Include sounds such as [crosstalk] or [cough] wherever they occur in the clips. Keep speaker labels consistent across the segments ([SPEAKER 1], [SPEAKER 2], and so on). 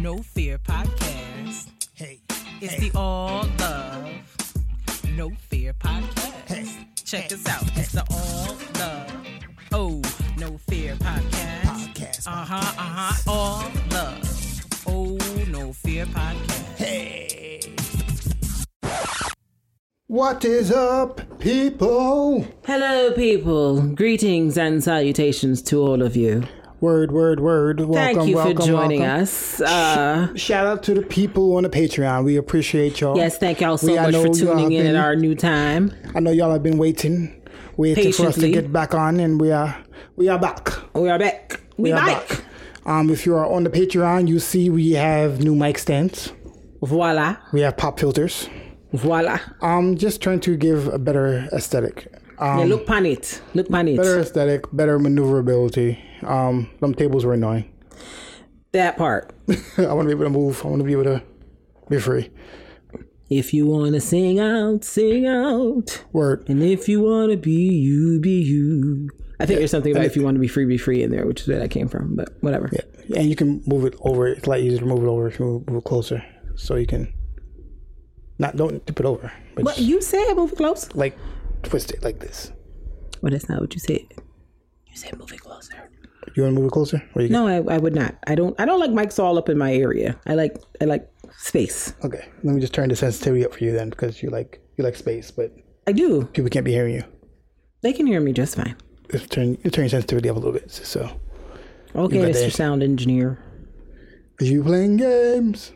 [SPEAKER 1] No Fear podcast.
[SPEAKER 2] Hey.
[SPEAKER 1] It's
[SPEAKER 2] hey.
[SPEAKER 1] the All Love, No Fear podcast.
[SPEAKER 2] Hey.
[SPEAKER 1] Check
[SPEAKER 2] Hey.
[SPEAKER 1] us out. It's the All Love, Oh, No Fear podcast.
[SPEAKER 2] Podcast,
[SPEAKER 1] Uh huh, uh huh. All Love, Oh, No Fear podcast.
[SPEAKER 2] Hey. What is up, people?
[SPEAKER 3] Hello, people. Greetings and salutations to all of you.
[SPEAKER 2] Word, word, word. Welcome,
[SPEAKER 3] Thank you
[SPEAKER 2] welcome,
[SPEAKER 3] for joining
[SPEAKER 2] welcome.
[SPEAKER 3] us. Uh,
[SPEAKER 2] Shout out to the people on the Patreon. We appreciate y'all.
[SPEAKER 3] yes, thank y'all so
[SPEAKER 2] We-
[SPEAKER 3] much for tuning in
[SPEAKER 2] been-
[SPEAKER 3] at our new time.
[SPEAKER 2] I know y'all have been waiting, waiting for us to get back on, and we are we are back.
[SPEAKER 3] We are back. We,
[SPEAKER 2] We are
[SPEAKER 3] back.
[SPEAKER 2] Um, if you are on the Patreon, you see we have new mic stands.
[SPEAKER 3] Voila.
[SPEAKER 2] We have pop filters.
[SPEAKER 3] Voila.
[SPEAKER 2] Um, just trying to give a better aesthetic. Um,
[SPEAKER 3] yeah, look pan it. Look pan it.
[SPEAKER 2] better aesthetic, better maneuverability. Um, them tables were annoying.
[SPEAKER 3] That part. [laughs]
[SPEAKER 2] I want to be able to move. I want to be able to be free.
[SPEAKER 3] If you want to sing out, sing out.
[SPEAKER 2] Word.
[SPEAKER 3] And if you want to be you, be you. I think there's something about if you want to be free, be free in there, which is where that came from, but whatever.
[SPEAKER 2] Yeah, and you can move it over. It's a lot easier to move it over if you move, move it closer, so you can not don't tip it over, but
[SPEAKER 3] But you said move it close.
[SPEAKER 2] like twist it like this.
[SPEAKER 3] Well, that's not what you said. You said move it closer.
[SPEAKER 2] You want to move it closer? Or you
[SPEAKER 3] No, I, I would not. I don't. I don't like mics all up in my area. I like. I like space.
[SPEAKER 2] Okay, let me just turn the sensitivity up for you then, because you like you like space, but
[SPEAKER 3] I do.
[SPEAKER 2] people can't be hearing you.
[SPEAKER 3] They can hear me just fine.
[SPEAKER 2] Just turn you turn your sensitivity up a little bit, so.
[SPEAKER 3] Okay, Mr. Sound Engineer.
[SPEAKER 2] Are you playing games?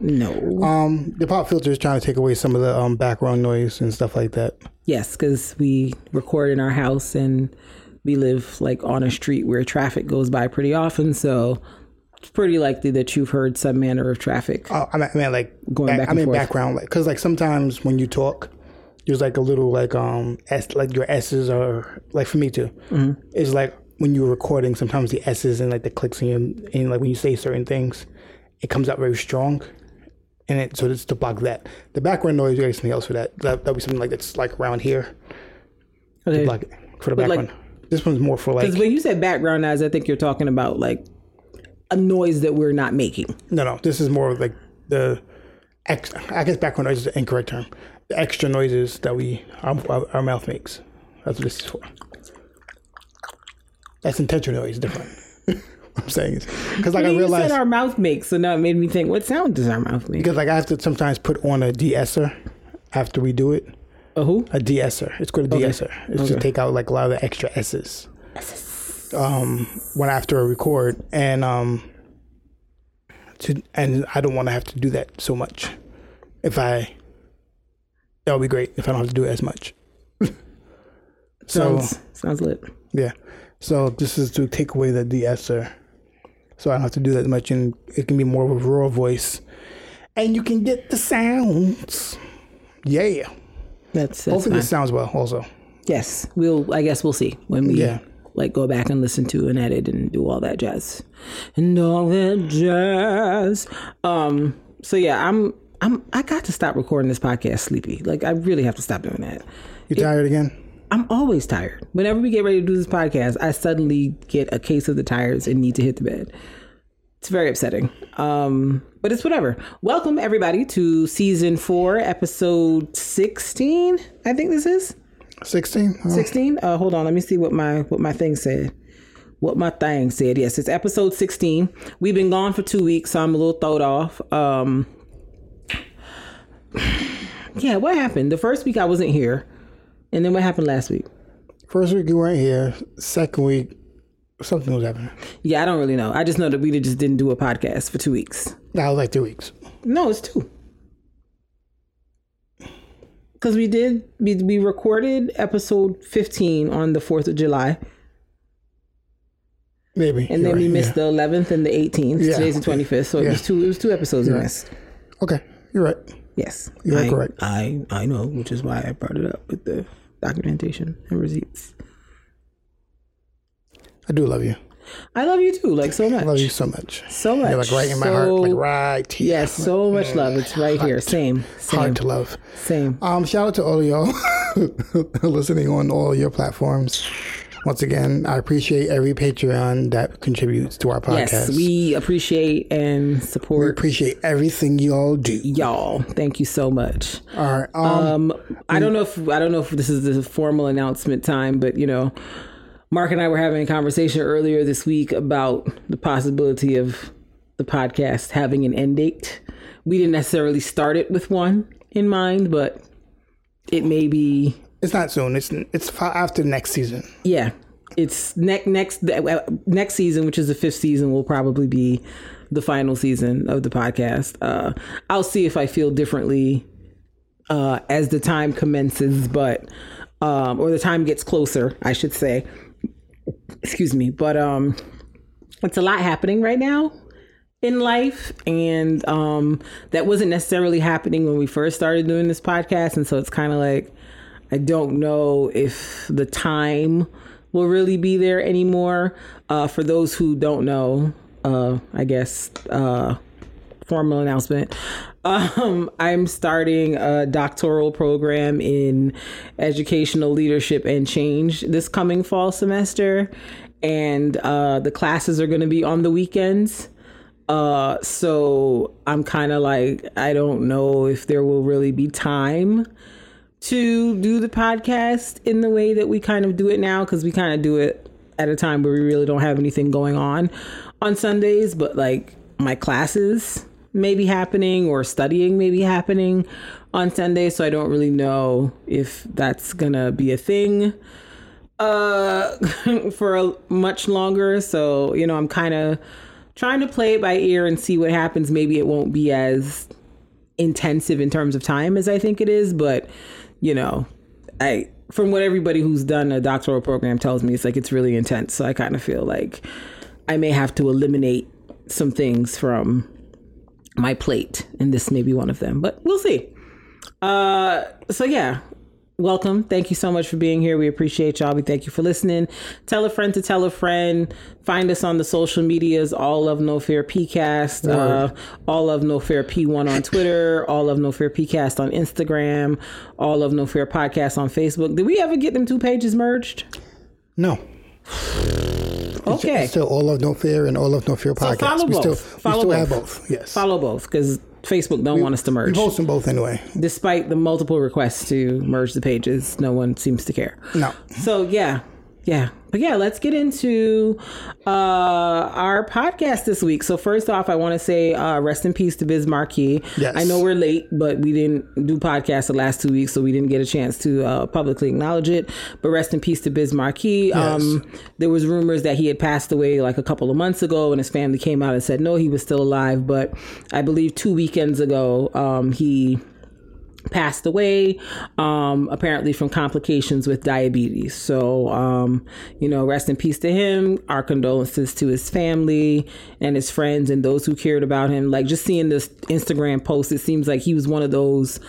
[SPEAKER 3] No.
[SPEAKER 2] Um, the pop filter is trying to take away some of the um background noise and stuff like that.
[SPEAKER 3] yes, because we record in our house and we live like on a street where traffic goes by pretty often. So it's pretty likely that you've heard some manner of traffic.
[SPEAKER 2] Oh, I mean, I mean like
[SPEAKER 3] Going back
[SPEAKER 2] I
[SPEAKER 3] and
[SPEAKER 2] mean
[SPEAKER 3] forth.
[SPEAKER 2] background, like because like sometimes when you talk, there's like a little like um s like your s's are like for me too.
[SPEAKER 3] Mm-hmm.
[SPEAKER 2] It's like when you're recording, sometimes the s's and like the clicks your, and like when you say certain things, it comes out very strong. And it, so it's to block that. The background noise, you got something else for that. That that'll be something like that's like around here.
[SPEAKER 3] Okay.
[SPEAKER 2] Block it for the
[SPEAKER 3] But, like-
[SPEAKER 2] background. this one's more for like
[SPEAKER 3] Because when you say background noise, I think you're talking about like a noise that we're not making.
[SPEAKER 2] No, no. This is more like the ex. I guess background noise is the incorrect term. The extra noises that we our, our, our mouth makes. That's what this is for. That's intentional noise. Different. [laughs] I'm saying is because like I realized
[SPEAKER 3] our mouth makes, so now it made me think, what sound does our mouth make?
[SPEAKER 2] because like I have to sometimes put on a de-esser after we do it.
[SPEAKER 3] A who?
[SPEAKER 2] A de-esser. It's called a de-esser. It's to take out like a lot of the extra s's. S's. Um, when after a record and um, to and I don't want to have to do that so much. If I, that would be great if I don't have to do it as much. [laughs] so
[SPEAKER 3] Sounds, sounds lit.
[SPEAKER 2] yeah, so this is to take away the de-esser, so I don't have to do that much, and it can be more of a raw voice, and you can get the sounds. Yeah,
[SPEAKER 3] That's, that's
[SPEAKER 2] hopefully
[SPEAKER 3] fine.
[SPEAKER 2] this sounds well. Also,
[SPEAKER 3] Yes, we'll. I guess we'll see when we
[SPEAKER 2] Yeah.
[SPEAKER 3] like go back and listen to and edit and do all that jazz and all that jazz. Um. So yeah, I'm. I'm. I got to stop recording this podcast sleepy. Like I really have to stop doing that.
[SPEAKER 2] you tired again?
[SPEAKER 3] I'm always tired. Whenever we get ready to do this podcast, I suddenly get a case of the tires and need to hit the bed. It's very upsetting. Um, but it's whatever. Welcome everybody to season four, episode sixteen. I think this is.
[SPEAKER 2] Sixteen. Oh,
[SPEAKER 3] 16 uh hold on let me see what my what my thing said what my thing said yes it's episode 16 we've been gone for two weeks so i'm a little throwed off um [sighs] yeah what happened the first week i wasn't here and then what happened last week
[SPEAKER 2] First week you weren't here. Second week, something was happening.
[SPEAKER 3] yeah i don't really know i just know that we just didn't do a podcast for two weeks
[SPEAKER 2] That was like two weeks.
[SPEAKER 3] no it's two because we did we, we recorded episode 15 on the 4th of july
[SPEAKER 2] Maybe.
[SPEAKER 3] and then we missed
[SPEAKER 2] yeah.
[SPEAKER 3] the 11th and the 18th.
[SPEAKER 2] Yeah.
[SPEAKER 3] Today's the 25th, so it was two. It was two episodes we
[SPEAKER 2] right.
[SPEAKER 3] missed.
[SPEAKER 2] Okay, you're right.
[SPEAKER 3] Yes,
[SPEAKER 2] You are
[SPEAKER 3] I,
[SPEAKER 2] correct.
[SPEAKER 3] I I know, which is why I brought it up with the documentation and receipts.
[SPEAKER 2] I do love you.
[SPEAKER 3] I love you too, like so much.
[SPEAKER 2] I love you so much.
[SPEAKER 3] so much.
[SPEAKER 2] You're like right in my heart, like right here.
[SPEAKER 3] Yes, so much love. It's right here. Same, same,
[SPEAKER 2] Hard to love.
[SPEAKER 3] same.
[SPEAKER 2] Um, shout out to all of y'all [laughs] listening on all your platforms. Once again, I appreciate every Patreon that contributes to our podcast.
[SPEAKER 3] Yes, we appreciate and support.
[SPEAKER 2] We appreciate everything y'all do.
[SPEAKER 3] y'all. Thank you so much.
[SPEAKER 2] All right. Um,
[SPEAKER 3] Um, I don't know if I don't know if this is the formal announcement time, but you know, Mark and I were having a conversation earlier this week about the possibility of the podcast having an end date. We didn't necessarily start it with one in mind, but it may be
[SPEAKER 2] it's not soon. It's it's after next season.
[SPEAKER 3] yeah. It's next next next season, which is the fifth season, will probably be the final season of the podcast. Uh, I'll see if I feel differently uh, as the time commences, but um, or the time gets closer, I should say. Excuse me, but um, it's a lot happening right now in life, and um, that wasn't necessarily happening when we first started doing this podcast, and so it's kind of like I don't know if the time will really be there anymore. Uh, for those who don't know, uh, I guess uh, formal announcement. Um, I'm starting a doctoral program in educational leadership and change this coming fall semester, and uh, the classes are going to be on the weekends. Uh, so I'm kind of like, I don't know if there will really be time to do the podcast in the way that we kind of do it now because we kind of do it at a time where we really don't have anything going on on Sundays, but like my classes may be happening or studying may be happening on Sundays, so I don't really know if that's gonna be a thing uh [laughs] for a, much longer. So you know i'm kind of trying to play it by ear and see what happens. Maybe it won't be as intensive in terms of time as i think it is but you know i from what everybody who's done a doctoral program tells me it's like it's really intense. So i kind of feel like i may have to eliminate some things from my plate and this may be one of them but we'll see. Uh so yeah welcome. Thank you so much for being here. We appreciate y'all. We thank you for listening. Tell a friend to tell a friend. Find us on the social medias, all of No Fear PCast, uh, all of No Fear P1 on Twitter, [laughs] all of No Fear PCast on Instagram, all of No Fear Podcast on Facebook. Did we ever get them two pages merged?
[SPEAKER 2] No.
[SPEAKER 3] Okay.
[SPEAKER 2] It's still all of no fear and all of no fear podcast.
[SPEAKER 3] follow
[SPEAKER 2] we
[SPEAKER 3] both.
[SPEAKER 2] still
[SPEAKER 3] Follow
[SPEAKER 2] we still have
[SPEAKER 3] both.
[SPEAKER 2] both. Yes.
[SPEAKER 3] Follow both because Facebook don't want us to
[SPEAKER 2] we
[SPEAKER 3] merge.
[SPEAKER 2] post them both anyway.
[SPEAKER 3] Despite the multiple requests to merge the pages, no one seems to care.
[SPEAKER 2] No.
[SPEAKER 3] So yeah, yeah, but yeah, let's get into uh, our podcast this week. So first off, I want to say uh, rest in peace to Biz Markie.
[SPEAKER 2] Yes.
[SPEAKER 3] I know we're late, but we didn't do podcasts the last two weeks, so we didn't get a chance to uh, publicly acknowledge it. But rest in peace to Biz Markie. Um, there was rumors that he had passed away like a couple of months ago, and his family came out and said no, he was still alive. But I believe two weekends ago, um, he passed away um apparently from complications with diabetes. So um you know rest in peace to him. Our condolences to his family and his friends and those who cared about him. Like just seeing this instagram post it seems like he was one of those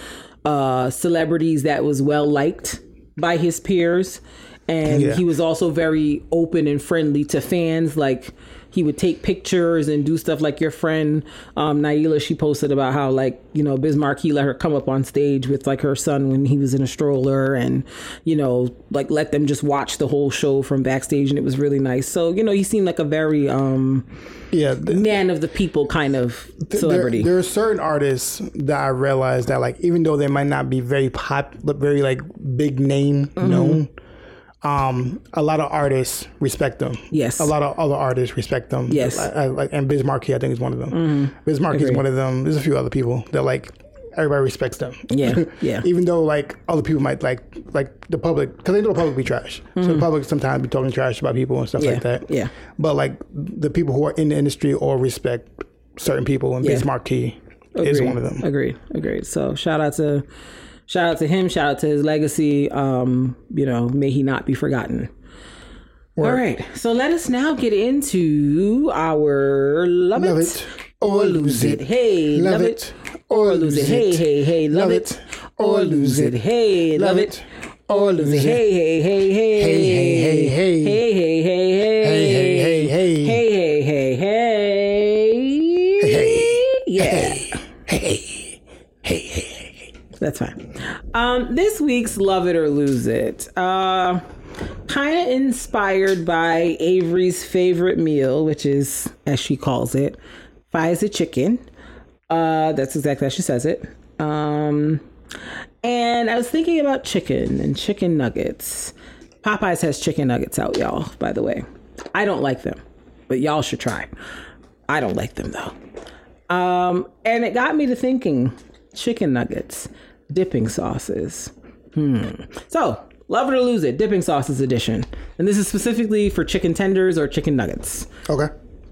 [SPEAKER 3] uh celebrities that was well liked by his peers. And
[SPEAKER 2] Yeah.
[SPEAKER 3] he was also very open and friendly to fans. Like he would take pictures and do stuff like your friend um, Naila. She posted about how like you know Biz Markie he let her come up on stage with like her son when he was in a stroller and you know like let them just watch the whole show from backstage and it was really nice. So you know he seemed like a very um,
[SPEAKER 2] Yeah. th-
[SPEAKER 3] man of the people kind of
[SPEAKER 2] there-
[SPEAKER 3] celebrity.
[SPEAKER 2] There, are certain artists that I realize that like even though they might not be very pop, very like big name
[SPEAKER 3] Mm-hmm.
[SPEAKER 2] known, um, a lot of artists respect them.
[SPEAKER 3] Yes.
[SPEAKER 2] a lot of other artists respect them.
[SPEAKER 3] Yes. Mm-hmm.
[SPEAKER 2] like, I, like and Biz Markie, I think is one of them. Biz Markie is one of them. There's a few other people that like everybody respects them.
[SPEAKER 3] Yeah, [laughs] yeah.
[SPEAKER 2] even though like other people might like like the public because they know the public be trash. So the public sometimes be talking trash about people and stuff
[SPEAKER 3] Mm-hmm. Yeah,
[SPEAKER 2] like that.
[SPEAKER 3] yeah.
[SPEAKER 2] But like the people who are in the industry or respect certain people, and Biz
[SPEAKER 3] Yeah.
[SPEAKER 2] Markie is one of them.
[SPEAKER 3] Agreed. Agreed. So shout out to shout out to him. Shout out to his legacy. Um, you know, may he not be forgotten. All right. So let us now get into our love,
[SPEAKER 2] Love
[SPEAKER 3] it,
[SPEAKER 2] it or lose it.
[SPEAKER 3] Hey, love, it, or lose it. Hey, hey, hey, love it or lose it. Hey, love it or lose it. Hey, hey, hey, hey,
[SPEAKER 2] Hey, hey, hey, hey.
[SPEAKER 3] hey, hey, hey, hey,
[SPEAKER 2] Hey, hey, hey, hey.
[SPEAKER 3] hey, hey, hey, hey,
[SPEAKER 2] Hey,
[SPEAKER 3] yeah.
[SPEAKER 2] Hey, hey, hey.
[SPEAKER 3] That's fine. Um, this week's Love It or Lose It. Uh, kind of inspired by Avery's favorite meal, which is, as she calls it, Faiza chicken. Uh, that's exactly how she says it. Um, and I was thinking about chicken and chicken nuggets. Popeyes has chicken nuggets out, y'all, by the way. I don't like them, but y'all should try. I don't like them though. Um, and it got me to thinking chicken nuggets, dipping sauces. Hmm. So, love it or lose it, dipping sauces edition. And this is specifically for chicken tenders or chicken nuggets.
[SPEAKER 2] Okay.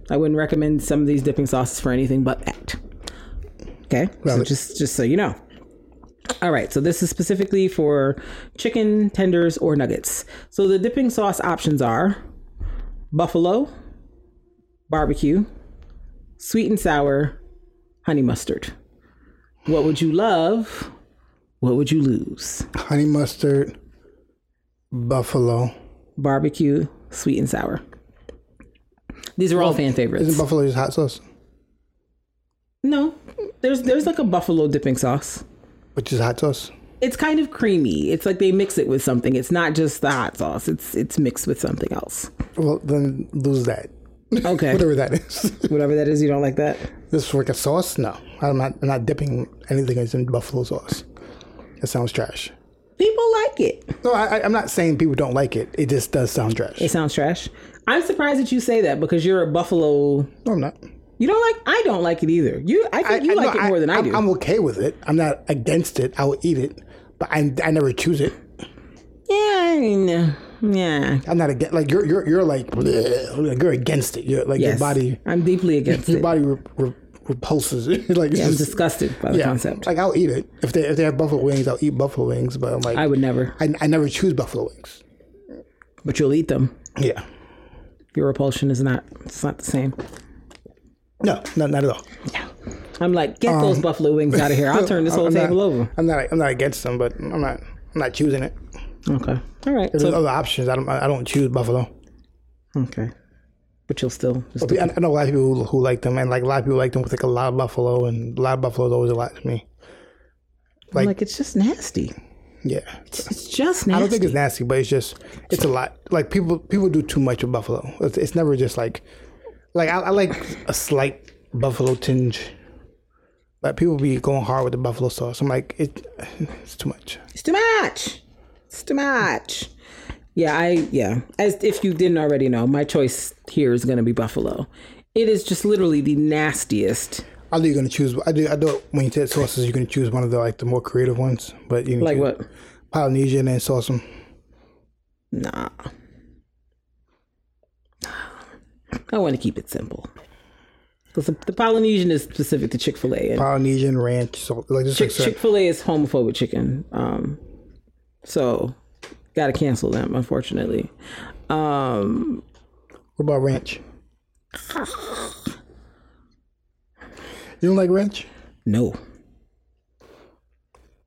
[SPEAKER 3] I wouldn't recommend some of these dipping sauces for anything but that. Okay? So just just so you know. All right, so this is specifically for chicken tenders or nuggets. So the dipping sauce options are buffalo, barbecue, sweet and sour, honey mustard. What would you love? What would you lose?
[SPEAKER 2] Honey mustard, buffalo.
[SPEAKER 3] Barbecue, sweet and sour. These are all fan favorites.
[SPEAKER 2] Isn't buffalo just hot sauce?
[SPEAKER 3] No, there's there's like a buffalo dipping sauce.
[SPEAKER 2] Which is hot sauce?
[SPEAKER 3] It's kind of creamy. It's like they mix it with something. It's not just the hot sauce. It's it's mixed with something else.
[SPEAKER 2] Well, then lose that.
[SPEAKER 3] Okay, [laughs]
[SPEAKER 2] Whatever that is.
[SPEAKER 3] whatever that is, you don't like that.
[SPEAKER 2] this is like a sauce? No. I'm not I'm not dipping anything that's in buffalo sauce. That sounds trash.
[SPEAKER 3] People like it.
[SPEAKER 2] No, I, I- I'm not saying people don't like it. It just does sound trash.
[SPEAKER 3] It sounds trash. I'm surprised that you say that because you're a buffalo.
[SPEAKER 2] No, I'm not.
[SPEAKER 3] You don't like. I don't like it either. You, I think you like
[SPEAKER 2] no,
[SPEAKER 3] it more than I do.
[SPEAKER 2] I'm okay with it. I'm not against it. I will eat it, but I, I never choose it.
[SPEAKER 3] yeah, I mean, yeah.
[SPEAKER 2] I'm not against. Like you're you're you're like, bleh, like you're against it. You're like
[SPEAKER 3] Yes,
[SPEAKER 2] your body
[SPEAKER 3] I'm deeply [laughs] against
[SPEAKER 2] your
[SPEAKER 3] it.
[SPEAKER 2] body re, re, repulses it. [laughs] like it's
[SPEAKER 3] I'm disgusted by the
[SPEAKER 2] yeah.
[SPEAKER 3] concept.
[SPEAKER 2] Like I'll eat it if they if they have buffalo wings. I'll eat buffalo wings. But I'm like
[SPEAKER 3] I would never,
[SPEAKER 2] I, I never choose buffalo wings.
[SPEAKER 3] but you'll eat them.
[SPEAKER 2] Yeah.
[SPEAKER 3] Your repulsion is not. It's not the same.
[SPEAKER 2] No, not not at all. Yeah.
[SPEAKER 3] I'm like, get those buffalo wings out of here. I'll turn this [laughs] whole
[SPEAKER 2] Um, I'm
[SPEAKER 3] table
[SPEAKER 2] not,
[SPEAKER 3] over.
[SPEAKER 2] I'm not I'm not against them, but I'm not I'm not choosing it.
[SPEAKER 3] Okay. All right.
[SPEAKER 2] There's
[SPEAKER 3] So,
[SPEAKER 2] other options. I don't I don't choose buffalo.
[SPEAKER 3] okay. But you'll still. Just
[SPEAKER 2] I I know a lot of people who, who like them, and like a lot of people like them with like a lot of buffalo, and a lot of buffalo is always a lot to me.
[SPEAKER 3] I'm like, it's just nasty.
[SPEAKER 2] Yeah,
[SPEAKER 3] It's just nasty.
[SPEAKER 2] I don't think it's nasty, but it's just it's a lot. Like people people do too much with buffalo. It's, it's never just like like I, I like a slight buffalo tinge, but people be going hard with the buffalo sauce. I'm like it, it's too much.
[SPEAKER 3] It's too much. It's too much. Yeah, I yeah. As if you didn't already know, my choice here is going to be buffalo. It is just literally the nastiest.
[SPEAKER 2] I you're gonna choose. I do. I do. When you take sauces, you're gonna choose one of the like the more creative ones. But you
[SPEAKER 3] Like what?
[SPEAKER 2] Polynesian and sauce them.
[SPEAKER 3] Nah. I want to keep it simple. Because the, the Polynesian is specific to Chick Fil A,
[SPEAKER 2] Polynesian ranch salt. Like just like certain-
[SPEAKER 3] Chick Fil A is homophobic chicken. Um, so got to cancel them, unfortunately. Um,
[SPEAKER 2] What about ranch? You don't like ranch?
[SPEAKER 3] no,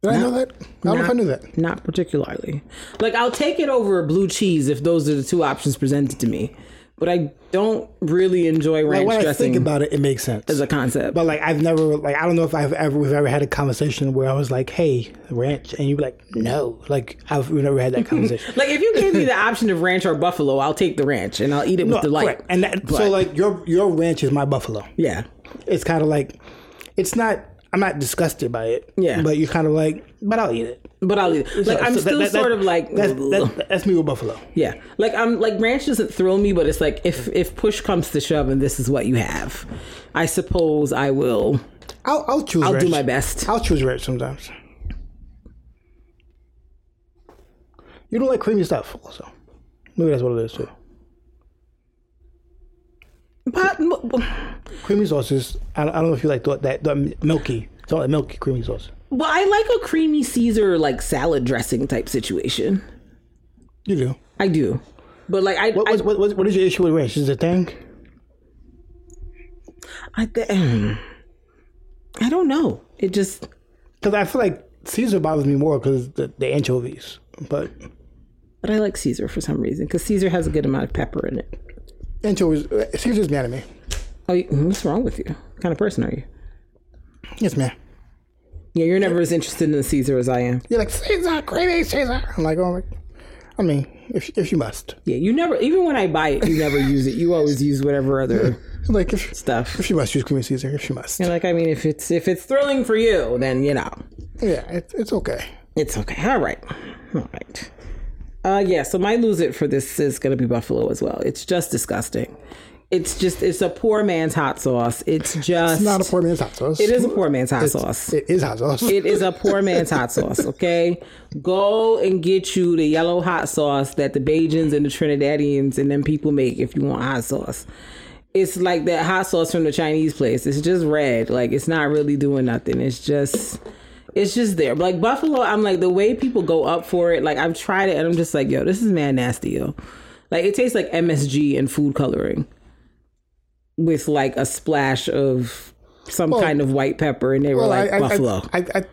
[SPEAKER 2] Did I know that? I don't know if I knew that.
[SPEAKER 3] not particularly. Like I'll take it over blue cheese if those are the two options presented to me, but I don't really enjoy
[SPEAKER 2] Like
[SPEAKER 3] ranch
[SPEAKER 2] when I
[SPEAKER 3] dressing
[SPEAKER 2] think about it, it makes sense.
[SPEAKER 3] as a concept.
[SPEAKER 2] but like I've never like I don't know if I've ever we've ever had a conversation where I was like, "Hey, ranch," and you'd be like, "No." Like I've we've never had that [laughs] conversation.
[SPEAKER 3] like if you gave me the option of ranch or buffalo, I'll take the ranch and I'll eat it with
[SPEAKER 2] No,
[SPEAKER 3] delight.
[SPEAKER 2] correct. And that,
[SPEAKER 3] But-
[SPEAKER 2] so like your your ranch is my buffalo.
[SPEAKER 3] Yeah,
[SPEAKER 2] It's kind of like it's not. I'm not disgusted by it.
[SPEAKER 3] Yeah.
[SPEAKER 2] But you're kind of like, but I'll eat it.
[SPEAKER 3] but I'll eat it. Like
[SPEAKER 2] So-
[SPEAKER 3] I'm
[SPEAKER 2] so
[SPEAKER 3] still
[SPEAKER 2] that- that-
[SPEAKER 3] sort of like
[SPEAKER 2] that's that, that's me with buffalo.
[SPEAKER 3] Yeah, like I'm like ranch doesn't thrill me, but it's like if if push comes to shove and this is what you have, I suppose I will.
[SPEAKER 2] I'll I'll choose.
[SPEAKER 3] I'll do my best.
[SPEAKER 2] I'll choose ranch sometimes. You don't like creamy stuff, also. Maybe that's what it is too.
[SPEAKER 3] But
[SPEAKER 2] Creamy sauce is. I don't, I don't know if you like that milky. It's like milky creamy sauce.
[SPEAKER 3] well, I like a creamy Caesar like salad dressing type situation.
[SPEAKER 2] You do.
[SPEAKER 3] I do. But like I,
[SPEAKER 2] What,
[SPEAKER 3] I,
[SPEAKER 2] what, what, what is your issue with ranch? Is it a thing?
[SPEAKER 3] I, th- um, I don't know. It just
[SPEAKER 2] Because I feel like Caesar bothers me more because the, the anchovies. But
[SPEAKER 3] but I like Caesar for some reason because Caesar has a good amount of pepper in it.
[SPEAKER 2] Anchovies, uh, Caesar's mad at me.
[SPEAKER 3] Oh, what's wrong with you? What kind of person are you?
[SPEAKER 2] Yes, ma'am.
[SPEAKER 3] Yeah, you're never as interested in the Caesar as I am.
[SPEAKER 2] You're like Caesar, crazy Caesar. I'm like, oh, I mean, if if you must,
[SPEAKER 3] Yeah, you never. Even when I buy it, you never [laughs] use it. You always use whatever other [laughs]
[SPEAKER 2] like if
[SPEAKER 3] stuff.
[SPEAKER 2] if you must use creamy Caesar, if you must,
[SPEAKER 3] And like, I mean, if it's if it's thrilling for you, then you know
[SPEAKER 2] yeah, it's it's okay.
[SPEAKER 3] it's okay. All right, all right. Uh, yeah. So my lose it for this is gonna be buffalo as well. It's just disgusting. It's just it's a poor man's hot sauce. It's just
[SPEAKER 2] It's not a poor man's hot sauce.
[SPEAKER 3] It is a poor man's hot sauce.
[SPEAKER 2] It is hot sauce.
[SPEAKER 3] It is a poor man's hot [laughs] sauce, okay? Go and get you the yellow hot sauce that the Bajans and the Trinidadians and them people make if you want hot sauce. It's like that hot sauce from the Chinese place. It's just red. Like it's not really doing nothing. It's just it's just there. Like buffalo, I'm like the way people go up for it, like I've tried it and I'm just like, yo, this is mad nasty, yo. Like it tastes like MSG and food coloring with like a splash of some kind of white pepper and they were
[SPEAKER 2] Well,
[SPEAKER 3] like
[SPEAKER 2] I,
[SPEAKER 3] buffalo.
[SPEAKER 2] I, I,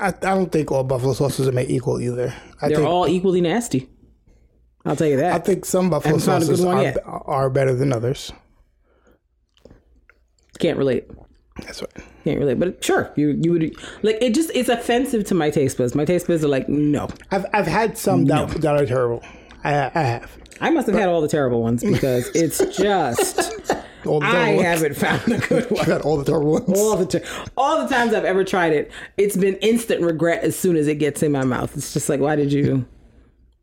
[SPEAKER 2] I, I don't think all buffalo sauces are made equal either. I
[SPEAKER 3] They're
[SPEAKER 2] think
[SPEAKER 3] all equally nasty. I'll tell you that.
[SPEAKER 2] I think some buffalo
[SPEAKER 3] Haven't found a good
[SPEAKER 2] sauces are, are better than others.
[SPEAKER 3] Can't relate.
[SPEAKER 2] That's right.
[SPEAKER 3] Can't relate. But sure, you you would like it. Just it's offensive to my taste buds. My taste buds are like no.
[SPEAKER 2] I've I've had some that, that are terrible. I I have.
[SPEAKER 3] I must have had all the terrible ones [laughs] because it's just [laughs]
[SPEAKER 2] All the
[SPEAKER 3] I
[SPEAKER 2] ones.
[SPEAKER 3] haven't found a good [laughs] one.
[SPEAKER 2] I've all the terrible ones.
[SPEAKER 3] All the ti- all the times I've ever tried it, it's been instant regret as soon as it gets in my mouth. It's just like, why did you,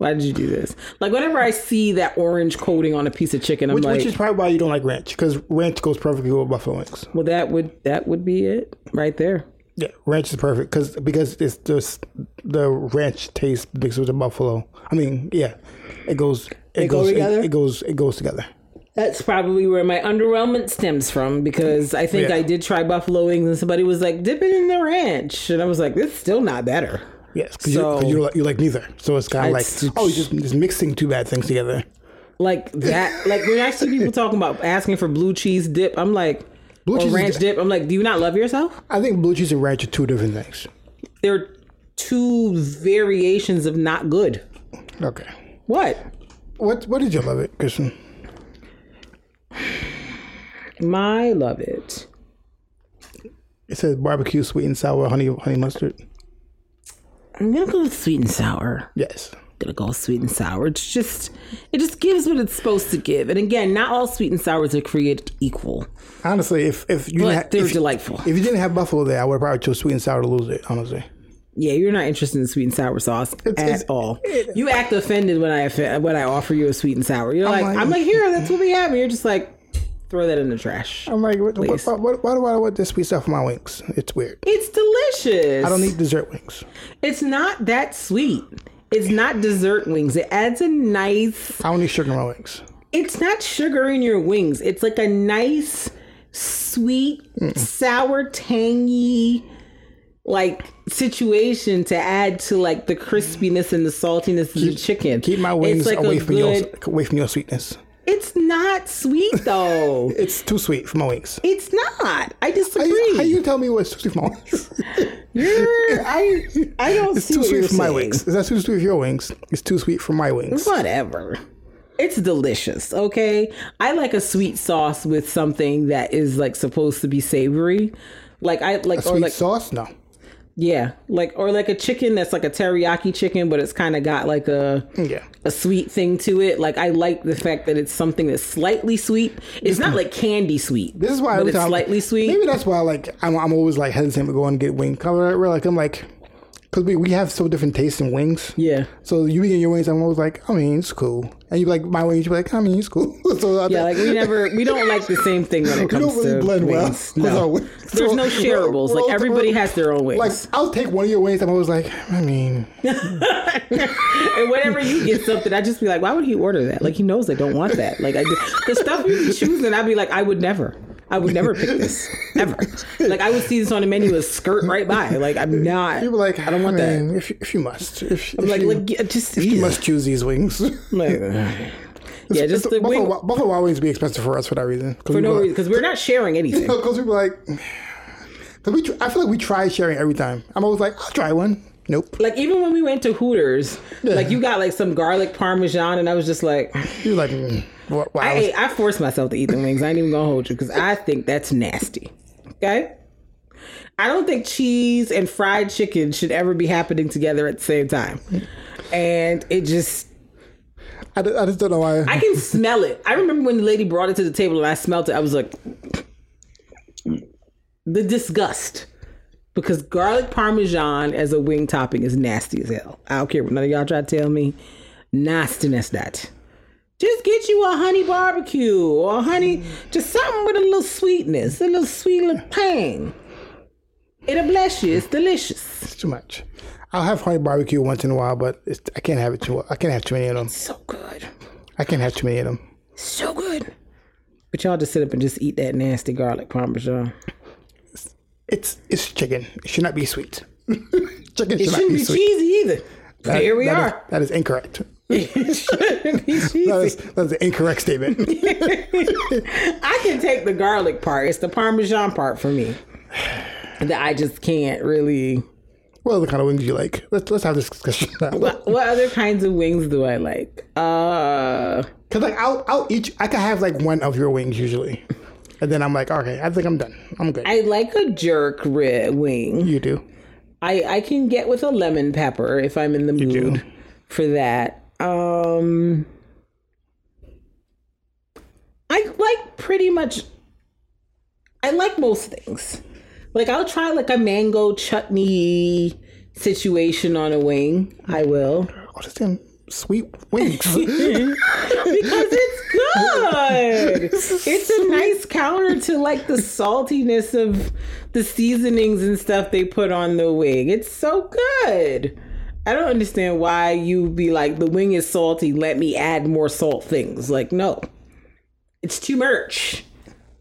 [SPEAKER 3] why did you do this? Like whenever I see that orange coating on a piece of chicken, I'm
[SPEAKER 2] which,
[SPEAKER 3] like,
[SPEAKER 2] which is probably why you don't like ranch because ranch goes perfectly with buffalo wings.
[SPEAKER 3] well, that would that would be it right there.
[SPEAKER 2] Yeah, ranch is perfect because because it's just the ranch taste mixed with the buffalo. I mean, yeah, it goes. It
[SPEAKER 3] go
[SPEAKER 2] goes
[SPEAKER 3] together?
[SPEAKER 2] It, it goes. It goes together.
[SPEAKER 3] That's probably where my underwhelmment stems from because I think
[SPEAKER 2] Yeah.
[SPEAKER 3] I did try buffalo wings and somebody was like, dip it in the ranch. And I was like, it's still not better.
[SPEAKER 2] Yes, because
[SPEAKER 3] So-
[SPEAKER 2] you, like you like neither. So it's kind of like oh, you're just just mixing two bad things together.
[SPEAKER 3] Like that, like when I see people [laughs] talking about asking for blue cheese dip, I'm like,
[SPEAKER 2] Blue
[SPEAKER 3] or
[SPEAKER 2] cheese
[SPEAKER 3] ranch dip, I'm like, do you not love yourself?
[SPEAKER 2] I think blue cheese and ranch are two different things.
[SPEAKER 3] They're two variations of not good.
[SPEAKER 2] Okay.
[SPEAKER 3] What?
[SPEAKER 2] What what did you love it, Christian?
[SPEAKER 3] My love it.
[SPEAKER 2] It says barbecue, sweet and sour, honey honey mustard.
[SPEAKER 3] I'm gonna go with sweet and sour.
[SPEAKER 2] Yes.
[SPEAKER 3] gonna go sweet and sour. It's just it just gives what it's supposed to give. And again, not all sweet and sours are created equal.
[SPEAKER 2] Honestly, if if you
[SPEAKER 3] But
[SPEAKER 2] didn't ha-
[SPEAKER 3] they're
[SPEAKER 2] if,
[SPEAKER 3] delightful.
[SPEAKER 2] if you didn't have buffalo there, I would probably chose sweet and sour to lose it. Honestly.
[SPEAKER 3] Yeah, you're not interested in sweet and sour sauce at
[SPEAKER 2] it's-
[SPEAKER 3] all. you act offended when I when I offer you a sweet and sour. You're like,
[SPEAKER 2] like-
[SPEAKER 3] I'm like, here, that's what we have. And you're just like, throw that in the trash.
[SPEAKER 2] I'm like, what, what, what, why do I want this sweet stuff for my wings? It's weird.
[SPEAKER 3] It's delicious.
[SPEAKER 2] I don't need dessert wings.
[SPEAKER 3] It's not that sweet. It's not dessert wings. It adds a nice.
[SPEAKER 2] I don't need sugar in my wings.
[SPEAKER 3] It's not sugar in your wings. It's like a nice, sweet, sour, tangy, like situation to add to like the crispiness and the saltiness of the chicken.
[SPEAKER 2] Keep my wings
[SPEAKER 3] like
[SPEAKER 2] away from
[SPEAKER 3] good.
[SPEAKER 2] your away from your sweetness.
[SPEAKER 3] It's not sweet though. [laughs]
[SPEAKER 2] It's too sweet for my wings.
[SPEAKER 3] it's not. I disagree.
[SPEAKER 2] how you tell me what's too sweet for my wings?
[SPEAKER 3] I I don't
[SPEAKER 2] It's
[SPEAKER 3] see
[SPEAKER 2] too
[SPEAKER 3] what
[SPEAKER 2] sweet
[SPEAKER 3] you're
[SPEAKER 2] for my
[SPEAKER 3] saying.
[SPEAKER 2] wings. Is that too sweet for your wings? It's too sweet for my wings.
[SPEAKER 3] Whatever. It's delicious, okay? I like a sweet sauce with something that is like supposed to be savory. Like I like or
[SPEAKER 2] Sweet
[SPEAKER 3] like
[SPEAKER 2] sauce? No.
[SPEAKER 3] Yeah, like or like a chicken that's like a teriyaki chicken but it's kind of got like a
[SPEAKER 2] Yeah.
[SPEAKER 3] a sweet thing to it. Like I like the fact that it's something that's slightly sweet. It's not like candy sweet.
[SPEAKER 2] This is why
[SPEAKER 3] but it's
[SPEAKER 2] time
[SPEAKER 3] slightly sweet.
[SPEAKER 2] Maybe that's why like I'm, I'm always like hesitant to go and get wing cover. We're like I'm like because we, we have so different tastes in wings.
[SPEAKER 3] Yeah.
[SPEAKER 2] So you eating your wings, I'm always like, I mean, it's cool. And you like my wings, you're like, I mean, it's cool. [laughs] so
[SPEAKER 3] Yeah, like we never, we don't [laughs] like the same thing when it
[SPEAKER 2] we
[SPEAKER 3] comes
[SPEAKER 2] don't really
[SPEAKER 3] to
[SPEAKER 2] blend well.
[SPEAKER 3] wings.
[SPEAKER 2] our [laughs]
[SPEAKER 3] No.
[SPEAKER 2] wings.
[SPEAKER 3] There's
[SPEAKER 2] So
[SPEAKER 3] no
[SPEAKER 2] we're-
[SPEAKER 3] shareables.
[SPEAKER 2] we're
[SPEAKER 3] Like everybody has their own wings.
[SPEAKER 2] Like I'll take one of your wings. I'm always like, I mean,
[SPEAKER 3] And whenever you get something, I just be like, why would he order that? Like he knows I don't want that. Like I do the stuff you be choosing, I'd be like, I would never. I would never pick this. [laughs] Ever. Like I would see this on a menu as skirt right by. Like I'm not
[SPEAKER 2] You're like,
[SPEAKER 3] I don't want that.
[SPEAKER 2] mean, If you, if you must, if,
[SPEAKER 3] I'm
[SPEAKER 2] if
[SPEAKER 3] like,
[SPEAKER 2] you,
[SPEAKER 3] like just
[SPEAKER 2] you must choose these wings. [laughs]
[SPEAKER 3] like, [laughs] Yeah, just the
[SPEAKER 2] Buffalo,
[SPEAKER 3] wing
[SPEAKER 2] Buffalo Wild Wings be expensive for us for that reason.
[SPEAKER 3] for no reason because we're not sharing anything.
[SPEAKER 2] Because we be like, because we, I feel like we try sharing every time. I'm always like, I'll try one. Nope.
[SPEAKER 3] Like even when we went to Hooters, like you got like some garlic parmesan, and I was just like,
[SPEAKER 2] You're like, mm, what, wow.
[SPEAKER 3] I ate, I forced myself to eat the wings. I ain't even gonna hold you because I think that's nasty. Okay. I don't think cheese and fried chicken should ever be happening together at the same time. And it just,
[SPEAKER 2] I, d- I just don't know why.
[SPEAKER 3] I can smell it. I remember when the lady brought it to the table and I smelled it, I was like, the disgust. Because garlic parmesan as a wing topping is nasty as hell. I don't care what none of y'all try to tell me. Nastiness that. Just get you a honey barbecue or honey, just something with a little sweetness, a little sweet little tang. It'll bless you. It's delicious.
[SPEAKER 2] it's too much. I'll have honey barbecue once in a while, but it's, I can't have it too. I can't have too many of them.
[SPEAKER 3] So good.
[SPEAKER 2] I can't have too many of them.
[SPEAKER 3] So good. But y'all just sit up and just eat that nasty garlic parmesan.
[SPEAKER 2] It's it's chicken. It should not be sweet. [laughs] chicken
[SPEAKER 3] It
[SPEAKER 2] should not
[SPEAKER 3] shouldn't
[SPEAKER 2] be
[SPEAKER 3] be cheesy either.
[SPEAKER 2] That-
[SPEAKER 3] Here we
[SPEAKER 2] that is-
[SPEAKER 3] are.
[SPEAKER 2] that is incorrect. [laughs]
[SPEAKER 3] it shouldn't be cheesy. [laughs]
[SPEAKER 2] That is that is an incorrect statement.
[SPEAKER 3] I can take the garlic part. It's the parmesan part for me that I just can't really.
[SPEAKER 2] what other kind of wings do you like? Let's let's have this discussion.
[SPEAKER 3] What, what other kinds of wings do I like? Uh,
[SPEAKER 2] Cause like I'll I'll each I can have like one of your wings usually, and then I'm like, okay, I think I'm done. I'm good.
[SPEAKER 3] I like a jerk red wing.
[SPEAKER 2] you do.
[SPEAKER 3] I I can get with a lemon pepper if I'm in the mood
[SPEAKER 2] do.
[SPEAKER 3] for that. Um, I like pretty much. I like most things. Like I'll try like a mango chutney situation on a wing. I will
[SPEAKER 2] Oh, this damn sweet wings. [laughs]
[SPEAKER 3] because it's good. [laughs] It's a nice counter to like the saltiness of the seasonings and stuff they put on the wing. It's so good. I don't understand why you be like the wing is salty. Let me add more salt things. Like no, it's too much.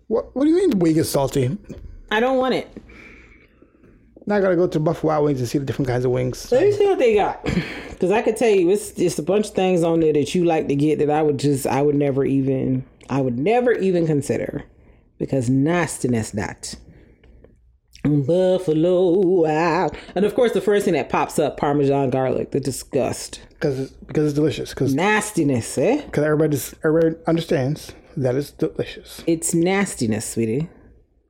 [SPEAKER 2] what What do you mean the wing is salty?
[SPEAKER 3] I don't want it.
[SPEAKER 2] Now I gotta go to Buffalo Wild Wings and see the different kinds of wings.
[SPEAKER 3] Let me see what they got. Because I could tell you, it's just a bunch of things on there that you like to get that I would just, I would never even, I would never even consider. Because nastiness that. Buffalo wow. And of course, the first thing that pops up, Parmesan garlic, the disgust.
[SPEAKER 2] Because it's, because it's delicious. Because
[SPEAKER 3] Nastiness, eh?
[SPEAKER 2] Because everybody just, everybody understands that it's delicious.
[SPEAKER 3] It's nastiness, sweetie.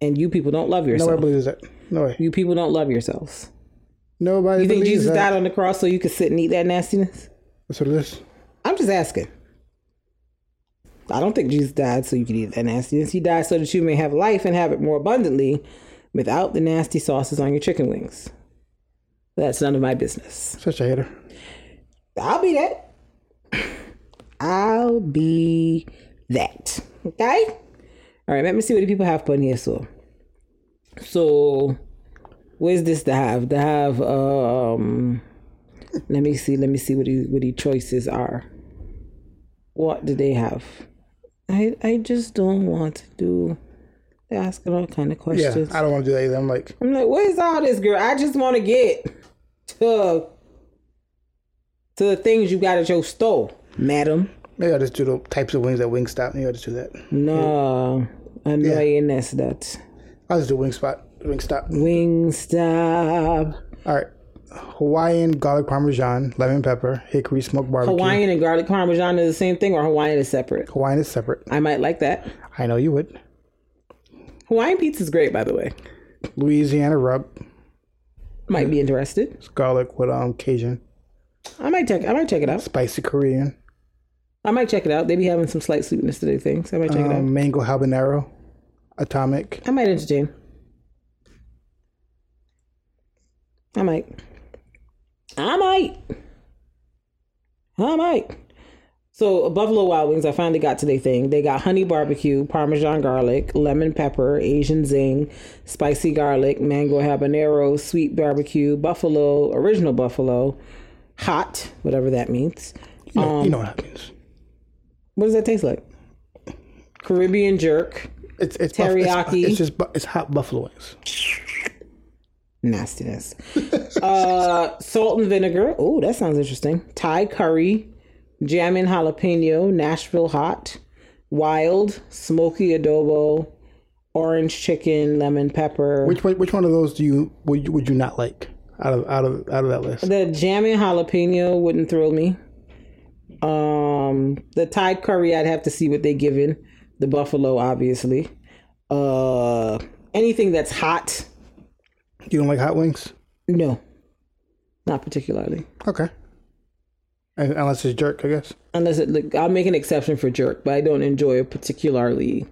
[SPEAKER 3] And you people don't love yourselves.
[SPEAKER 2] Nobody
[SPEAKER 3] yourself.
[SPEAKER 2] believes that. No way.
[SPEAKER 3] You people don't love yourselves.
[SPEAKER 2] Nobody
[SPEAKER 3] You think Jesus
[SPEAKER 2] that.
[SPEAKER 3] died on the cross so you could sit and eat that nastiness?
[SPEAKER 2] That's what it is.
[SPEAKER 3] I'm just asking. I don't think Jesus died so you could eat that nastiness. He died so that you may have life and have it more abundantly without the nasty sauces on your chicken wings. That's none of my business.
[SPEAKER 2] Such a hater.
[SPEAKER 3] I'll be that. I'll be that. Okay? All right, let me see what the people have put in here. So, so where's this to have? To have, um, let me see, let me see what the, what the choices are. What do they have? I, I just don't want to do, they're asking all kind of questions. Yeah.
[SPEAKER 2] I don't want to do that either. I'm like,
[SPEAKER 3] I'm like, where's all this, girl? I just want to get to to the things you got at your store, madam.
[SPEAKER 2] maybe I'll just do the types of wings at Wingstop. Maybe I'll just do that.
[SPEAKER 3] No, annoyingness that
[SPEAKER 2] I'll just do Wingspot. Wingstop.
[SPEAKER 3] Wingstop.
[SPEAKER 2] All right. Hawaiian garlic parmesan, lemon pepper, hickory smoked barbecue.
[SPEAKER 3] Hawaiian and garlic parmesan is the same thing, or Hawaiian is separate.
[SPEAKER 2] Hawaiian is separate.
[SPEAKER 3] I might like that.
[SPEAKER 2] I know you would.
[SPEAKER 3] Hawaiian pizza is great, by the way.
[SPEAKER 2] Louisiana rub,
[SPEAKER 3] Might be interested.
[SPEAKER 2] It's garlic with um Cajun,
[SPEAKER 3] I might check. I might check it out.
[SPEAKER 2] spicy Korean,
[SPEAKER 3] I might check it out. They be having some slight sweetness to their things. I might check it out.
[SPEAKER 2] um, mango habanero, atomic.
[SPEAKER 3] I might entertain. I might. I might. I might. So Buffalo Wild Wings, I finally got to their thing. They got honey barbecue, Parmesan garlic, lemon pepper, Asian zing, spicy garlic, mango habanero, sweet barbecue, buffalo, original buffalo, hot, whatever that means.
[SPEAKER 2] You know,
[SPEAKER 3] Um,
[SPEAKER 2] you know what that means.
[SPEAKER 3] What does that taste like? Caribbean jerk.
[SPEAKER 2] It's it's buff- it's-
[SPEAKER 3] teriyaki.
[SPEAKER 2] It's, just bu- it's hot buffalo wings.
[SPEAKER 3] Nastiness. [laughs] uh, salt and vinegar. Oh, that sounds interesting. Thai curry, jammin' jalapeno, Nashville hot, wild, smoky adobo, orange chicken, lemon pepper.
[SPEAKER 2] Which one, which one of those do you would you, would you not like out of out of out of that list?
[SPEAKER 3] the jammin' jalapeno wouldn't thrill me. Um, the Thai curry, I'd have to see what they given. The buffalo, obviously. Uh, anything that's hot,
[SPEAKER 2] You don't like hot wings?
[SPEAKER 3] no, not particularly.
[SPEAKER 2] Okay. Unless it's jerk, I guess.
[SPEAKER 3] Unless it, like, I'll make an exception for jerk, but I don't enjoy a particularly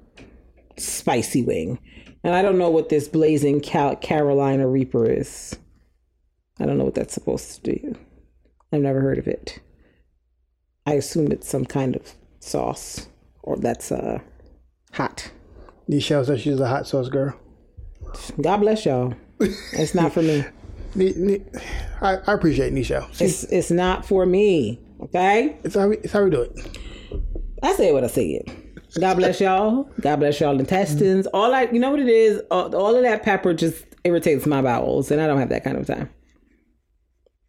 [SPEAKER 3] spicy wing. And I don't know what this blazing Cal- Carolina Reaper is. I don't know what that's supposed to do. I've never heard of it. I assume it's some kind of sauce, or that's uh hot.
[SPEAKER 2] Nichelle says she's a hot sauce girl.
[SPEAKER 3] God bless y'all. It's not for me.
[SPEAKER 2] I, I appreciate. She's,
[SPEAKER 3] It's it's not for me. Okay.
[SPEAKER 2] it's how we, it's how we do it.
[SPEAKER 3] I said what I said. God bless y'all. God bless y'all intestines. All I, you know what it is. All, all of that pepper just irritates my bowels, and I don't have that kind of time.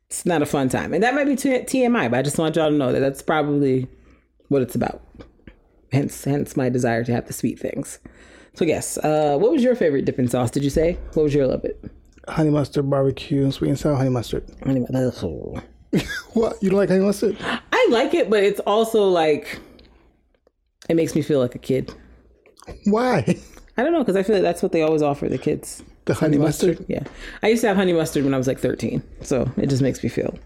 [SPEAKER 3] It's not a fun time, and that might be t- TMI, but I just want y'all to know that that's probably what it's about. Hence, hence my desire to have the sweet things. So yes, uh, what was your favorite dipping sauce? Did you say what was your love it?
[SPEAKER 2] Honey mustard, barbecue, sweet and sour honey mustard.
[SPEAKER 3] Anyway, [laughs]
[SPEAKER 2] What? You don't like honey mustard?
[SPEAKER 3] I like it, but it's also like it makes me feel like a kid.
[SPEAKER 2] Why? [laughs]
[SPEAKER 3] I don't know because I feel like that's what they always offer the kids.
[SPEAKER 2] The honey, mustard?
[SPEAKER 3] Yeah, I used to have honey mustard when I was like 13, so it just makes me feel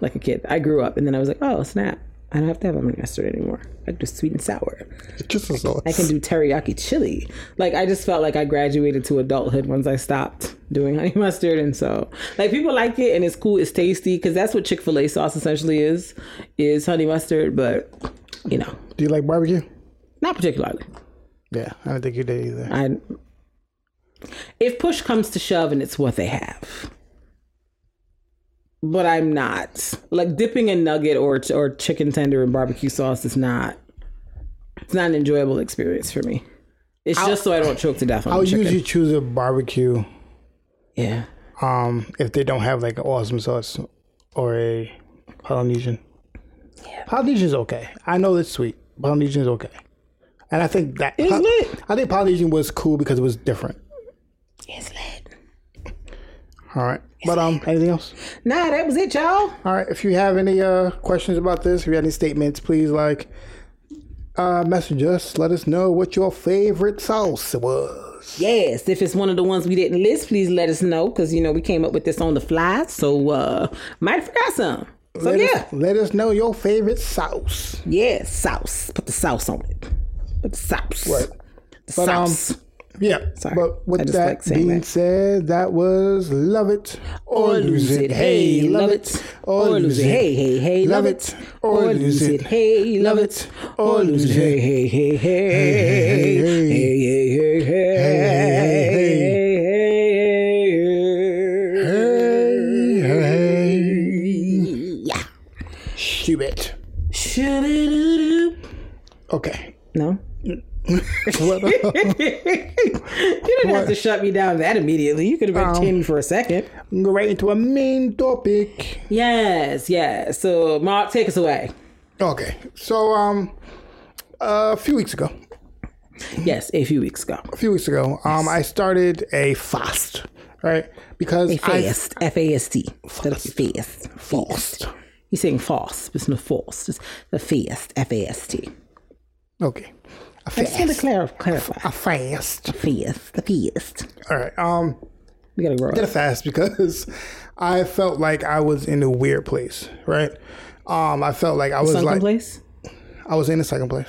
[SPEAKER 3] like a kid. I grew up, and then I was like, oh snap! I don't have to have honey mustard anymore. I can do sweet and sour.
[SPEAKER 2] Just a sauce.
[SPEAKER 3] I can do teriyaki chili. Like I just felt like I graduated to adulthood once I stopped doing [laughs] honey mustard, and so like people like it and it's cool, it's tasty because that's what Chick Fil A sauce essentially is, is honey mustard. But you know,
[SPEAKER 2] Do you like barbecue?
[SPEAKER 3] not particularly.
[SPEAKER 2] Yeah, I don't think you did either.
[SPEAKER 3] I if push comes to shove and it's what they have. But I'm not like dipping a nugget or or chicken tender in barbecue sauce is not. It's not an enjoyable experience for me. It's just so I don't choke to death on
[SPEAKER 2] I'll
[SPEAKER 3] chicken.
[SPEAKER 2] usually choose a barbecue
[SPEAKER 3] yeah,
[SPEAKER 2] um, if they don't have like an awesome sauce or a Polynesian. Yeah. Polynesian's okay. I know it's sweet. Polynesian's okay. And I think that
[SPEAKER 3] It's lit.
[SPEAKER 2] I think Polynesian was cool because it was different.
[SPEAKER 3] it's lit.
[SPEAKER 2] All right. But um anything else?
[SPEAKER 3] Nah, that was it, y'all.
[SPEAKER 2] All right. If you have any uh questions about this, if you have any statements, please like uh message us. Let us know what your favorite sauce was.
[SPEAKER 3] Yes, if it's one of the ones we didn't list, please let us know because you know we came up with this on the fly, so uh might have forgot some. So
[SPEAKER 2] Let
[SPEAKER 3] yeah,
[SPEAKER 2] us, let us know your favorite sauce.
[SPEAKER 3] yeah, sauce. Put the sauce on it. Put the sauce.
[SPEAKER 2] Right.
[SPEAKER 3] The
[SPEAKER 2] But, um,
[SPEAKER 3] sauce.
[SPEAKER 2] Yeah.
[SPEAKER 3] Sorry.
[SPEAKER 2] But with that
[SPEAKER 3] like
[SPEAKER 2] being
[SPEAKER 3] that.
[SPEAKER 2] said, that was love it
[SPEAKER 3] or lose it, hey, love it, or lose it, hey, hey, hey, love it, or lose it, hey, love it, or lose it, hey, hey, hey, hey, hey, hey, hey, hey, hey,
[SPEAKER 2] Hey,
[SPEAKER 3] hey, hey, hey, yeah.
[SPEAKER 2] Shoot it. Okay.
[SPEAKER 3] No,
[SPEAKER 2] What, [laughs]
[SPEAKER 3] you didn't have to shut me down that immediately. You could have entertained me for a second.
[SPEAKER 2] go right into a main topic.
[SPEAKER 3] Yes, yes. So, Mark, take us away.
[SPEAKER 2] Okay. So um a few weeks ago,
[SPEAKER 3] Yes, a few weeks ago.
[SPEAKER 2] a few weeks ago, um I started a fast, right? Because
[SPEAKER 3] A fast, F A S T. Fast. Fast.
[SPEAKER 2] fast.
[SPEAKER 3] He's saying fast, but it's not fast. It's the fast, F A S T.
[SPEAKER 2] Okay. A
[SPEAKER 3] I just want to
[SPEAKER 2] fast.
[SPEAKER 3] clarify.
[SPEAKER 2] A fast.
[SPEAKER 3] Fast, the fast.
[SPEAKER 2] All right. Um
[SPEAKER 3] We gotta grow
[SPEAKER 2] did a fast because [laughs] I felt like I was in a weird place, right? Um, I felt like I was
[SPEAKER 3] Sunken
[SPEAKER 2] like
[SPEAKER 3] place?
[SPEAKER 2] I was in a second place.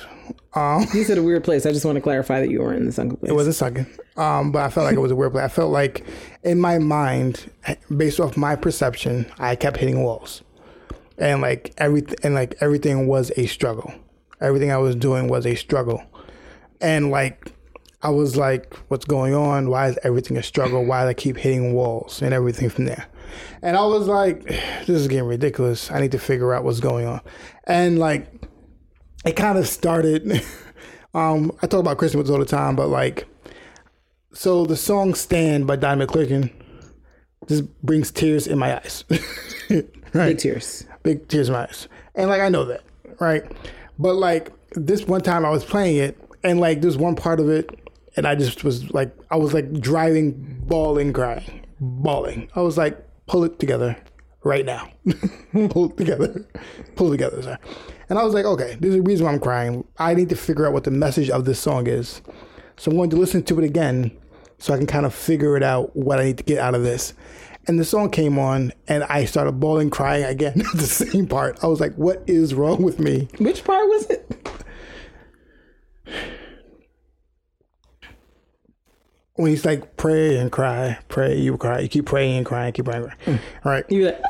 [SPEAKER 2] Um,
[SPEAKER 3] You said a weird place. I just want to clarify that you were in the sunken place.
[SPEAKER 2] it wasn't second, um, but I felt like it was a weird place. I felt like in my mind, based off my perception, I kept hitting walls, and like everything, and like everything was a struggle. Everything I was doing was a struggle, and like I was like, "What's going on? Why is everything a struggle? Why do I keep hitting walls and everything from there?" And I was like, "This is getting ridiculous. I need to figure out what's going on." And like, it kind of started. [laughs] um, I talk about Christmas all the time, but like, so the song "Stand" by Don McClurkin just brings tears in my eyes. [laughs] right?
[SPEAKER 3] Big tears.
[SPEAKER 2] big tears in my eyes. And like I know that. right? But like this one time I was playing it, and like there's one part of it, and I just was like, I was like driving, bawling, crying, bawling. I was like, pull it together right now. [laughs] pull it together. Pull it together, sir. And I was like, okay, there's a reason why I'm crying. I need to figure out what the message of this song is. So I'm going to listen to it again so I can kind of figure it out what I need to get out of this. And the song came on, and I started bawling, crying again [laughs] the same part. I was like, what is wrong with me?
[SPEAKER 3] Which part was it?
[SPEAKER 2] When he's like, pray and cry, pray, you cry, you keep praying and crying, keep praying. And crying. All right.
[SPEAKER 3] You like,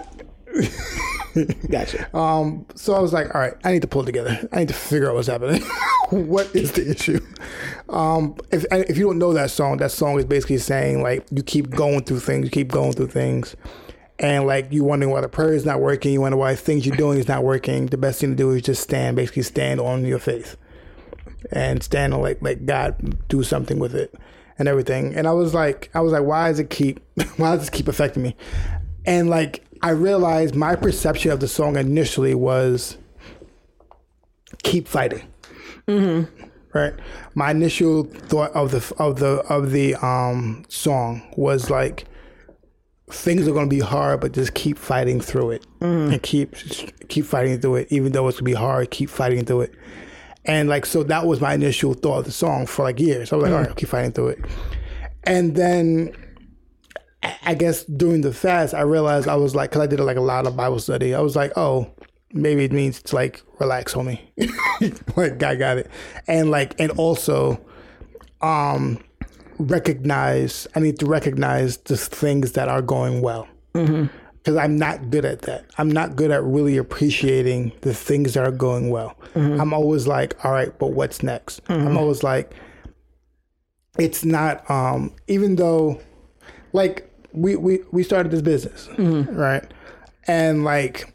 [SPEAKER 3] [laughs] gotcha.
[SPEAKER 2] Um, so I was like, all right, I need to pull it together. I need to figure out what's happening. [laughs] what is the issue? Um, if if you don't know that song, that song is basically saying like you keep going through things, you keep going through things, and like you wondering why the prayer is not working, you wonder why things you're doing is not working. The best thing to do is just stand, basically stand on your faith, and stand on like like God do something with it and everything. And I was like, I was like, why does it keep, [laughs] why does this keep affecting me? And like I realized my perception of the song initially was keep fighting. Mm-hmm. Right. My initial thought of the of the of the um song was like things are going to be hard, but just keep fighting through it and keep keep fighting through it, even though it's going to be hard. Keep fighting through it. And like so, that was my initial thought of the song for like years. I was like, all right, I'll keep fighting through it. And then I- guess during the fast, I realized I was like, because I did like a lot of Bible study. I was like, oh, maybe it means to like relax, homie. [laughs] like, I got it. And like, and also, um, recognize. I need to recognize the things that are going well. Because I'm not good at that. I'm not good at really appreciating the things that are going well. Mm-hmm. I'm always like, all right, but what's next? I'm mm-hmm. always like, it's not. Um, even though like we we we started this business mm-hmm. right and like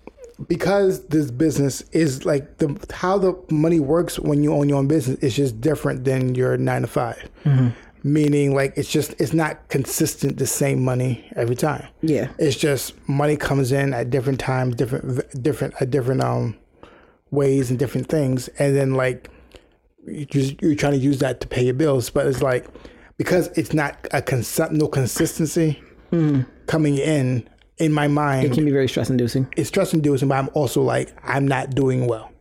[SPEAKER 2] because this business is like the how the money works when you own your own business is just different than your nine to 5 meaning like it's just it's not consistent the same money every time.
[SPEAKER 3] Yeah.
[SPEAKER 2] it's just money comes in at different times different different at different um ways and different things. And then like you just you're trying to use that to pay your bills. But it's like because it's not a cons- no consistency coming in in my mind
[SPEAKER 3] It can be very stress inducing.
[SPEAKER 2] it's stress inducing but i'm also like i'm not doing well.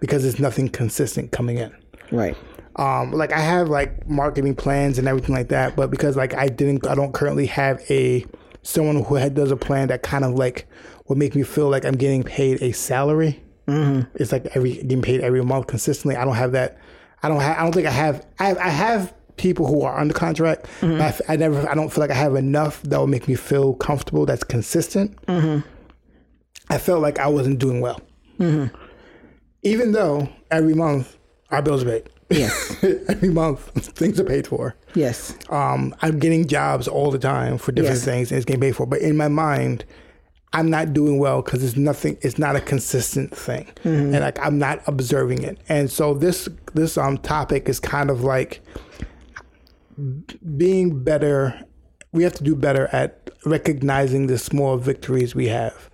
[SPEAKER 2] Because there's nothing consistent coming in.
[SPEAKER 3] Right.
[SPEAKER 2] Um like i have like marketing plans and everything like that but because like i didn't i don't currently have a someone who had, does a plan that kind of like would make me feel like i'm getting paid a salary. Mm-hmm. it's like every getting paid every month consistently. I don't have that i don't have i don't think i have i have, I have people who are under contract but I, f- I never i don't feel like i have enough that will make me feel comfortable that's consistent. I felt like i wasn't doing well. Even though every month our bills are paid
[SPEAKER 3] Yes. [laughs]
[SPEAKER 2] every month things are paid for.
[SPEAKER 3] Yes.
[SPEAKER 2] um, i'm getting jobs all the time for different
[SPEAKER 3] Yes.
[SPEAKER 2] things and it's getting paid for. But in my mind i'm not doing well because it's nothing it's not a consistent thing. And like i'm not observing it. And so this this um topic is kind of like being better we have to do better at recognizing the small victories we have.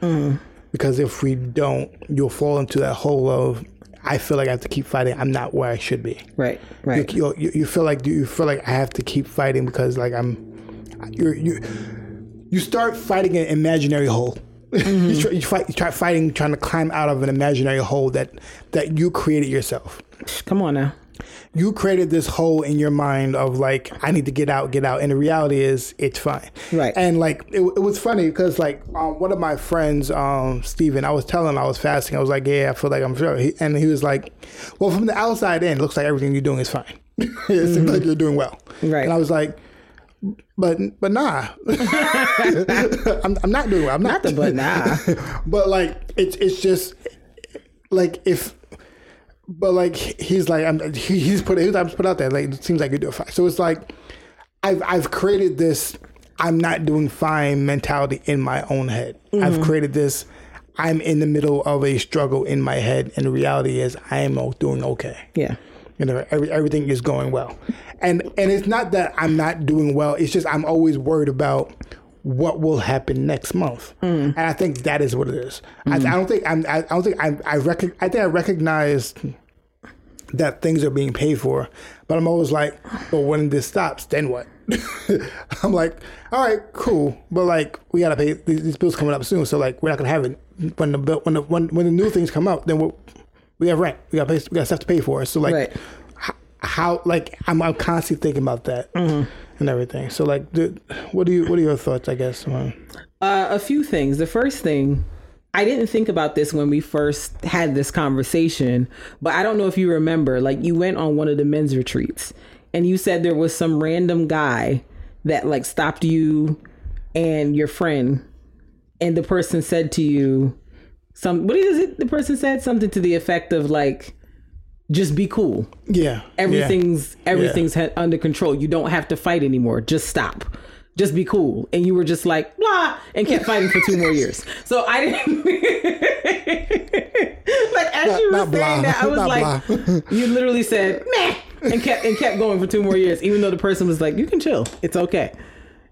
[SPEAKER 2] Because if we don't you'll fall into that hole of i feel like i have to keep fighting i'm not where i should be
[SPEAKER 3] Right. Right.
[SPEAKER 2] you, you, you feel like you feel like I have to keep fighting because like I'm you're you you start fighting an imaginary hole. Mm-hmm. you, try, you fight you try fighting trying to climb out of an imaginary hole that that you created yourself.
[SPEAKER 3] Come on now.
[SPEAKER 2] You created this hole in your mind of like I need to get out, get out, and the reality is it's fine.
[SPEAKER 3] Right.
[SPEAKER 2] And like it, it was funny because like um, one of my friends, um, Steven, I was telling him I was fasting. I was like, yeah, I feel like I'm sure. He, and he was like, well, from the outside in, it looks like everything you're doing is fine. [laughs] it seems like you're doing well.
[SPEAKER 3] Right.
[SPEAKER 2] And I was like, but but nah, [laughs] I'm, I'm not doing well. I'm not.
[SPEAKER 3] Not the but nah. [laughs]
[SPEAKER 2] but like it's it's just like if but like he's like I'm he's put he's put out there like it seems like you do fine. So it's like I've I've created this I'm not doing fine mentality in my own head. I've mm-hmm. created this I'm in the middle of a struggle in my head, and the reality is I am doing okay.
[SPEAKER 3] Yeah.
[SPEAKER 2] You know, every, everything is going well, and and it's not that I'm not doing well. It's just I'm always worried about what will happen next month.
[SPEAKER 3] Mm.
[SPEAKER 2] And I think that is what it is. I, I don't think I'm, I, I don't think I I, rec- I think I recognize that things are being paid for, but I'm always like, but when this stops, then what? [laughs] I'm like, all right, cool, but like we gotta pay these, these bills coming up soon, so like we're not gonna have it when the bill when the when, when the new things come out, then we'll, we have rent, we got pay, we got stuff to pay for. So like,
[SPEAKER 3] Right.
[SPEAKER 2] how like I'm, I'm constantly thinking about that and everything. So like, the, what do you what are your thoughts? I guess.
[SPEAKER 3] Uh, a few things. The first thing, I didn't think about this when we first had this conversation, but I don't know if you remember. Like, you went on one of the men's retreats, and you said there was some random guy that like stopped you and your friend, and the person said to you, "Some what is it?" The person said something to the effect of like, "Just be cool.
[SPEAKER 2] Yeah,
[SPEAKER 3] Everything's everything's ha- under control. You don't have to fight anymore. Just stop." Just be cool. And you were just like, blah, and kept fighting for two more years. So I didn't. [laughs] like, as you were saying
[SPEAKER 2] blah.
[SPEAKER 3] that, I was
[SPEAKER 2] Not
[SPEAKER 3] like, you literally said, meh, and kept, and kept going for two more years, even though the person was like, you can chill. It's okay.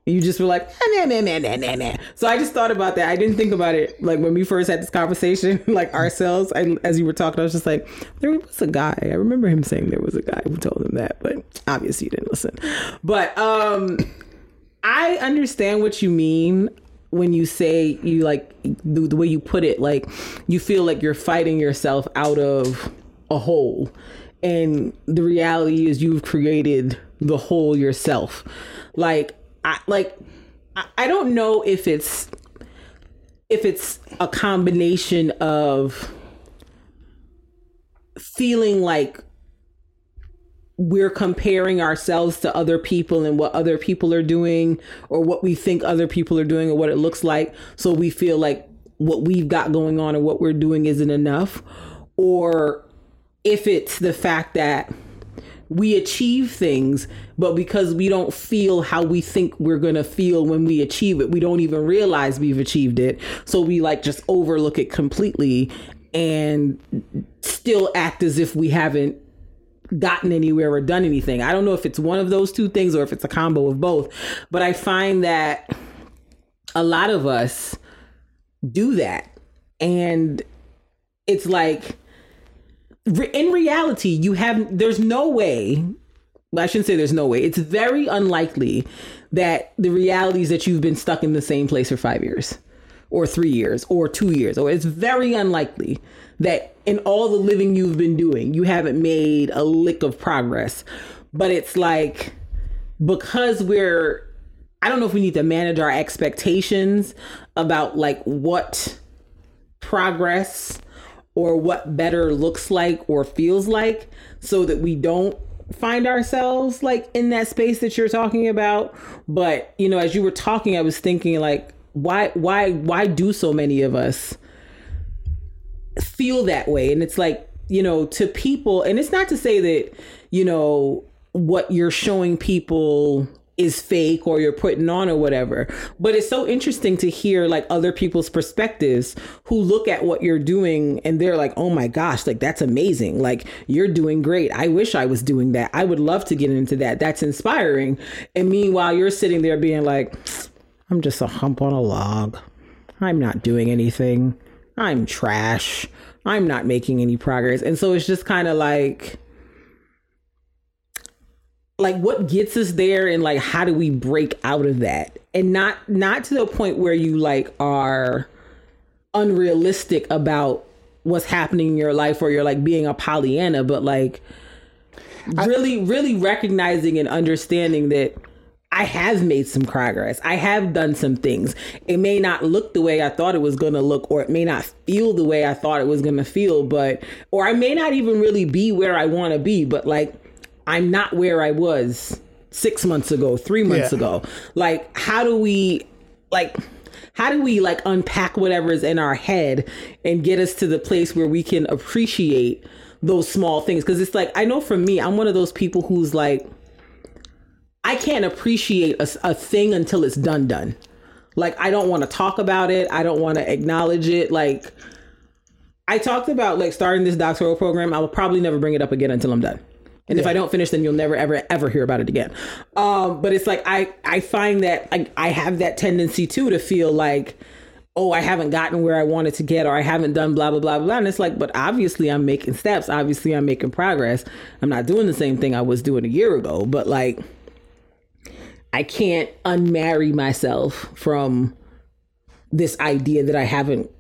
[SPEAKER 3] You just were like, nah, nah, nah, nah, nah, nah. So I just thought about that. I didn't think about it like when we first had this conversation, [laughs] like ourselves. I, as you were talking, I was just like, there was a guy. I remember him saying there was a guy who told him that, but obviously you didn't listen. But um, I understand what you mean when you say you like the, the way you put it, like you feel like you're fighting yourself out of a hole. And the reality is you've created the hole yourself. Like I like I, don't know if it's if it's a combination of feeling like we're comparing ourselves to other people and what other people are doing or what we think other people are doing or what it looks like. So we feel like what we've got going on or what we're doing isn't enough. Or if it's the fact that we achieve things, but because we don't feel how we think we're to feel when we achieve it, we don't even realize we've achieved it. So we like just overlook it completely and still act as if we haven't gotten anywhere or done anything. I don't know if it's one of those two things or if it's a combo of both, but I find that a lot of us do that. And it's like, in reality, you have, there's no way, well, I shouldn't say there's no way, it's very unlikely that the reality is that you've been stuck in the same place for five years or three years or two years, or it's very unlikely that in all the living you've been doing, you haven't made a lick of progress. But it's like, because we're, I don't know if we need to manage our expectations about like what progress or what better looks like or feels like so that we don't find ourselves like in that space that you're talking about. But you know as you were talking i was thinking like why why why do so many of us feel that way? And it's like you know to people and it's not to say that you know what you're showing people is fake or you're putting on or whatever. But it's so interesting to hear like other people's perspectives who look at what you're doing and they're like oh my gosh like that's amazing. Like you're doing great. I wish i was doing that. I would love to get into that. That's inspiring. And meanwhile you're sitting there being like i'm just a hump on a log. I'm not doing anything. I'm trash. I'm not making any progress. And so it's just kind of like like what gets us there and like how do we break out of that and not not to the point where you like are unrealistic about what's happening in your life or you're like being a pollyanna but like really really recognizing and understanding that I have made some progress. I have done some things. It may not look the way I thought it was going to look, or it may not feel the way I thought it was going to feel, but, or I may not even really be where I want to be, but like, I'm not where I was six months ago, three months
[SPEAKER 2] Yeah.
[SPEAKER 3] ago. Like, how do we, like, how do we like unpack whatever is in our head and get us to the place where we can appreciate those small things? Because it's like, I know for me, I'm one of those people who's like, I can't appreciate a, a thing until it's done, done. Like, I don't want to talk about it. I don't want to acknowledge it. Like, I talked about like starting this doctoral program. I will probably never bring it up again until I'm done. And if I don't finish, then you'll never, ever, ever hear about it again. Um, but it's like I, I find that I, I have that tendency too to feel like, oh, I haven't gotten where I wanted to get, or I haven't done blah blah blah blah. And it's like, but obviously I'm making steps. Obviously I'm making progress. I'm not doing the same thing I was doing a year ago, but like, I can't unmarry myself from this idea that I haven't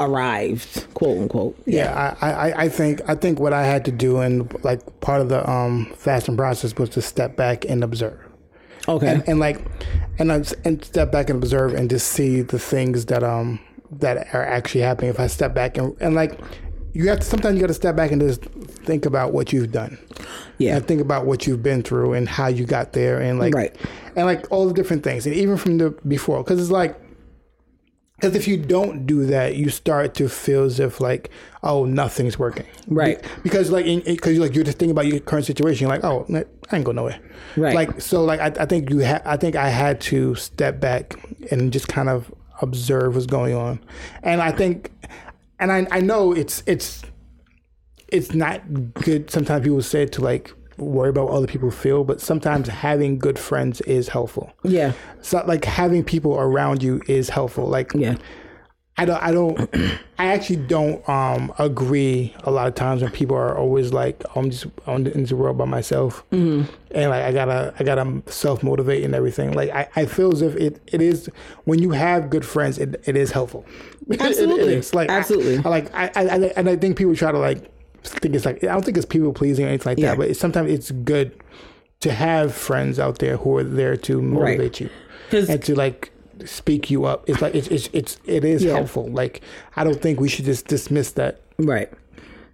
[SPEAKER 3] arrived, quote unquote.
[SPEAKER 2] Yeah, I, I, I think I think what I had to do and like part of the um fasting process was to step back and observe.
[SPEAKER 3] Okay.
[SPEAKER 2] and, and like and I, and step back and observe and just see the things that um that are actually happening if I step back and and like you have to sometimes you got to step back and just think about what you've done
[SPEAKER 3] yeah.
[SPEAKER 2] and think about what you've been through and how you got there and like
[SPEAKER 3] Right.
[SPEAKER 2] and like all the different things and even from the before because it's like because if you don't do that you start to feel as if like oh nothing's working
[SPEAKER 3] Right.
[SPEAKER 2] Be- because like because like you're just thinking about your current situation you're like oh I ain't going nowhere
[SPEAKER 3] Right.
[SPEAKER 2] like so like I, I think you ha- I think I had to step back and just kind of observe what's going on and I think and I I know it's it's it's not good sometimes people say to like worry about what other people feel but sometimes having good friends is helpful
[SPEAKER 3] Yeah.
[SPEAKER 2] so like having people around you is helpful like
[SPEAKER 3] Yeah.
[SPEAKER 2] I don't I don't I actually don't um agree a lot of times when people are always like I'm just I'm in this world by myself and like I gotta I gotta self motivate and everything like I, I feel as if it, it is when you have good friends it, it is helpful [laughs] It-
[SPEAKER 3] Absolutely.
[SPEAKER 2] it is like
[SPEAKER 3] Absolutely.
[SPEAKER 2] I, like I, I and I think people try to like think it's like I don't think it's people pleasing or anything like
[SPEAKER 3] Yeah.
[SPEAKER 2] that but it's, sometimes it's good to have friends out there who are there to motivate you and to like speak you up. It's like it's it's, it's it is
[SPEAKER 3] Yeah.
[SPEAKER 2] helpful. Like I don't think we should just dismiss that.
[SPEAKER 3] Right.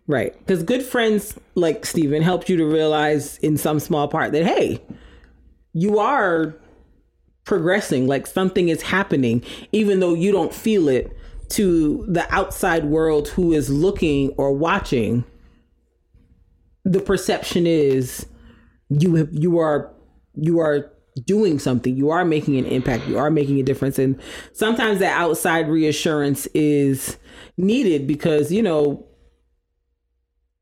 [SPEAKER 3] Right. Because good friends like Steven helped you to realize in some small part that, hey, you are progressing, like something is happening, even though you don't feel it to the outside world who is looking or watching. The perception is you have, you are you are doing something. You are making an impact. You are making a difference. And sometimes that outside reassurance is needed because you know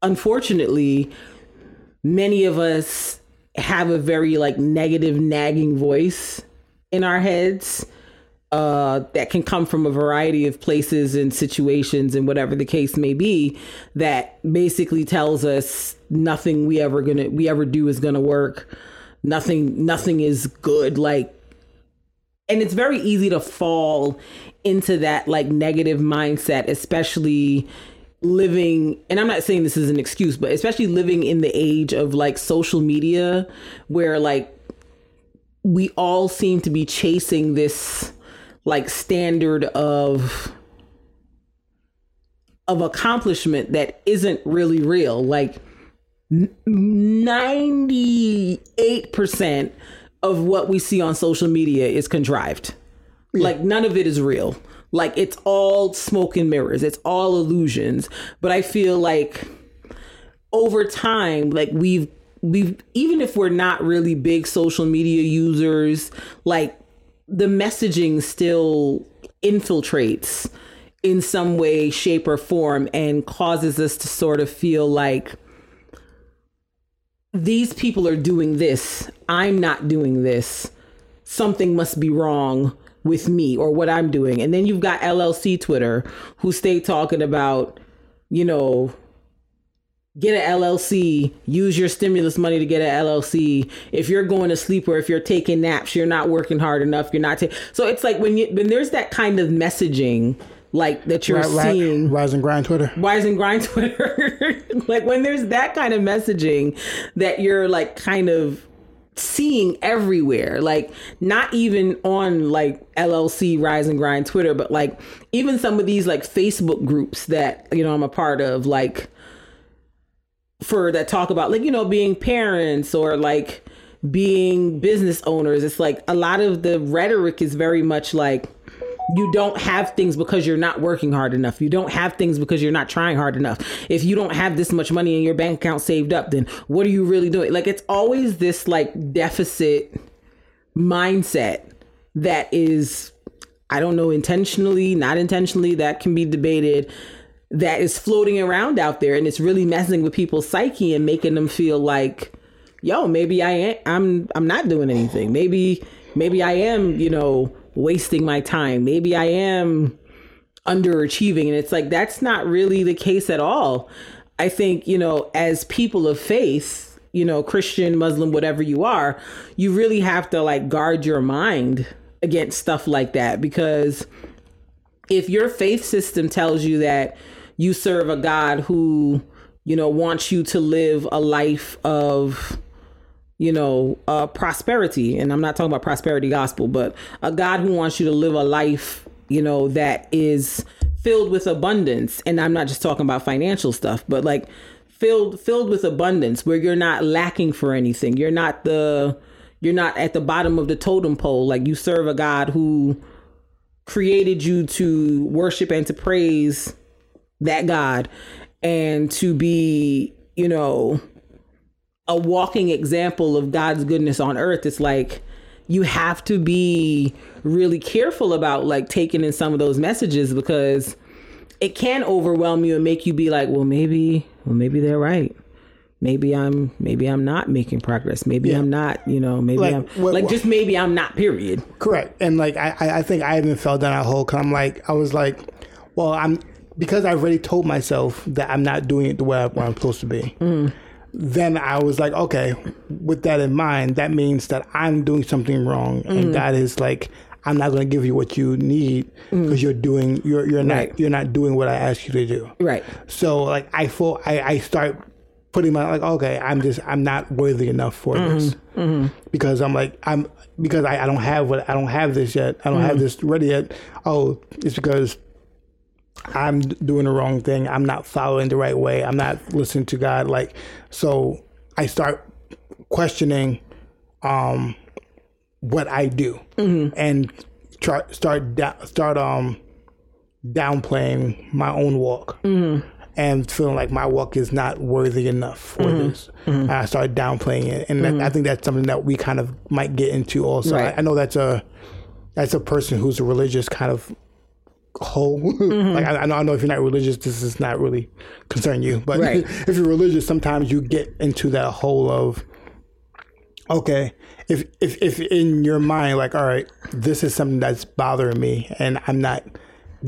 [SPEAKER 3] unfortunately many of us have a very like negative nagging voice in our heads uh, that can come from a variety of places and situations and whatever the case may be that basically tells us nothing we ever gonna we ever do is gonna work. Nothing nothing is good. Like and it's very easy to fall into that like negative mindset especially living and i'm not saying this is an excuse but especially living in the age of like social media where like we all seem to be chasing this like standard of of accomplishment that isn't really real like 98% of what we see on social media is contrived. Like none of it is real. Like it's all smoke and mirrors. It's all illusions. But I feel like over time like we've we've even if we're not really big social media users, like the messaging still infiltrates in some way shape or form and causes us to sort of feel like these people are doing this. I'm not doing this. Something must be wrong with me or what I'm doing. And then you've got LLC Twitter who stay talking about, you know, get an LLC, use your stimulus money to get an LLC. If you're going to sleep or if you're taking naps, you're not working hard enough. You're not taking. So it's like when you when there's that kind of messaging like that you're seeing
[SPEAKER 2] rise and grind Twitter.
[SPEAKER 3] Wise and Grind Twitter. [laughs] like when there's that kind of messaging that you're like kind of seeing everywhere, like not even on like LLC Rise and Grind Twitter, but like even some of these like Facebook groups that, you know, I'm a part of, like for that talk about like, you know, being parents or like being business owners. It's like a lot of the rhetoric is very much like, you don't have things because you're not working hard enough. You don't have things because you're not trying hard enough. If you don't have this much money in your bank account saved up, then what are you really doing? Like it's always this like deficit mindset that is I don't know intentionally, not intentionally, that can be debated that is floating around out there and it's really messing with people's psyche and making them feel like yo maybe i am i'm i'm not doing anything. Maybe maybe i am you know wasting my time. Maybe i am underachieving. And it's like that's not really the case at all. I think you know as people of faith you know christian muslim whatever you are you really have to like guard your mind against stuff like that because if your faith system tells you that you serve a God who, you know, wants you to live a life of, you know, uh, prosperity, and I'm not talking about prosperity gospel, but a God who wants you to live a life, you know, that is filled with abundance. And I'm not just talking about financial stuff, but like filled filled with abundance where you're not lacking for anything. You're not the you're not at the bottom of the totem pole. Like you serve a God who created you to worship and to praise that God and to be, you know, a walking example of God's goodness on earth. It's like you have to be really careful about like taking in some of those messages because it can overwhelm you and make you be like, well, maybe, well, maybe they're right. Maybe I'm, maybe I'm not making progress. Maybe
[SPEAKER 2] Yeah.
[SPEAKER 3] I'm not, you know, maybe
[SPEAKER 2] Like,
[SPEAKER 3] I'm
[SPEAKER 2] what-
[SPEAKER 3] like
[SPEAKER 2] what-
[SPEAKER 3] just maybe I'm not. Period.
[SPEAKER 2] Correct. And like I, I think I even fell down that hole because I'm like I was like, well, I'm because I already told myself that I'm not doing it the way, I, where I'm supposed to be. Mm-hmm. Then I was like, okay, with that in mind, that means that I'm doing something wrong, and mm-hmm. that is like, I'm not going to give you what you need mm-hmm. because you're doing you're you're not
[SPEAKER 3] Right.
[SPEAKER 2] you're not doing what I asked you to do.
[SPEAKER 3] Right.
[SPEAKER 2] So like I feel I, I start putting my like okay I'm just I'm not worthy enough for this because I'm like I'm because I, I don't have what I don't have this yet I don't have this ready yet oh it's because I'm doing the wrong thing. I'm not following the right way. I'm not listening to God. Like so I start questioning um what I do mm-hmm. and try start start um downplaying my own walk mm-hmm. and feeling like my walk is not worthy enough for mm-hmm. this. And I started downplaying it, and that, I think that's something that we kind of might get into also.
[SPEAKER 3] Right.
[SPEAKER 2] I, I know that's a that's a person who's a religious kind of whole. [laughs] Mm-hmm. like I, I know I know if you're not religious, this is not really concern you, but
[SPEAKER 3] Right. [laughs]
[SPEAKER 2] if you're religious, sometimes you get into that hole of okay if if if in your mind like all right this is something that's bothering me and i'm not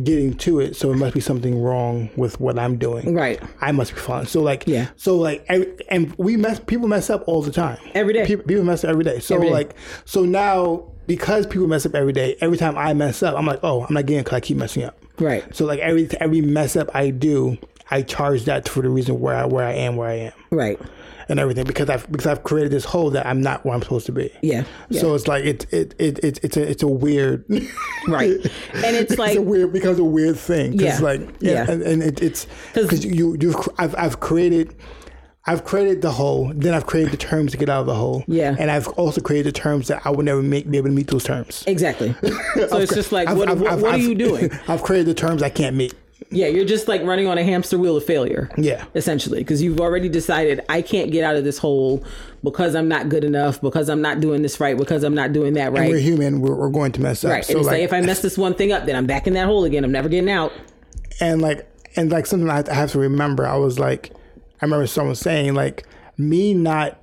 [SPEAKER 2] getting to it so it must be something wrong with what i'm doing
[SPEAKER 3] Right.
[SPEAKER 2] i must be falling so like
[SPEAKER 3] Yeah.
[SPEAKER 2] so like and, and we mess people mess up all the time
[SPEAKER 3] Every day.
[SPEAKER 2] people, people mess up every day so
[SPEAKER 3] Every day.
[SPEAKER 2] like so now because people mess up every day every time i mess up i'm like oh i'm not getting because i keep messing up
[SPEAKER 3] Right.
[SPEAKER 2] so like every every mess up i do i charge that for the reason where i where i am where i am
[SPEAKER 3] Right.
[SPEAKER 2] and everything because I've because I've created this hole that I'm not where I'm supposed to be.
[SPEAKER 3] Yeah. yeah.
[SPEAKER 2] So it's like it it, it, it it's a it's a weird [laughs]
[SPEAKER 3] right. And it's like
[SPEAKER 2] it's a weird becomes a weird thing.
[SPEAKER 3] Yeah.
[SPEAKER 2] Like yeah,
[SPEAKER 3] Yeah.
[SPEAKER 2] and, and it, it's
[SPEAKER 3] 'Cause-
[SPEAKER 2] because you you've I've I've created. I've created the hole, then I've created the terms to get out of the hole.
[SPEAKER 3] Yeah.
[SPEAKER 2] And I've also created the terms that I would never make, be able to meet those terms.
[SPEAKER 3] exactly. [laughs] So it's just like,
[SPEAKER 2] I've-
[SPEAKER 3] what,
[SPEAKER 2] I've-
[SPEAKER 3] what,
[SPEAKER 2] I've-
[SPEAKER 3] what are you doing? [laughs]
[SPEAKER 2] I've created the terms I can't meet.
[SPEAKER 3] Yeah, you're just like running on a hamster wheel of failure.
[SPEAKER 2] Yeah.
[SPEAKER 3] Essentially, because you've already decided I can't get out of this hole because I'm not good enough, because I'm not doing this right, because I'm not doing that right.
[SPEAKER 2] We're human. We're, we're going to mess up.
[SPEAKER 3] Right.
[SPEAKER 2] So
[SPEAKER 3] it's like,
[SPEAKER 2] like,
[SPEAKER 3] if I mess this one thing up, then I'm back in that hole again. I'm never getting out.
[SPEAKER 2] and like and like something I have to remember. I was like, I remember someone saying like me not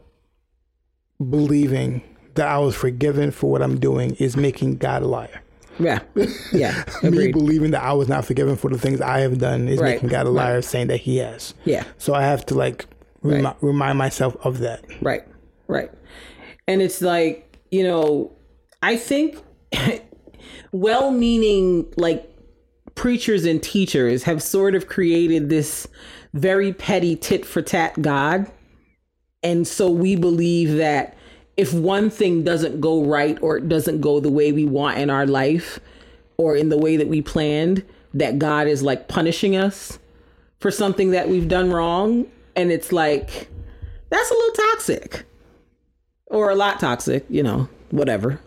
[SPEAKER 2] believing that I was forgiven for what I'm doing is making God a liar.
[SPEAKER 3] Yeah. Yeah. [laughs]
[SPEAKER 2] Me believing that I was not forgiven for the things I have done is
[SPEAKER 3] Right.
[SPEAKER 2] making God a liar, saying that He has.
[SPEAKER 3] Yeah.
[SPEAKER 2] So I have to like remi-
[SPEAKER 3] Right.
[SPEAKER 2] remind myself of that.
[SPEAKER 3] Right. Right. And it's like, you know, I think [laughs] well meaning like preachers and teachers have sort of created this very petty tit for tat God. And so we believe that if one thing doesn't go right or it doesn't go the way we want in our life or in the way that we planned, that God is like punishing us for something that we've done wrong. And it's like, that's a little toxic or a lot toxic, you know, whatever,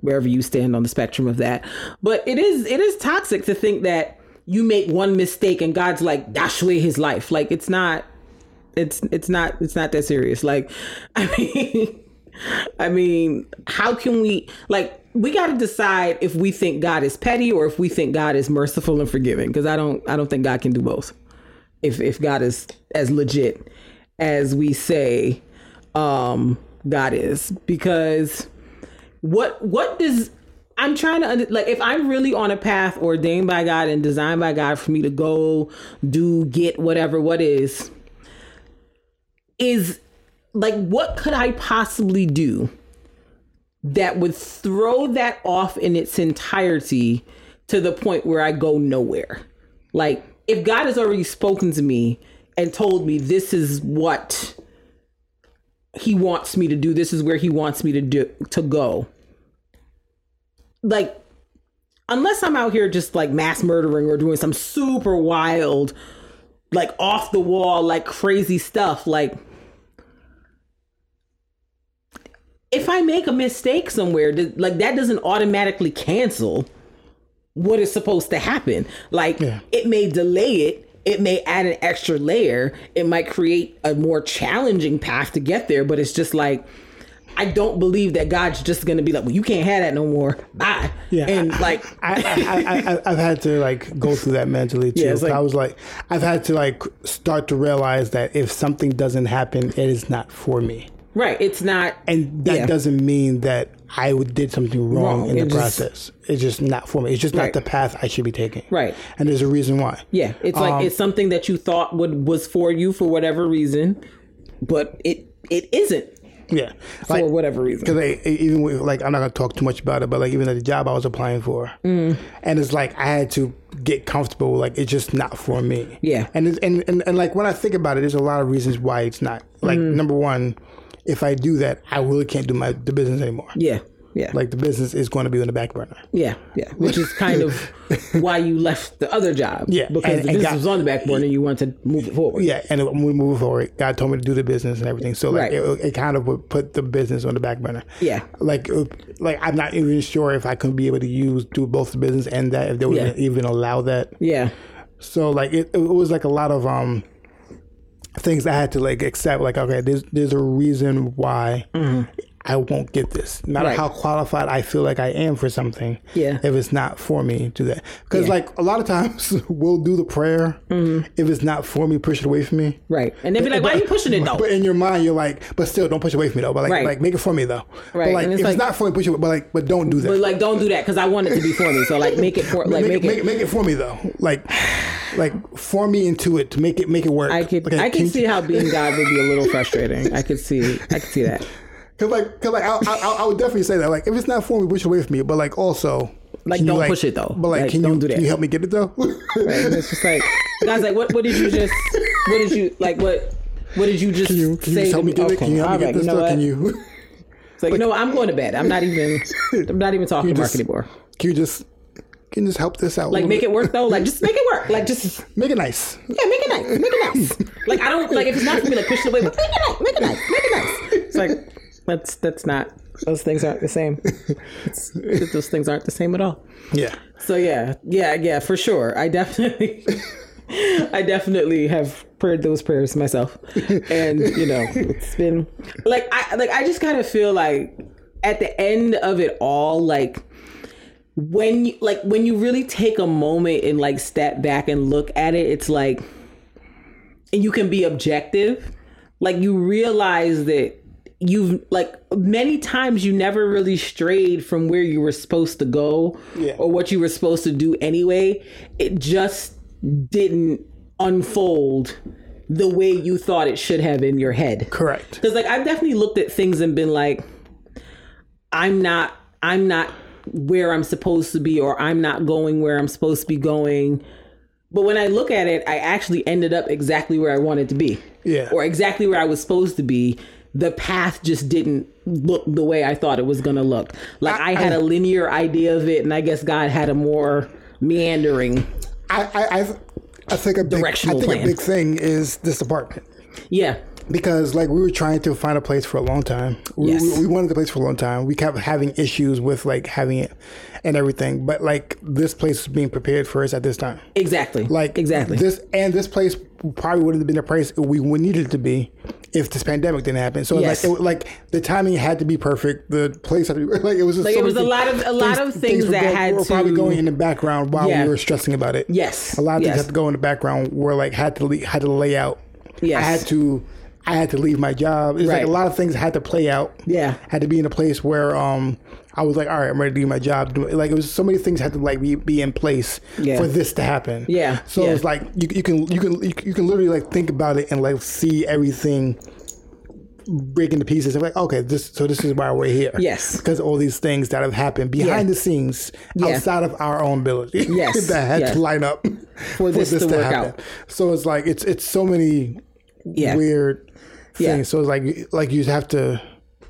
[SPEAKER 3] wherever you stand on the spectrum of that. But it is it is toxic to think that you make one mistake and God's like dash away his life. Like it's not it's it's not it's not that serious. Like [laughs] I mean I mean, how can we like we got to decide if we think God is petty or if we think God is merciful and forgiving because I don't I don't think God can do both. if if God is as legit as we say um God is because what what does I'm trying to like if I'm really on a path ordained by God and designed by God for me to go do get whatever what is is like what could I possibly do that would throw that off in its entirety to the point where I go nowhere. Like if God has already spoken to me and told me this is what he wants me to do, this is where he wants me to do to go. Like unless I'm out here just like mass murdering or doing some super wild like off the wall like crazy stuff like if I make a mistake somewhere, like that doesn't automatically cancel what is supposed to happen. Like yeah. it may delay it, it may add an extra layer, it might create a more challenging path to get there, but it's just like I don't believe that God's just going to be like, well, you can't have that no more. Bye. Yeah. And like, [laughs]
[SPEAKER 2] I, I, I, have had to like go through that mentally too. Yeah, like, I was like, I've had to like start to realize that if something doesn't happen, it is not for me.
[SPEAKER 3] Right. It's not.
[SPEAKER 2] And that yeah. doesn't mean that I did something wrong, wrong. in the just, process. It's just not for me. It's just right. not the path I should be taking.
[SPEAKER 3] Right.
[SPEAKER 2] And there's a reason why.
[SPEAKER 3] Yeah. It's um, like it's something that you thought would was for you for whatever reason, but it it isn't.
[SPEAKER 2] Yeah,
[SPEAKER 3] for whatever reason.
[SPEAKER 2] Because even with, like I'm not gonna talk too much about it, but like even at the job I was applying for, mm. and it's like I had to get comfortable. Like it's just not for me.
[SPEAKER 3] Yeah,
[SPEAKER 2] and and, and and like when I think about it, there's a lot of reasons why it's not. Like mm. number one, if I do that, I really can't do my the business anymore.
[SPEAKER 3] Yeah. Yeah.
[SPEAKER 2] Like the business is going to be on the back burner.
[SPEAKER 3] Yeah. Yeah. Which is kind of [laughs] why you left the other job.
[SPEAKER 2] Yeah.
[SPEAKER 3] Because and, the business was on the back burner and you wanted to move it forward.
[SPEAKER 2] Yeah. And when we move forward, God told me to do the business and everything. So like right. it, it, kind of would put the business on the back burner.
[SPEAKER 3] Yeah.
[SPEAKER 2] Like, like I'm not even sure if I could be able to use, do both the business and that, if they would yeah. even allow that.
[SPEAKER 3] Yeah.
[SPEAKER 2] So like it, it was like a lot of, um, things I had to like accept. Like, okay, there's there's a reason why mm-hmm. I won't get this. Not right. how qualified I feel like I am for something.
[SPEAKER 3] Yeah.
[SPEAKER 2] If it's not for me, do that. Because yeah. like a lot of times [laughs] we'll do the prayer. Mm-hmm. If it's not for me, push it away from me.
[SPEAKER 3] Right. And they'll be like, "Why are you pushing it though?"
[SPEAKER 2] But in your mind, you're like, "But still, don't push it away from me though." But like, right. like make it for me though. Right. But like, it's if like, it's not for me, push it. But like, but don't do that.
[SPEAKER 3] But like, don't do that because I want it to be for me. So like, make it for [laughs] like
[SPEAKER 2] make,
[SPEAKER 3] make,
[SPEAKER 2] it, make, it for me though. Like, like for me into it to make it make it work.
[SPEAKER 3] I could I can see how being God would be a little frustrating. I could see I could see that.
[SPEAKER 2] Cause like, cause like, I, I, I, would definitely say that. Like, if it's not for me, push away from me. But like, also,
[SPEAKER 3] like, don't like, push it though.
[SPEAKER 2] But like, like can you do that. Can you help me get it though? right.
[SPEAKER 3] It's just like, guys, like, what, what did you just, what did you like, what, what did you just can you, can say? You just help me get it? Can you help me get this? Right, you know can you? It's like, like, you know, I'm going to bed. I'm not even, I'm not even talking to Mark anymore.
[SPEAKER 2] Can you just can you just help this out?
[SPEAKER 3] Like make bit? it work though. Like just make it work. Like just [laughs]
[SPEAKER 2] make it nice.
[SPEAKER 3] Yeah, make it nice. Make it nice. like I don't like if it's not for me, like push it away. But make it nice. Make it nice. Make it nice. It's like that's that's not those things aren't the same. those things aren't the same at all.
[SPEAKER 2] Yeah.
[SPEAKER 3] So yeah, yeah, yeah, for sure. I definitely, [laughs] I definitely have prayed those prayers myself, and you know, it's been like I like I just kind of feel like at the end of it all, like when you like when you really take a moment and like step back and look at it, it's like, and you can be objective. Like you realize that you've like many times you never really strayed from where you were supposed to go
[SPEAKER 2] yeah.
[SPEAKER 3] or what you were supposed to do anyway. It just didn't unfold the way you thought it should have in your head.
[SPEAKER 2] Correct.
[SPEAKER 3] Because like i've definitely looked at things and been like i'm not i'm not where i'm supposed to be or i'm not going where i'm supposed to be going. But when i look at it i actually ended up exactly where i wanted to be
[SPEAKER 2] yeah.
[SPEAKER 3] or exactly where i was supposed to be the path just didn't look the way I thought it was going to look. Like I, I had I, a linear idea of it, and I guess God had a more meandering.
[SPEAKER 2] I I, I think a big, I think plan. a big thing is this apartment.
[SPEAKER 3] Yeah,
[SPEAKER 2] because like we were trying to find a place for a long time. We,
[SPEAKER 3] Yes.
[SPEAKER 2] we, we wanted the place for a long time. We kept having issues with like having it and everything, but like this place was being prepared for us at this time.
[SPEAKER 3] Exactly.
[SPEAKER 2] Like
[SPEAKER 3] exactly.
[SPEAKER 2] this, and this place probably wouldn't have been the place we would needed it to be if this pandemic didn't happen. So
[SPEAKER 3] Yes.
[SPEAKER 2] like, it, like the timing had to be perfect. The place had to be [laughs] like it was. Just
[SPEAKER 3] Like,
[SPEAKER 2] so
[SPEAKER 3] it was a lot of- a lot of things
[SPEAKER 2] were
[SPEAKER 3] that
[SPEAKER 2] going-
[SPEAKER 3] had
[SPEAKER 2] were probably going in the background while
[SPEAKER 3] Yeah.
[SPEAKER 2] we were stressing about it.
[SPEAKER 3] Yes.
[SPEAKER 2] a lot of
[SPEAKER 3] Yes.
[SPEAKER 2] things had to go in the background where like had to had to lay out.
[SPEAKER 3] Yes.
[SPEAKER 2] I had to. I had to leave my job. It's like a lot of things had to play out.
[SPEAKER 3] Yeah.
[SPEAKER 2] had to be in a place where um I was like, all right, I'm ready to do my job. Like it was so many things had to like be, be in place
[SPEAKER 3] Yeah.
[SPEAKER 2] for this to happen.
[SPEAKER 3] Yeah,
[SPEAKER 2] So
[SPEAKER 3] yeah.
[SPEAKER 2] it's like you, you can you can you can literally like think about it and like see everything breaking into pieces. And like, okay, this so this is why we're here.
[SPEAKER 3] Yes.
[SPEAKER 2] because all these things that have happened behind
[SPEAKER 3] Yeah.
[SPEAKER 2] the scenes
[SPEAKER 3] Yeah.
[SPEAKER 2] outside of our own ability. [laughs]
[SPEAKER 3] Yes,
[SPEAKER 2] that had to line up
[SPEAKER 3] For this to work out.
[SPEAKER 2] So it's like it's it's so many
[SPEAKER 3] Yeah.
[SPEAKER 2] weird things.
[SPEAKER 3] Yeah.
[SPEAKER 2] So it's like like you have to.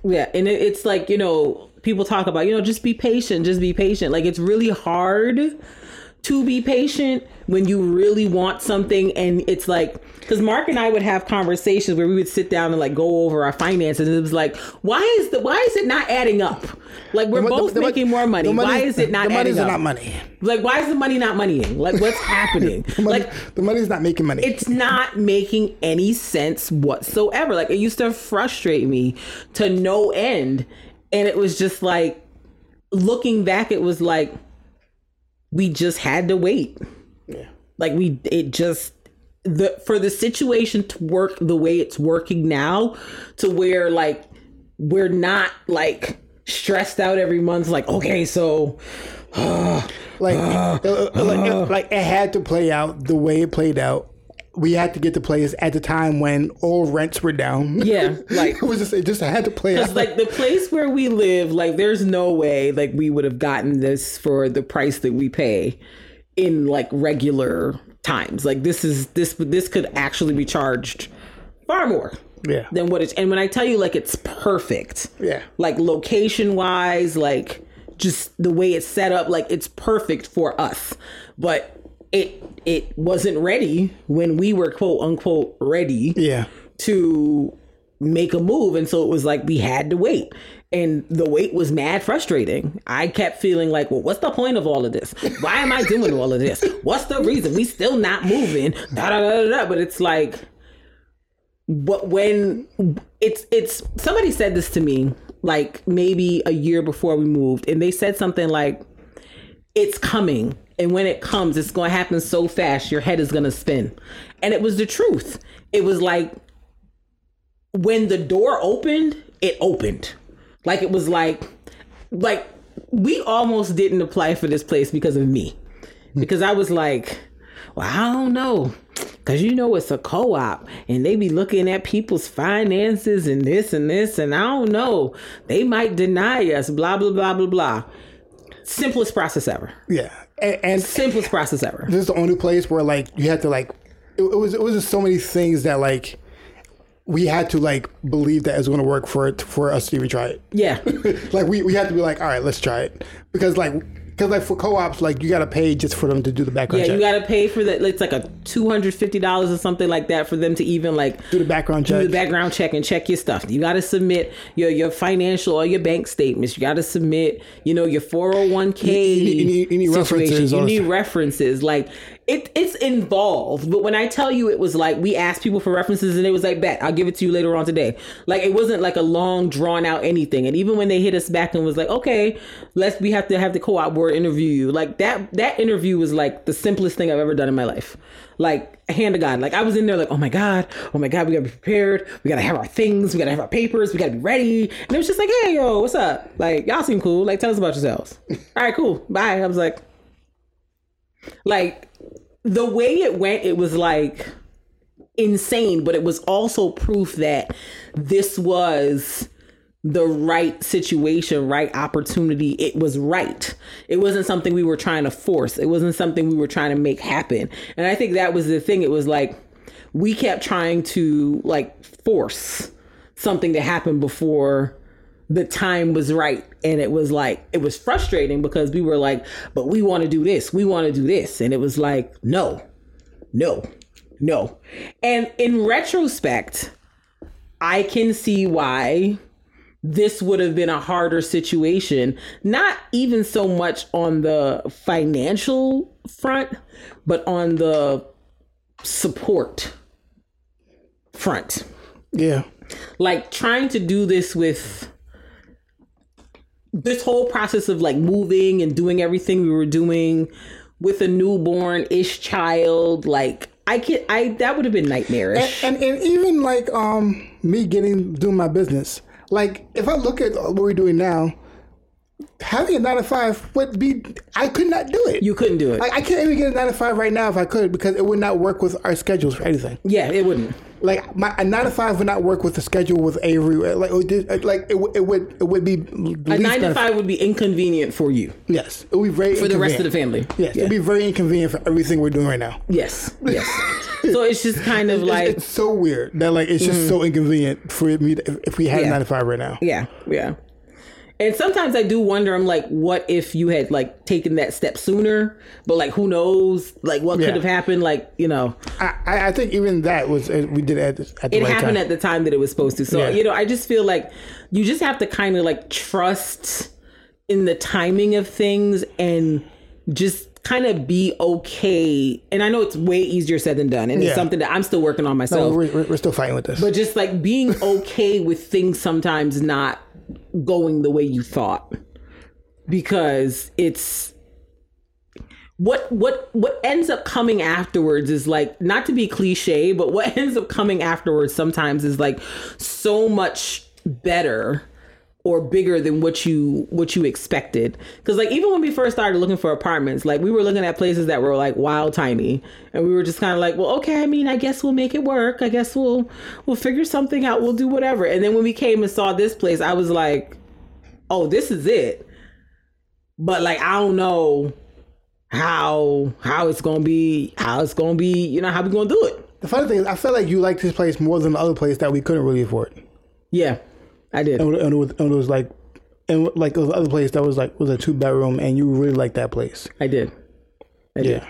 [SPEAKER 3] Yeah, and it, it's like you know, people talk about you know, just be patient, just be patient. Like it's really hard to be patient when you really want something, and it's like because Mark and I would have conversations where we would sit down and like go over our finances, and it was like, why is the why is it not adding up? Like we're
[SPEAKER 2] The-
[SPEAKER 3] both
[SPEAKER 2] the- the-
[SPEAKER 3] making more money.
[SPEAKER 2] the
[SPEAKER 3] Why is it not
[SPEAKER 2] The
[SPEAKER 3] adding
[SPEAKER 2] money's
[SPEAKER 3] up?
[SPEAKER 2] not money.
[SPEAKER 3] Like why is the money not moneying? Like what's [laughs] happening?
[SPEAKER 2] The money,
[SPEAKER 3] like
[SPEAKER 2] the money's not making money.
[SPEAKER 3] it's not making any sense whatsoever. Like it used to frustrate me to no end. And it was just like looking back, it was like we just had to wait.
[SPEAKER 2] yeah.
[SPEAKER 3] Like we it just the for the situation to work the way it's working now to where like we're not like stressed out every month like okay so [sighs]
[SPEAKER 2] Like, [sighs] uh, like, like it had to play out the way it played out. We had to get the place at the time when all rents were down.
[SPEAKER 3] yeah [laughs] like
[SPEAKER 2] it was just it just had to play.
[SPEAKER 3] Because like the place where we live, like there's no way like we would have gotten this for the price that we pay in like regular times. Like this is this this could actually be charged far more
[SPEAKER 2] yeah,
[SPEAKER 3] than what it's and when I tell you like it's perfect.
[SPEAKER 2] yeah,
[SPEAKER 3] Like location wise, like just the way it's set up, like it's perfect for us. But it it wasn't ready when we were quote unquote ready
[SPEAKER 2] yeah.
[SPEAKER 3] to make a move. And so it was like we had to wait. And the wait was mad frustrating. I kept feeling like well what's the point of all of this? Why am i doing all of this? What's the reason? We still not moving. Da, da, da, da, but it's like but when it's it's somebody said this to me like maybe a year before we moved and they said something like it's coming and when it comes it's going to happen so fast your head is going to spin. And it was the truth. It was like when the door opened it opened. Like it was like like we almost didn't apply for this place because of me. Because i was like well i don't know. Because you know it's a co-op and they be looking at people's finances and this and this and i don't know. They might deny us blah blah blah blah blah. Simplest process ever.
[SPEAKER 2] Yeah, and, and
[SPEAKER 3] simplest process ever.
[SPEAKER 2] this is the only place where like you had to like it, it was it was just so many things that like we had to like believe that it was going to work for it for us to even try it.
[SPEAKER 3] yeah. [laughs]
[SPEAKER 2] Like we, we had to be like, all right, let's try it. Because like because like for co-ops, like you got to pay just for them to do the background
[SPEAKER 3] yeah
[SPEAKER 2] check,
[SPEAKER 3] you gotta pay for that it's like a $250 or something like that for them to even like
[SPEAKER 2] do the background check.
[SPEAKER 3] do the background check and check your stuff. You got to submit your your financial or your bank statements. You got to submit, you know, your 401k.
[SPEAKER 2] You need- you need- you need
[SPEAKER 3] situation.
[SPEAKER 2] references,
[SPEAKER 3] You need references. Like it, it's involved. But when I tell you, it was like we asked people for references and it was like, bet I'll give it to you later on today. Like it wasn't like a long drawn out anything. And even when they hit us back and was like, okay, let's we have to have the co-op board interview you. Like that that interview was like the simplest thing I've ever done in my life. Like hand to God. Like I was in there like, oh my God, oh my God, we gotta be prepared. We gotta have our things, we gotta have our papers, we gotta be ready. And it was just like, hey yo, what's up? Like y'all seem cool. Like tell us about yourselves. [laughs] All right, cool. Bye. I was like, like the way it went, it was like insane, but it was also proof that this was the right situation, right opportunity. It was right. It wasn't something we were trying to force. It wasn't something we were trying to make happen. And I think that was the thing. It was like we kept trying to like force something to happen before the time was right and it was like it was frustrating because we were like but we want to do this we want to do this and it was like no no no and in retrospect I can see why this would have been a harder situation, not even so much on the financial front, but on the support front.
[SPEAKER 2] Yeah.
[SPEAKER 3] Like trying to do this with this whole process of like moving and doing everything we were doing with a newborn ish child, like I can I that would have been nightmarish.
[SPEAKER 2] And, and and even like um me getting doing my business. Like if I look at what we're doing now, having a nine to five would be I could not do it.
[SPEAKER 3] you couldn't do it.
[SPEAKER 2] like I can't even get a nine to five right now if I could because it would not work with our schedules for anything.
[SPEAKER 3] yeah, it wouldn't.
[SPEAKER 2] Like my a nine to five would not work with the schedule with Avery. Like it would, like it, would- it would it would be
[SPEAKER 3] A nine to five would be inconvenient for you.
[SPEAKER 2] Yes, it would be very
[SPEAKER 3] For the rest of the family.
[SPEAKER 2] Yes,
[SPEAKER 3] Yeah.
[SPEAKER 2] it'd be very inconvenient for everything we're doing right now.
[SPEAKER 3] Yes. Yes. [laughs] so it's just kind of
[SPEAKER 2] It's,
[SPEAKER 3] like
[SPEAKER 2] it's so weird that like it's just mm-hmm. so inconvenient for me to, if, if we had
[SPEAKER 3] Yeah.
[SPEAKER 2] a nine to five right now.
[SPEAKER 3] Yeah, yeah. And sometimes I do wonder, I'm like, what if you had like taken that step sooner? But like, who knows? Like, what
[SPEAKER 2] Yeah.
[SPEAKER 3] could have happened? Like, you know,
[SPEAKER 2] I, I think even that was uh, we did it at, at the
[SPEAKER 3] it
[SPEAKER 2] right
[SPEAKER 3] happened
[SPEAKER 2] time.
[SPEAKER 3] at the time that it was supposed to. So,
[SPEAKER 2] Yeah.
[SPEAKER 3] you know, I just feel like you just have to kind of like trust in the timing of things and just kind of be okay. And I know it's way easier said than done. And
[SPEAKER 2] Yeah.
[SPEAKER 3] it's something that I'm still working on myself.
[SPEAKER 2] we're, we're, we're still fighting with this.
[SPEAKER 3] but just like being okay with things sometimes not going the way you thought. Because it's what what what ends up coming afterwards is like not to be cliche but what [laughs] ends up coming afterwards sometimes is like so much better or bigger than what you what you expected. Because like even when we first started looking for apartments like we were looking at places that were like wild tiny. And we were just kind of like well okay i mean i guess we'll make it work. I guess we'll we'll figure something out. We'll do whatever. And then when we came and saw this place i was like oh this is it. But like i don't know how how it's gonna be how it's gonna be you know how we gonna do it.
[SPEAKER 2] The funny thing is, I felt like you liked this place more than the other place that we couldn't really afford.
[SPEAKER 3] yeah i did
[SPEAKER 2] And, it was, and it was like, and like the other place that was like was a two bedroom, and you really like that place.
[SPEAKER 3] i did i did
[SPEAKER 2] Yeah,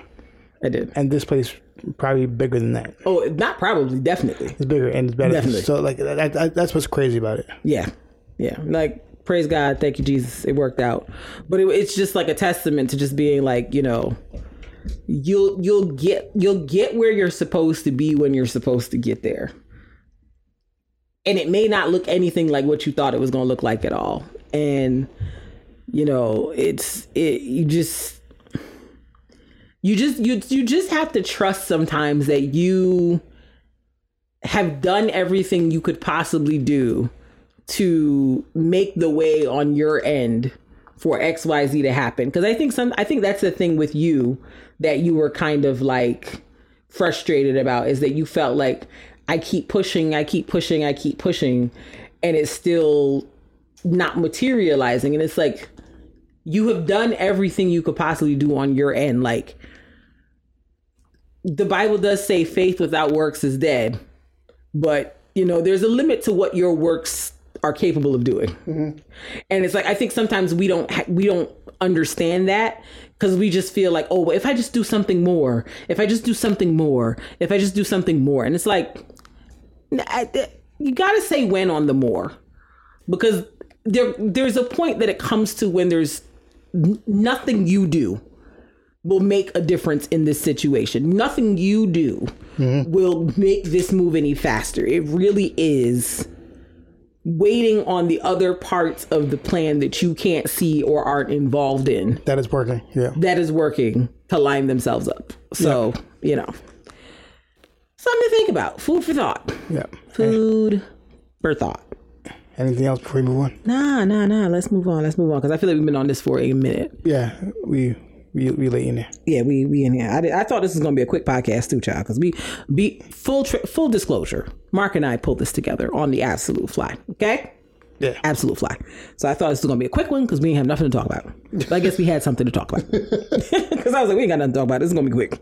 [SPEAKER 3] i did
[SPEAKER 2] and this place probably bigger than that.
[SPEAKER 3] oh not probably definitely
[SPEAKER 2] It's bigger and it's better.
[SPEAKER 3] Definitely.
[SPEAKER 2] So like that, that, that's what's crazy about it.
[SPEAKER 3] Yeah, yeah. Like praise God, thank you Jesus, it worked out. But it, it's just like a testament to just being like you know, you'll you'll get you'll get where you're supposed to be when you're supposed to get there. And it may not look anything like what you thought it was going to look like at all. And you know, it's it you just you just you you just have to trust sometimes that you have done everything you could possibly do to make the way on your end for XYZ to happen. Because I think some I think that's the thing with you that you were kind of like frustrated about is that you felt like I keep pushing, I keep pushing, I keep pushing, and it's still not materializing. And it's like you have done everything you could possibly do on your end. Like the Bible does say faith without works is dead but you know there's a limit to what your works are capable of doing mm-hmm. and it's like i think sometimes we don't ha- we don't understand that because we just feel like oh well, if i just do something more if i just do something more if i just do something more and it's like you gotta say when on the more because there there's a point that it comes to when there's nothing you do will make a difference in this situation. Nothing you do mm-hmm. will make this move any faster. It really is waiting on the other parts of the plan that you can't see or aren't involved in
[SPEAKER 2] That is working. Yeah.
[SPEAKER 3] that is working to line themselves up. So, you know, something to think about. Food for thought.
[SPEAKER 2] Yeah.
[SPEAKER 3] Food for thought.
[SPEAKER 2] Anything else before we move on?
[SPEAKER 3] Nah, nah, nah. Let's move on. Let's move on because I feel like we've been on this for a minute.
[SPEAKER 2] Yeah, we we we late in there.
[SPEAKER 3] Yeah, we we in here. I, did, I thought this was gonna be a quick podcast too, child. Because we be full tri- full disclosure. Mark and I pulled this together on the absolute fly. Okay,
[SPEAKER 2] Yeah.
[SPEAKER 3] absolute fly. So I thought this was gonna be a quick one because we didn't have nothing to talk about. But I guess we had something to talk about. [laughs] Because I was like, we ain't got nothing to talk about. This is gonna be quick.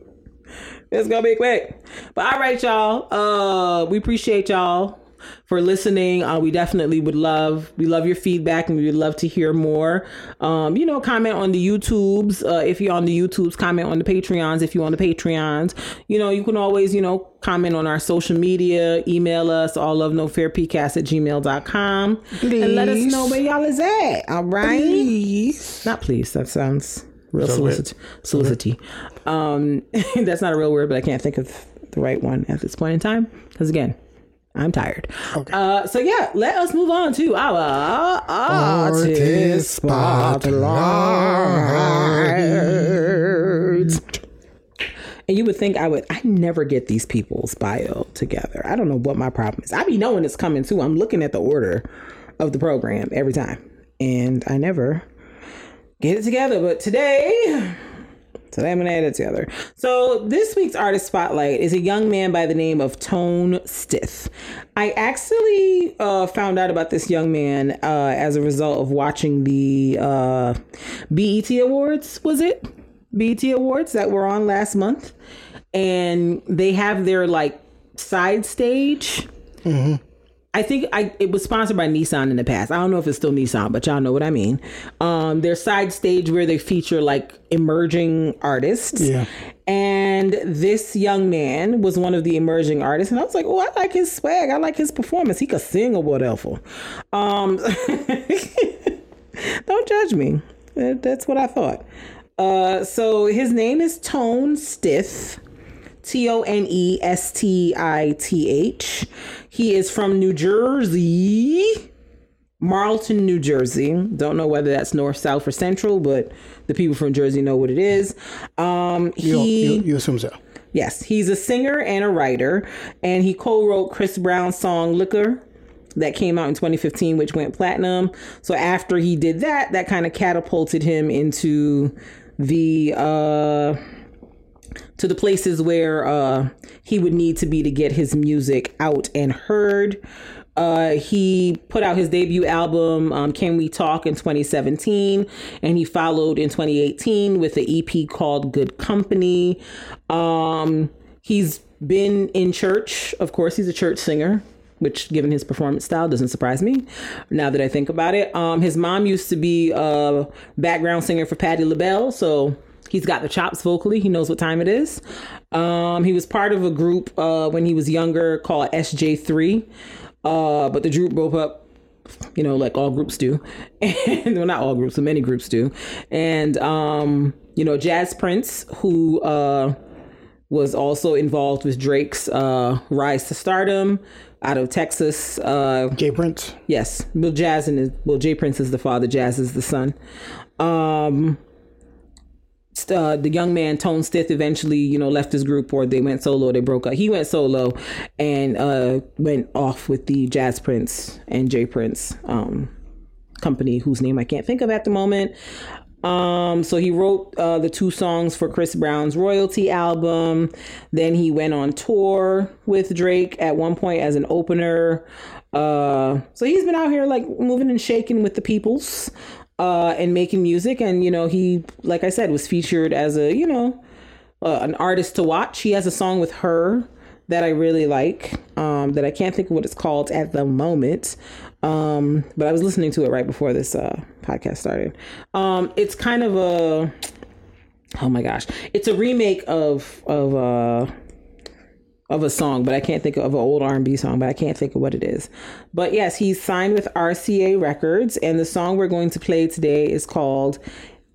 [SPEAKER 3] It's gonna be quick. But all right, y'all. Uh, we appreciate y'all for listening. Uh, we definitely would love we love your feedback and we would love to hear more. Um, you know, comment on the YouTubes uh, if you're on the YouTubes. Comment on the Patreons if you're on the Patreons. You know, you can always you know comment on our social media. Email us all of no fear pcast at gmail.com
[SPEAKER 2] Please.
[SPEAKER 3] and let us know where y'all is at. All right,
[SPEAKER 2] Please.
[SPEAKER 3] not please. That sounds real
[SPEAKER 2] So
[SPEAKER 3] solicit solicity. Um, [laughs] that's not a real word, but I can't think of the right one at this point in time because again. I'm tired.
[SPEAKER 2] Okay.
[SPEAKER 3] Uh, so yeah, let us move on to our artist spotlight. And you would think I would. I never get these people's bio together. I don't know what my problem is. I be knowing it's coming too. I'm looking at the order of the program every time, and I never get it together. But today, [sighs] today I'm gonna add it together. So this week's artist spotlight is a young man by the name of Tone Stith. I actually uh, found out about this young man uh, as a result of watching the uh, BET Awards. Was it BET Awards that were on last month? And they have their like side stage. I think I it was sponsored by Nissan in the past. I don't know if it's still Nissan, but y'all know what I mean. Um, their side stage where they feature like emerging artists.
[SPEAKER 2] Yeah.
[SPEAKER 3] And this young man was one of the emerging artists, and I was like, "Oh, I like his swag. I like his performance. He could sing or whatever." Um, [laughs] don't judge me. That's what I thought. Uh, so his name is Tone Stith. T O N E S T I T H. He is from New Jersey, Marlton, New Jersey. Don't know whether that's north, south, or central, but the people from Jersey know what it is. Um,
[SPEAKER 2] You,
[SPEAKER 3] he,
[SPEAKER 2] you, you assume so.
[SPEAKER 3] yes, he's a singer and a writer, and he co-wrote Chris Brown's song "Liquor." That came out in 2015, which went platinum. So after he did that, that kind of catapulted him into the uh to the places where uh, he would need to be to get his music out and heard. Uh, he put out his debut album, um, Can We Talk, in 2017, and he followed in 2018 with an EP called Good Company. Um, he's been in church. Of course, he's a church singer which given his performance style doesn't surprise me now that I think about it. Um, his mom used to be a background singer for Patti LaBelle, so he's got the chops vocally. He knows what time it is. Um, he was part of a group uh, when he was younger called SJ3, uh, but the group broke up you know, like all groups do. [laughs] And well, not all groups, but many groups do. And um, you know, Jas Prince, who uh was also involved with Drake's uh rise to stardom out of Texas. Uh
[SPEAKER 2] Jay Prince.
[SPEAKER 3] yes. Well Jas and well Jay Prince is the father, Jas is the son. Um uh, the young man Tone Stith eventually, you know, left his group or they went solo. They broke up. He went solo and uh, went off with the Jas Prince and Jay Prince um, company, whose name I can't think of at the moment. Um, so he wrote uh, the two songs for Chris Brown's royalty album. Then he went on tour with Drake at one point as an opener. Uh, so he's been out here like moving and shaking with the peoples uh, and making music. And, you know, he, like I said, was featured as a, you know, uh, an artist to watch. He has a song with her that I really like um, that I can't think of what it's called at the moment. Um, but I was listening to it right before this uh, podcast started. Um, it's kind of a, oh my gosh, it's a remake of, of, uh, of a song, but I can't think of an old R&B song, but I can't think of what it is. But yes, he's signed with RCA Records, and the song we're going to play today is called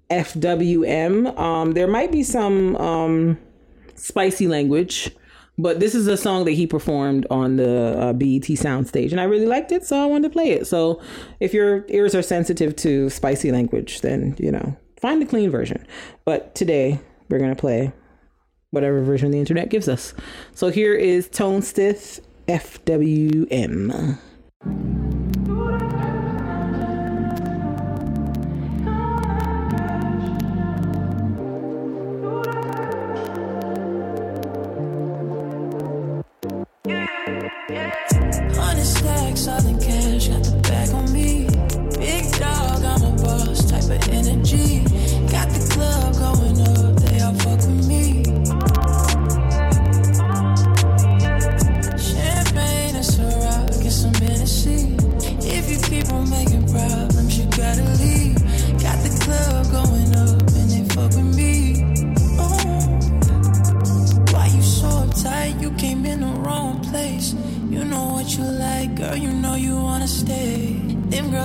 [SPEAKER 3] FWM. Um, there might be some um, spicy language, but this is a song that he performed on the uh, BET soundstage, and I really liked it, so I wanted to play it. So if your ears are sensitive to spicy language, then you know find the clean version. But today we're gonna play whatever version the internet gives us. So here is Tone Stith FWM.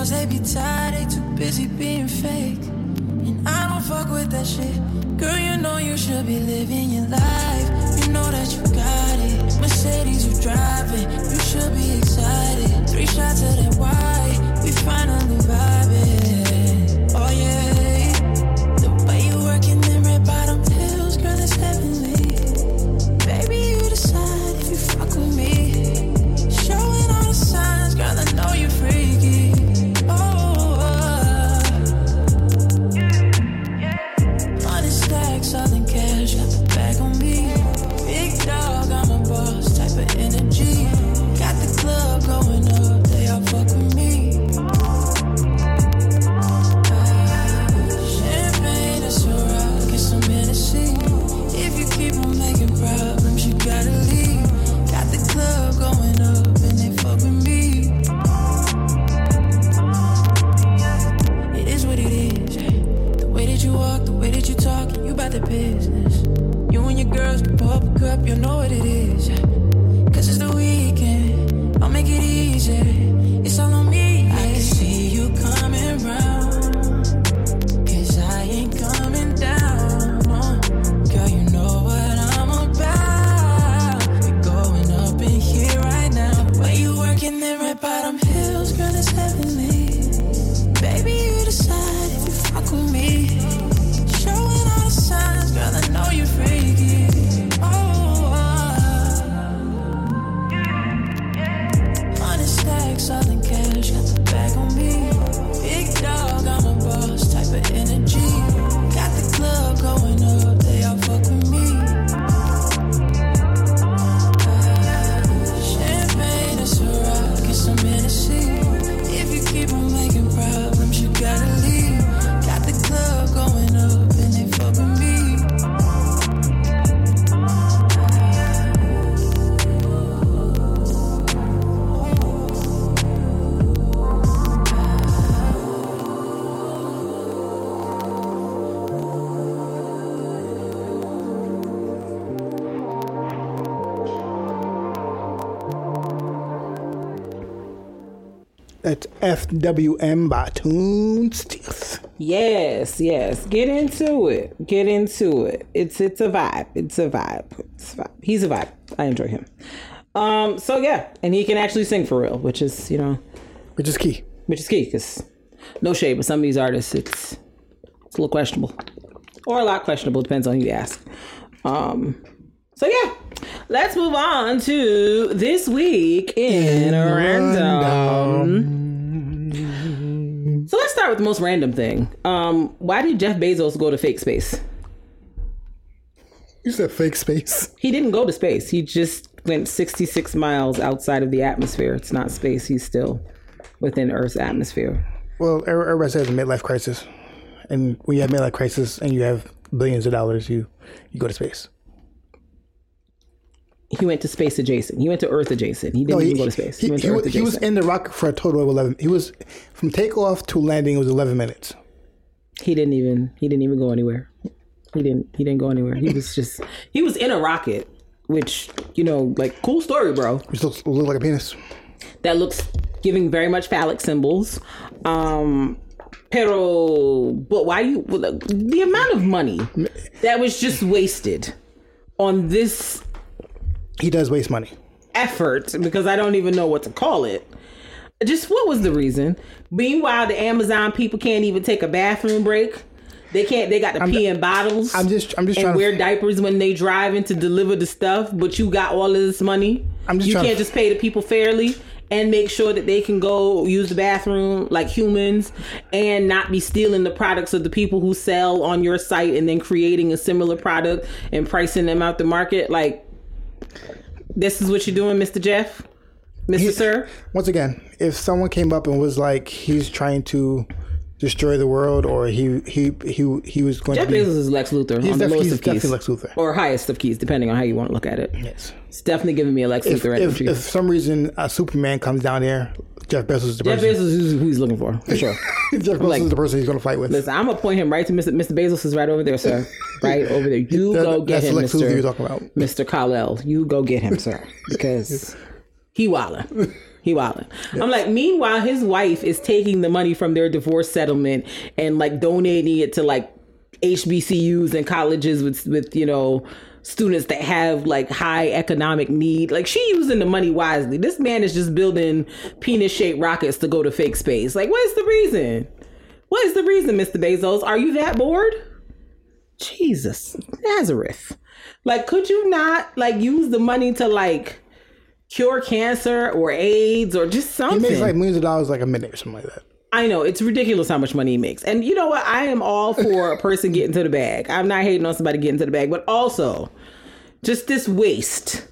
[SPEAKER 4] Be tired, they too busy being fake. And I don't fuck with that shit. Girl, you know you should be living your life. You know that you got it. Mercedes, you driving. You should be excited. Three shots of that white. We finally vibing.
[SPEAKER 2] FWM by Tone Stith.
[SPEAKER 3] Yes, yes. Get into it. Get into it. It's it's a vibe. It's a vibe. It's a vibe. He's a vibe. I enjoy him. Um. So yeah, and he can actually sing for real, which is you know,
[SPEAKER 2] Which is key.
[SPEAKER 3] which is key. Cause no shade, but some of these artists, it's it's a little questionable, or a lot questionable. Depends on who you ask. Um. So yeah, let's move on to this week in, random. So let's start with the most random thing. Um, why did Jeff Bezos go to fake space?
[SPEAKER 2] You said fake space.
[SPEAKER 3] He didn't go to space. He just went 66 miles outside of the atmosphere. It's not space. He's still within Earth's atmosphere.
[SPEAKER 2] Well, every- everybody says a midlife crisis, and when you have midlife crisis and you have billions of dollars, you you go to space.
[SPEAKER 3] He went to space adjacent. He went to Earth adjacent. He didn't even go to space. He,
[SPEAKER 2] He,
[SPEAKER 3] went to
[SPEAKER 2] he he was in the rocket for a total of eleven. He was from takeoff to landing. It was eleven minutes.
[SPEAKER 3] he didn't even. He didn't even go anywhere. He didn't. He didn't go anywhere. He was just. He was in a rocket, which you know, like cool story, bro.
[SPEAKER 2] Which looks, looks like a penis.
[SPEAKER 3] that looks giving very much phallic symbols. Um, pero, but why you the amount of money that was just wasted on this
[SPEAKER 2] He does waste money.
[SPEAKER 3] effort because I don't even know what to call it. Just what was the reason? Meanwhile, the Amazon people can't even take a bathroom break. They can't. They got to pee in bottles.
[SPEAKER 2] I'm just- I'm just
[SPEAKER 3] and
[SPEAKER 2] trying to-
[SPEAKER 3] wear diapers when they driving to deliver the stuff. But you got all of this money.
[SPEAKER 2] I'm just
[SPEAKER 3] you can't just pay the people fairly and make sure that they can go use the bathroom like humans and not be stealing the products of the people who sell on your site and then creating a similar product and pricing them out the market. Like this is what you're doing, Mr. Jeff, Mr. Sir.
[SPEAKER 2] Once again, if someone came up and was like he's trying to destroy the world, or he he he he was going
[SPEAKER 3] Jeff
[SPEAKER 2] to be,
[SPEAKER 3] Bezos is Lex Luthor
[SPEAKER 2] he's,
[SPEAKER 3] on the lowest
[SPEAKER 2] he's
[SPEAKER 3] of keys,
[SPEAKER 2] definitely Lex Luthor.
[SPEAKER 3] or highest of keys, depending on how you want to look at it.
[SPEAKER 2] Yes.
[SPEAKER 3] It's definitely giving me a Lex
[SPEAKER 2] If,
[SPEAKER 3] Luthor
[SPEAKER 2] if,
[SPEAKER 3] energy.
[SPEAKER 2] if for some reason a Superman comes down there, Jeff Bezos is the
[SPEAKER 3] Jeff
[SPEAKER 2] person.
[SPEAKER 3] Bezos is who he's looking for, for sure. [laughs]
[SPEAKER 2] Jeff Bezos
[SPEAKER 3] like-
[SPEAKER 2] is the person he's going to fight with.
[SPEAKER 3] Listen, I'm gonna point him right to Mr. Mr. Bezos is right over there, sir. [laughs] Right over there. You
[SPEAKER 2] That-
[SPEAKER 3] go get
[SPEAKER 2] that's
[SPEAKER 3] him,
[SPEAKER 2] Lex
[SPEAKER 3] Mr.
[SPEAKER 2] you're talking about.
[SPEAKER 3] Mr. Kal-El. You go get him, sir, [laughs] because he wildin'. He wildin'. I'm like, meanwhile, his wife is taking the money from their divorce settlement and like donating it to like HBCUs and colleges with with you know students that have like high economic need. Like she using the money wisely. This man is just building penis shaped rockets to go to fake space. Like, what is the reason? What is the reason, Mr. Bezos? Are you that bored? Jesus, Nazareth. Like, could you not like use the money to like cure cancer or AIDS or just something?
[SPEAKER 2] He makes like millions of dollars like a minute or something like that.
[SPEAKER 3] I know it's ridiculous how much money he makes. And you know what? I am all for a person [laughs] getting to the bag. I'm not hating on somebody getting to the bag, but also just this waste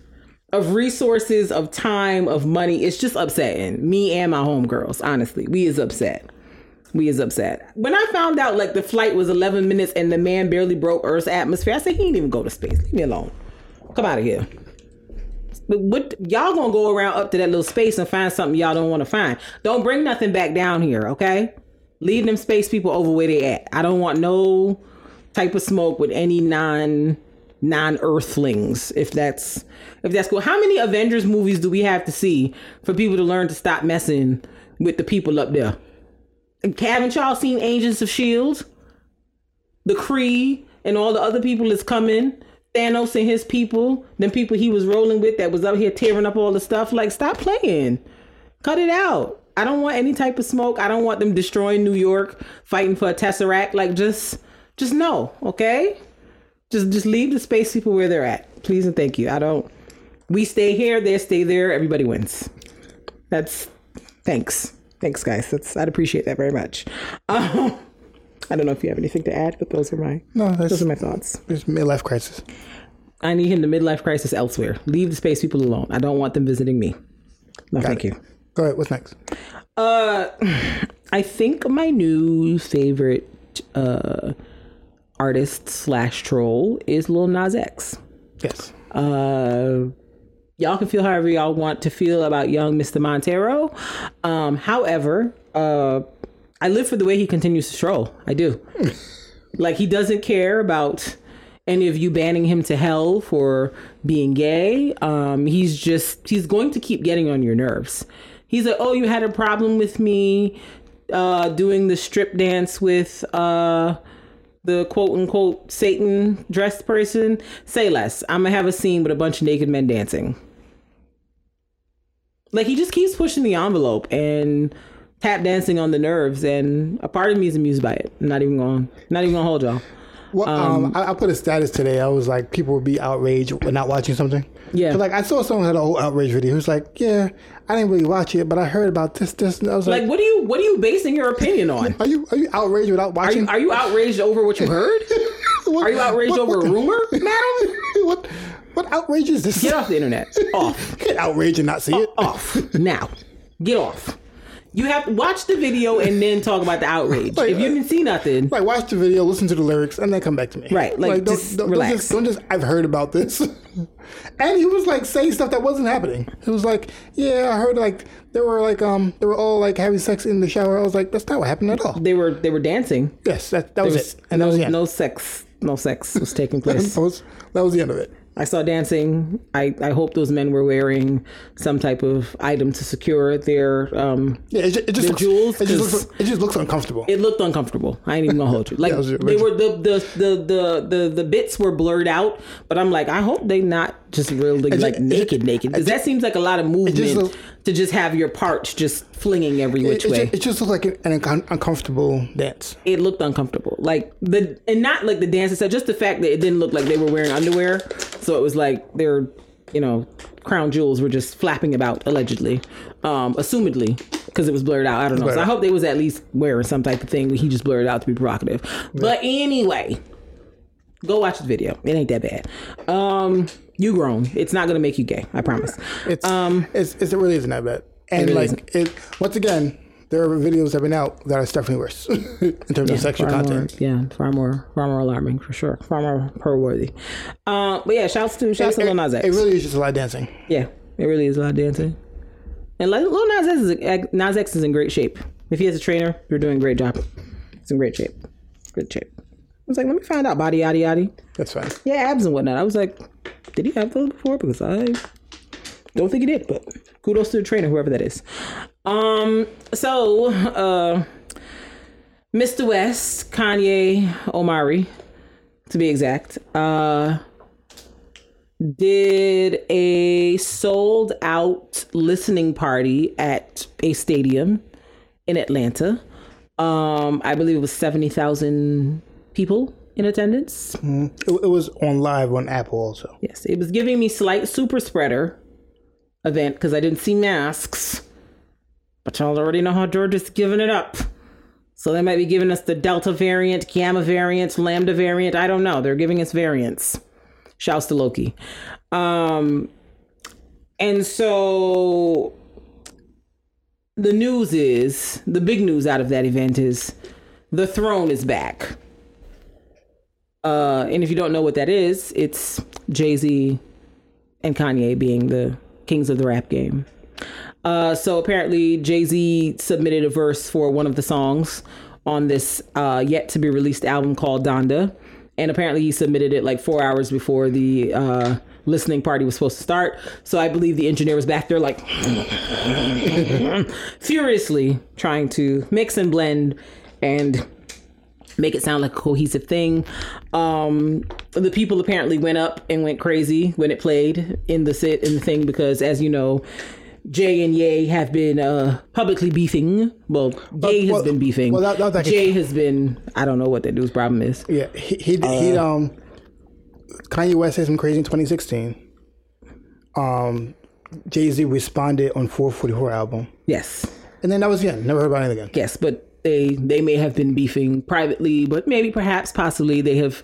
[SPEAKER 3] of resources, of time, of money. It's just upsetting. Me and my homegirls, honestly. We is upset. We is upset. When I found out like the flight was 11 minutes and the man barely broke Earth's atmosphere, I said he didn't even go to space. Leave me alone. Come out of here. But what y'all gonna go around up to that little space and find something y'all don't want to find? Don't bring nothing back down here, okay? Leave them space people over where they at. I don't want no type of smoke with any non non earthlings. If that's if that's cool. How many Avengers movies do we have to see for people to learn to stop messing with the people up there? Haven't y'all seen Agents of Shield? The Kree and all the other people is coming. Thanos and his people, them people he was rolling with that was up here tearing up all the stuff. Like, stop playing. Cut it out. I don't want any type of smoke. I don't want them destroying New York, fighting for a tesseract. Like, just, just no, okay? Just, just leave the space people where they're at, please and thank you. I don't. We stay here, they stay there. Everybody wins. That's thanks, thanks, guys. That's I'd appreciate that very much. [laughs] Um, I don't know if you have anything to add, but those are my
[SPEAKER 2] No, that's
[SPEAKER 3] those are my thoughts.
[SPEAKER 2] it's midlife crisis.
[SPEAKER 3] I need him the midlife crisis elsewhere. Leave the space people alone. I don't want them visiting me. No, thank you.
[SPEAKER 2] Go ahead. What's next?
[SPEAKER 3] Uh, [sighs] I think my new favorite uh artist slash troll is Lil Nas X.
[SPEAKER 2] Yes.
[SPEAKER 3] Uh, y'all can feel however y'all want to feel about young Mr. Montero. Um, however, uh, I live for the way he continues to troll. I do. like he doesn't care about any of you banning him to hell for being gay. Um, he's just he's going to keep getting on your nerves. He's like, oh, you had a problem with me uh, doing the strip dance with uh, the quote unquote Satan dressed person. Say less. I'm gonna have a scene with a bunch of naked men dancing. Like he just keeps pushing the envelope and tap dancing on the nerves, and a part of me is amused by it. I'm not even going, not even gonna hold y'all.
[SPEAKER 2] Well, um, I, I put a status today. I was like, people would be outraged when not watching something.
[SPEAKER 3] Yeah.
[SPEAKER 2] like I saw someone had a whole outrage video. Was like, "Yeah, I didn't really watch it, but I heard about this, this." And I was like,
[SPEAKER 3] Like, what are you, what are you basing your opinion on?
[SPEAKER 2] "Are you are you outraged without
[SPEAKER 3] Are
[SPEAKER 2] watching?
[SPEAKER 3] you, are you outraged over what you [laughs] heard?
[SPEAKER 2] What-
[SPEAKER 3] Are you outraged
[SPEAKER 2] what-
[SPEAKER 3] over
[SPEAKER 2] what
[SPEAKER 3] a rumor, [laughs] madam?
[SPEAKER 2] what what outrage is this?
[SPEAKER 3] Get off the internet. [laughs] Off.
[SPEAKER 2] Get outraged and not see it.
[SPEAKER 3] off now. Get off. You have to watch the video and then talk about the outrage.
[SPEAKER 2] Like,
[SPEAKER 3] if you didn't see nothing,
[SPEAKER 2] Like watch the video, listen to the lyrics, and then come back to me.
[SPEAKER 3] Right, like,
[SPEAKER 2] don't,
[SPEAKER 3] just
[SPEAKER 2] don't,
[SPEAKER 3] relax.
[SPEAKER 2] Don't just, don't just I've heard about this. [laughs] and he was like saying stuff that wasn't happening. He was like, "Yeah, I heard like they were like um they were all like having sex in the shower." I was like, "That's not what happened at all."
[SPEAKER 3] they were they were dancing.
[SPEAKER 2] Yes, that that was,
[SPEAKER 3] was
[SPEAKER 2] it, and that
[SPEAKER 3] no,
[SPEAKER 2] was the end.
[SPEAKER 3] no sex, no sex was taking place. [laughs]
[SPEAKER 2] that was that was the end of it.
[SPEAKER 3] I saw dancing. I, I hope those men were wearing some type of item to secure their. Um,
[SPEAKER 2] Yeah, it, it just looks,
[SPEAKER 3] jewels,
[SPEAKER 2] It just looks it just looks uncomfortable.
[SPEAKER 3] it looked uncomfortable. I ain't even gonna hold you. [laughs] Like
[SPEAKER 2] was
[SPEAKER 3] they were the the, the the the the bits were blurred out, but I'm like, I hope they not just really like
[SPEAKER 2] it-
[SPEAKER 3] naked, naked, because that seems like a lot of movement
[SPEAKER 2] just look-
[SPEAKER 3] to just have your parts just flinging every which
[SPEAKER 2] it,
[SPEAKER 3] way.
[SPEAKER 2] ju- it just looked like an, uncom- uncomfortable dance.
[SPEAKER 3] it looked uncomfortable. Like the and not like the dance itself, just the fact that it didn't look like they were wearing underwear. So it was like their, you know, crown jewels were just flapping about allegedly, um, assumedly because it was blurred out. I don't know. So I hope they was at least wearing some type of thing. He just blurred it out to be provocative. But anyway, go watch the video. It ain't that bad. Um, you grown. It's not gonna make you gay. I promise.
[SPEAKER 2] It's um it's, it's it really isn't that bad. And
[SPEAKER 3] really
[SPEAKER 2] like it once again, there are videos that have been out that are definitely worse [laughs] in terms of sexual content.
[SPEAKER 3] More, yeah, far more, far more alarming for sure. Far more per worthy. Uh, but yeah, shouts to shouts to
[SPEAKER 2] It,
[SPEAKER 3] Lil Nas X.
[SPEAKER 2] it really is just a lot of dancing.
[SPEAKER 3] yeah, it really is a lot of dancing. And like, Lil Nas X, is, Nas X is in great shape. If he has a trainer, you're doing a great job. It's in great shape. Good shape. I was like, let me find out. Body, yaddy, yaddy.
[SPEAKER 2] That's fine.
[SPEAKER 3] Yeah, abs and whatnot. I was like, did he have those before? Because I don't think he did, but kudos to the trainer, whoever that is. Um, so uh, Mr. West, Kanye Omari, to be exact, uh, did a sold out listening party at a stadium in Atlanta. Um, I believe it was 70,000 people in attendance.
[SPEAKER 2] It, it was on live on Apple also.
[SPEAKER 3] Yes, it was giving me slight super spreader event because I didn't see masks. But y'all already know how Georgia's giving it up. So they might be giving us the Delta variant, Gamma variant, Lambda variant. I don't know. They're giving us variants. Shouts to Loki. Um, and so the news is the big news out of that event is the throne is back. Uh, and if you don't know what that is, it's Jay Z and Kanye being the kings of the rap game. Uh, so apparently, Jay Z submitted a verse for one of the songs on this uh, yet to be released album called Donda. And apparently, he submitted it like four hours before the uh, listening party was supposed to start. So I believe the engineer was back there, like, [laughs] furiously trying to mix and blend and make it sound like a cohesive thing. Um, the people apparently went up and went crazy when it played in the sit in the thing because, as you know, Jay and Ye have been uh, publicly beefing. Well, Ye has
[SPEAKER 2] well-
[SPEAKER 3] been beefing.
[SPEAKER 2] well, that- that like a-
[SPEAKER 3] Jay has been. I don't know what that dude's problem is.
[SPEAKER 2] Yeah, he he, he um Kanye West said some crazy in 2016. Um, Jay Z responded on 444 album,
[SPEAKER 3] Yes,
[SPEAKER 2] and then that was end. Never heard about anything again.
[SPEAKER 3] yes, but they they may have been beefing privately, but maybe, perhaps, possibly, they have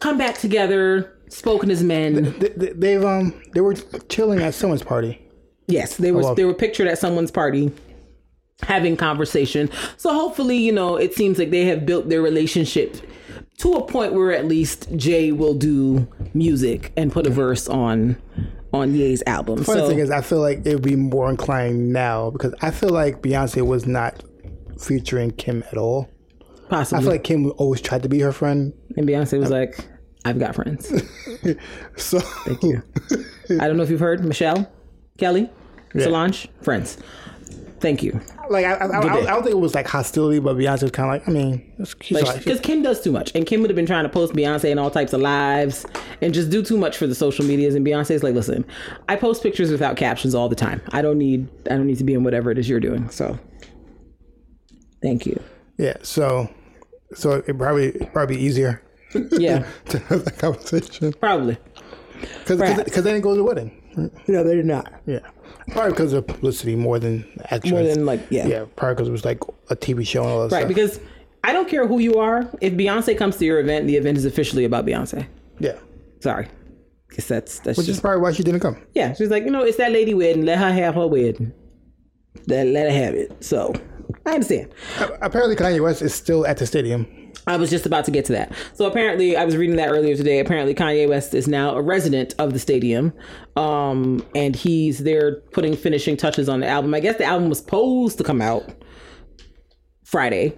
[SPEAKER 3] come back together, spoken as men.
[SPEAKER 2] They, they've um they were chilling at someone's party.
[SPEAKER 3] Yes, they were they were pictured at someone's party having conversation. So hopefully, you know, it seems like they have built their relationship to a point where at least Jay will do music and put a verse on on Ye's album.
[SPEAKER 2] The funny
[SPEAKER 3] so
[SPEAKER 2] thing is, I feel like it would be more inclined now because I feel like Beyonce was not featuring Kim at all.
[SPEAKER 3] Possibly.
[SPEAKER 2] I feel like Kim always tried to be her friend.
[SPEAKER 3] and Beyonce was um, like, I've got friends. [laughs]
[SPEAKER 2] So
[SPEAKER 3] Thank you. I don't know if you've heard Michelle, Kelly, Solange, friends. Thank you.
[SPEAKER 2] like I, I, I, I, don't think it was like hostility, but Beyonce was kind of like, I mean, it's- she's
[SPEAKER 3] Like, because Kim does too much, and Kim would have been trying to post Beyonce in all types of lives and just do too much for the social medias. And Beyonce's like, "Listen, I post pictures without captions all the time. I don't need, I don't need to be in whatever it is you're doing." So, thank you.
[SPEAKER 2] yeah. So so it probably probably easier
[SPEAKER 3] Yeah, [laughs]
[SPEAKER 2] to have that conversation
[SPEAKER 3] probably.
[SPEAKER 2] because they didn't go to the wedding.
[SPEAKER 3] No, they did not.
[SPEAKER 2] Yeah, probably because of publicity more than actual.
[SPEAKER 3] More than like, yeah,
[SPEAKER 2] yeah, probably because it was like a TV show and all that
[SPEAKER 3] right.
[SPEAKER 2] stuff.
[SPEAKER 3] Because I don't care who you are. If Beyonce comes to your event, the event is officially about Beyonce.
[SPEAKER 2] yeah,
[SPEAKER 3] Sorry, because that's that's
[SPEAKER 2] which
[SPEAKER 3] just
[SPEAKER 2] is probably why she didn't come.
[SPEAKER 3] yeah. She's like, you know, it's that lady wedding. Let her have her wedding. Let let her have it. So I understand.
[SPEAKER 2] Apparently, Kanye West is still at the stadium.
[SPEAKER 3] I was just about to get to that. So apparently, I was reading that earlier today. Apparently, Kanye West is now a resident of the stadium, um, and he's there putting finishing touches on the album. I guess the album was supposed to come out Friday,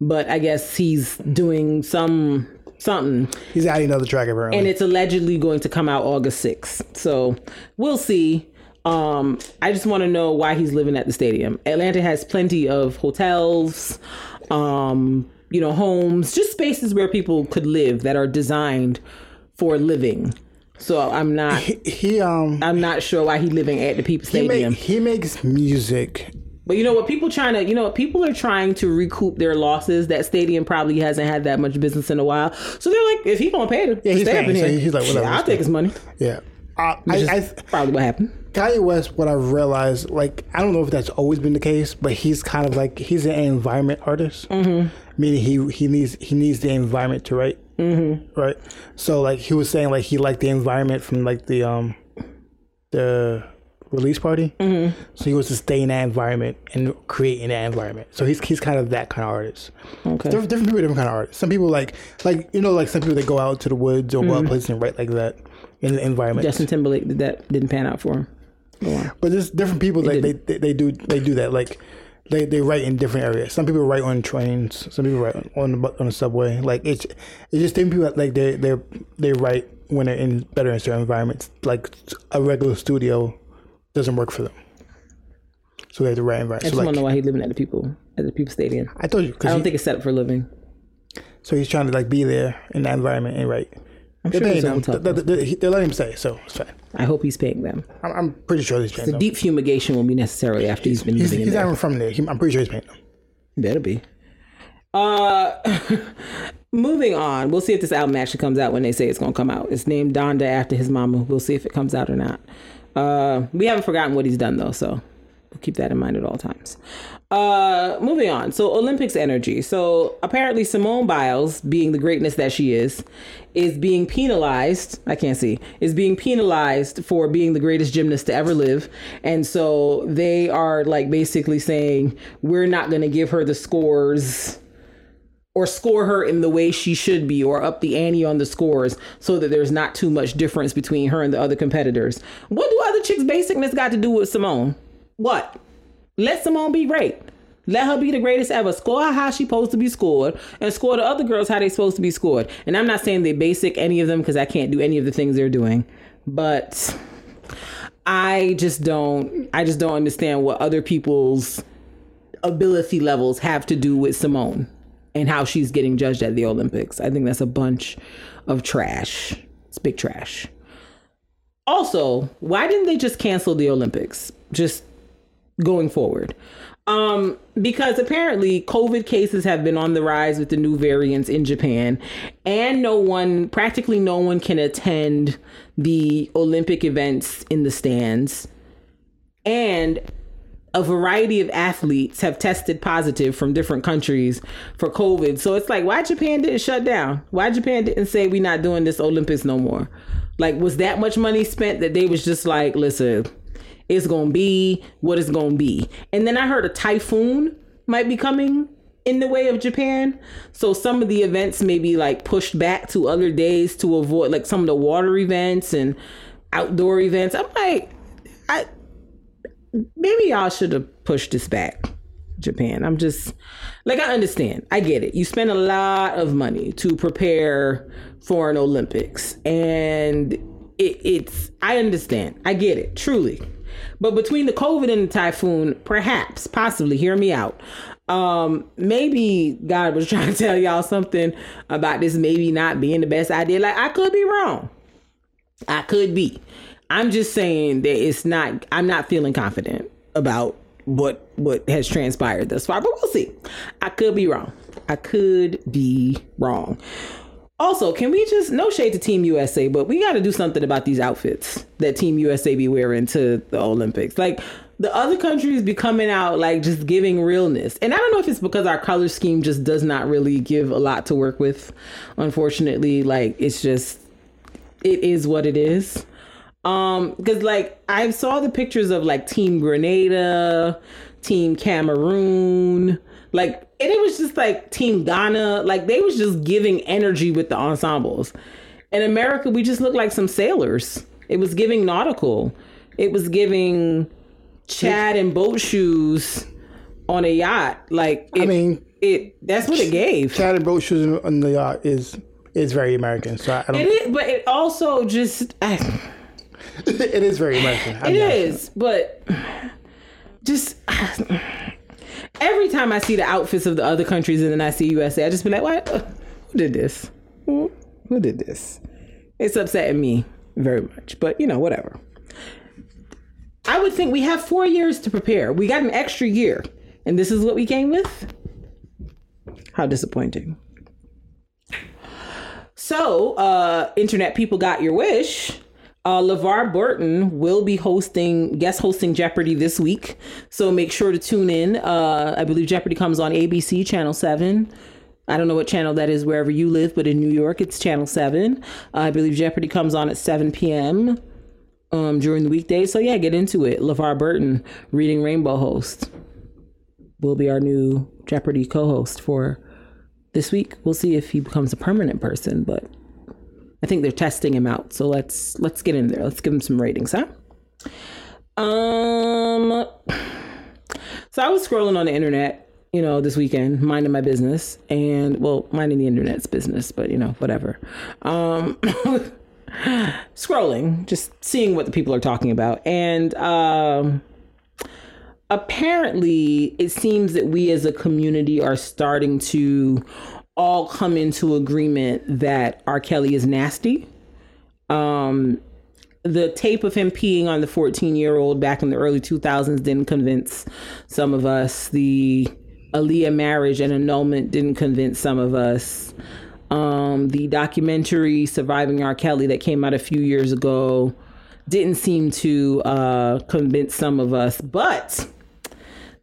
[SPEAKER 3] but I guess he's doing some something,
[SPEAKER 2] He's adding another track apparently.
[SPEAKER 3] and it's allegedly going to come out August sixth. So we'll see. Um, I just want to know why he's living at the stadium. Atlanta has plenty of hotels, um, you know, homes, just spaces where people could live that are designed for living. So I'm not,
[SPEAKER 2] he um
[SPEAKER 3] I'm not sure why he's living at the People
[SPEAKER 2] he,
[SPEAKER 3] Stadium.
[SPEAKER 2] make, he makes music.
[SPEAKER 3] But you know what? People trying to, you know, people are trying to recoup their losses. That stadium probably hasn't had that much business in a while. So they're like, if he gonna pay to
[SPEAKER 2] Yeah, he's
[SPEAKER 3] stay
[SPEAKER 2] paying, so he's like, whatever,
[SPEAKER 3] I'll take his money.
[SPEAKER 2] Yeah, uh,
[SPEAKER 3] Which is
[SPEAKER 2] I, I
[SPEAKER 3] probably what happened.
[SPEAKER 2] Kanye West, what I've realized, like, I don't know if that's always been the case, but he's kind of like he's an environment artist. Mm-hmm. Meaning he he needs he needs the environment to write. Mm-hmm. Right. So like he was saying, like he liked the environment from like the um the release party. Mm-hmm. So he was to stay in that environment and create in that environment. So he's he's kind of that kind of artist.
[SPEAKER 3] Okay.
[SPEAKER 2] Different, different people, different kind of artists. Some people like like you know like some people that go out to the woods or go out places and write like that in the environment.
[SPEAKER 3] Justin Timberlake did that didn't pan out for him.
[SPEAKER 2] But there's different people that they, they they do they do that like they, they write in different areas. Some people write on trains. Some people write on the on the subway. Like it's it's just different people that, like they they they write when they're in better in certain environments. Like a regular studio doesn't work for them. so they have the right environment.
[SPEAKER 3] I
[SPEAKER 2] So
[SPEAKER 3] just want
[SPEAKER 2] like,
[SPEAKER 3] to know why he's living at the people at the people stadium.
[SPEAKER 2] I told you,
[SPEAKER 3] I don't
[SPEAKER 2] he-
[SPEAKER 3] think it's set up for living.
[SPEAKER 2] so he's trying to like be there in that environment and right.
[SPEAKER 3] I'm
[SPEAKER 2] They're
[SPEAKER 3] sure
[SPEAKER 2] paying him. They're, they're, they're letting him stay, so it's fine.
[SPEAKER 3] I hope he's paying them.
[SPEAKER 2] I'm, I'm pretty sure he's paying
[SPEAKER 3] The
[SPEAKER 2] them.
[SPEAKER 3] The deep fumigation won't be necessary after he's been
[SPEAKER 2] He's,
[SPEAKER 3] living in
[SPEAKER 2] he's
[SPEAKER 3] there.
[SPEAKER 2] not even from there. He, I'm pretty sure he's paying them.
[SPEAKER 3] Better be. Uh, [laughs] moving on. We'll see if this album actually comes out when they say it's gonna come out. It's named Donda after his mama. We'll see if it comes out or not. Uh, we haven't forgotten what he's done though, so we'll keep that in mind at all times. Uh, moving on. So Olympics energy. So apparently Simone Biles, being the greatness that she is, is being penalized. I can't see. Is being penalized for being the greatest gymnast to ever live. And so they are like basically saying we're not going to give her the scores or score her in the way she should be or up the ante on the scores so that there's not too much difference between her and the other competitors. What do other chicks' basicness got to do with Simone? What? Let Simone be great. Let her be the greatest ever. Score her how she's supposed to be scored and score the other girls how they supposed to be scored. And I'm not saying they basic any of them because I can't do any of the things they're doing. But I just don't I just don't understand what other people's ability levels have to do with Simone and how she's getting judged at the Olympics. I think that's a bunch of trash. It's big trash. Also, why didn't they just cancel the Olympics? Just going forward. Um, because apparently COVID cases have been on the rise with the new variants in Japan, and no one, practically no one, can attend the Olympic events in the stands. And a variety of athletes have tested positive from different countries for COVID. So it's like, why Japan didn't shut down? Why Japan didn't say we're not doing this Olympics no more? Like, was that much money spent that they was just like, listen, it's gonna be what it's gonna be. And then I heard a typhoon might be coming in the way of Japan. So some of the events may be like pushed back to other days to avoid like some of the water events and outdoor events. I'm like, I maybe y'all should have pushed this back. Japan. I'm just like I understand. I get it. You spend a lot of money to prepare for an Olympics and it, it's I understand. I get it. Truly. But between the COVID and the typhoon, perhaps, possibly, hear me out. Um, maybe God was [laughs] trying to tell y'all something about this maybe not being the best idea. Like I could be wrong. I could be. I'm just saying that it's not I'm not feeling confident about what what has transpired thus far, but we'll see. I could be wrong. I could be wrong. Also, can we just no shade to Team USA, but we got to do something about these outfits that Team USA be wearing to the Olympics. Like the other countries be coming out like just giving realness. And I don't know if it's because our color scheme just does not really give a lot to work with. Unfortunately, like it's just it is what it is. Um, because like I saw the pictures of like Team Grenada, Team Cameroon, like and it was just like Team Ghana, like they was just giving energy with the ensembles. In America, we just looked like some sailors. It was giving nautical. It was giving Chad and boat shoes on a yacht. Like it,
[SPEAKER 2] I mean,
[SPEAKER 3] it that's what it gave.
[SPEAKER 2] Chad and boat shoes on the yacht is is very American. So I, I don't.
[SPEAKER 3] It is, but it also just I, [sighs] [laughs]
[SPEAKER 2] it is very American. I'm
[SPEAKER 3] It is, but just [sighs] every time I see the outfits of the other countries and then I see USA, I just be like, "What? Who did this? Who, who did this?" It's upsetting me very much, but you know, whatever. I would think we have four years to prepare. We got an extra year, and this is what we came with. How disappointing. So, uh, internet people got your wish. Uh, LeVar Burton will be hosting, guest hosting Jeopardy this week. So make sure to tune in. Uh, I believe Jeopardy comes on ABC, Channel 7. I don't know what channel that is wherever you live, but in New York, it's Channel 7. Uh, I believe Jeopardy comes on at 7 p.m. Um, during the weekdays. So yeah, get into it. LeVar Burton, Reading Rainbow host, will be our new Jeopardy co host for this week. We'll see if he becomes a permanent person, but I think they're testing him out. So let's let's get in there. Let's give him some ratings, huh? Um so I was scrolling on the internet, you know, this weekend, minding my business and well, minding the internet's business, but you know, whatever. Um [laughs] scrolling, just seeing what the people are talking about. And um apparently, it seems that we as a community are starting to all come into agreement that R. Kelly is nasty. Um, the tape of him peeing on the 14 year old back in the early 2000s didn't convince some of us. The Aaliyah marriage and annulment didn't convince some of us. Um, the documentary Surviving R. Kelly that came out a few years ago didn't seem to uh, convince some of us. But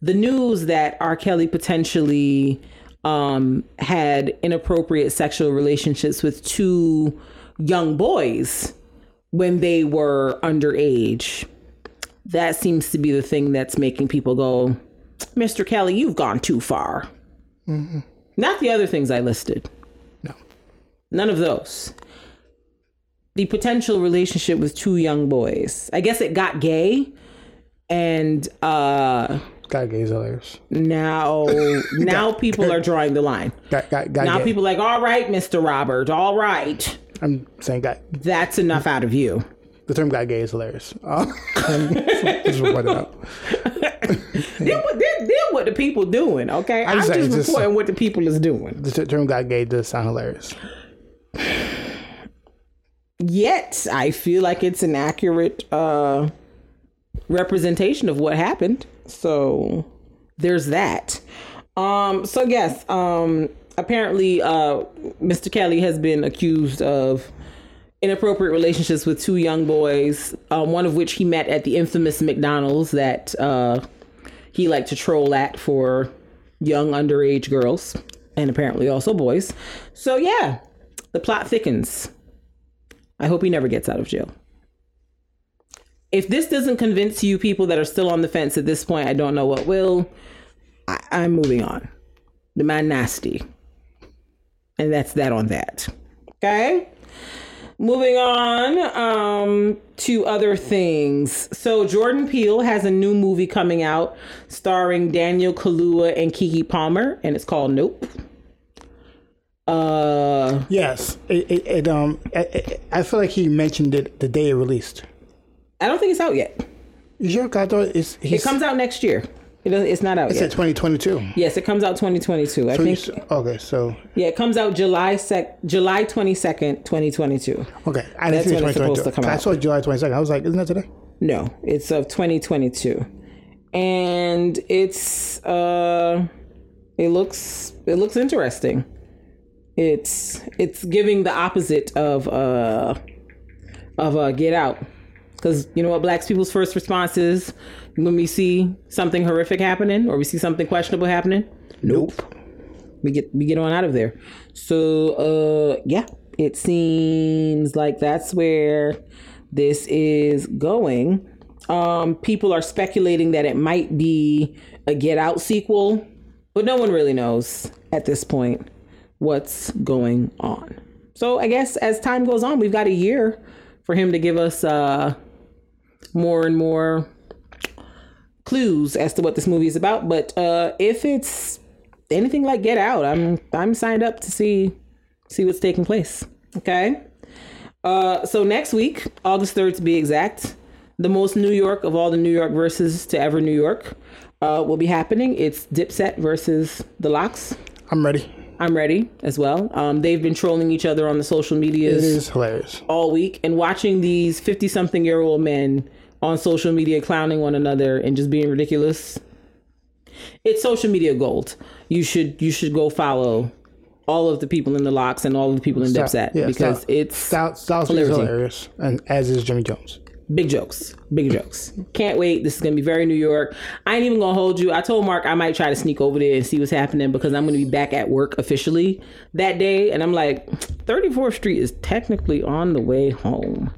[SPEAKER 3] the news that R. Kelly potentially um, had inappropriate sexual relationships with two young boys when they were underage. That seems to be the thing that's making people go, Mr. Kelly, you've gone too far. Not the other things I listed.
[SPEAKER 2] No.
[SPEAKER 3] None of those. The potential relationship with two young boys. I guess it got gay. And uh [laughs]
[SPEAKER 2] Got gay is hilarious.
[SPEAKER 3] now now people are drawing the line. [laughs] Now
[SPEAKER 2] gay.
[SPEAKER 3] people are like, all right, Mr. Robert, all right.
[SPEAKER 2] I'm saying got
[SPEAKER 3] That's enough out of you.
[SPEAKER 2] the term got gay is hilarious. [laughs] Just report it out.
[SPEAKER 3] Deal with, deal, deal with the people doing, okay? I'm
[SPEAKER 2] just
[SPEAKER 3] just,
[SPEAKER 2] just-
[SPEAKER 3] reporting what the people is doing.
[SPEAKER 2] The term got gay does sound hilarious.
[SPEAKER 3] Yet I feel like it's an accurate uh, representation of what happened. So there's that. Um, so yes, um, apparently uh, Mr. Kelly has been accused of inappropriate relationships with two young boys, uh, one of which he met at the infamous McDonald's that uh, he liked to troll at for young underage girls and apparently also boys. So yeah, the plot thickens. I hope he never gets out of jail. If this doesn't convince you people that are still on the fence at this point, I don't know what will. I, I'm moving on. The man nasty. And that's that on that. Okay? Moving on um, to other things. So Jordan Peele has a new movie coming out starring Daniel Kaluuya and Keke Palmer, and it's called Nope. Uh,
[SPEAKER 2] Yes, it, it, it um, I- feel like he mentioned it the day it released.
[SPEAKER 3] I don't think it's out yet.
[SPEAKER 2] You sure? 'Cause I thought it's
[SPEAKER 3] It comes out next year. It it's not out
[SPEAKER 2] It
[SPEAKER 3] yet.
[SPEAKER 2] said 2022.
[SPEAKER 3] Yes, it comes out 2022. I
[SPEAKER 2] So you
[SPEAKER 3] think.
[SPEAKER 2] okay, so
[SPEAKER 3] Yeah, it comes out July sec July 22nd, 2022.
[SPEAKER 2] okay, I didn't see
[SPEAKER 3] when it's supposed
[SPEAKER 2] 2022.
[SPEAKER 3] to come
[SPEAKER 2] I saw July 22nd. I was like, isn't that today?
[SPEAKER 3] No, it's of 2022, and it's uh, it looks it looks interesting. It's it's giving the opposite of uh of uh Get Out, because you know what Black people's first response is when we see something horrific happening or we see something questionable happening.
[SPEAKER 2] Nope.
[SPEAKER 3] we get we get on out of there. So uh yeah, it seems like that's where this is going. Um people are speculating that it might be a Get Out sequel, but no one really knows at this point what's going on. So I guess as time goes on, we've got a year for him to give us uh more and more clues as to what this movie is about. But uh if it's anything like Get Out, I'm I'm signed up to see see what's taking place. Okay. Uh, so next week, August third to be exact, the most New York of all the New York versus to ever New York uh, will be happening. It's Dipset versus The Lox.
[SPEAKER 2] I'm ready.
[SPEAKER 3] I'm ready as well. Um, they've been trolling each other on the social
[SPEAKER 2] It
[SPEAKER 3] medias
[SPEAKER 2] is hilarious.
[SPEAKER 3] all week and watching these 50 something year old men on social media clowning one another and just being ridiculous it's social media gold you should you should go follow all of the people in the Lox and all of the people in Dipset
[SPEAKER 2] yeah,
[SPEAKER 3] because
[SPEAKER 2] Style-
[SPEAKER 3] it's
[SPEAKER 2] Styles is hilarious, and as is Jimmy Jones.
[SPEAKER 3] Big jokes. Big jokes. Can't wait. This is gonna be very new york. I ain't even gonna hold you. I told mark i might try to sneak over there and see what's happening because i'm gonna be back at work officially that day. And i'm like 34th street is technically on the way home.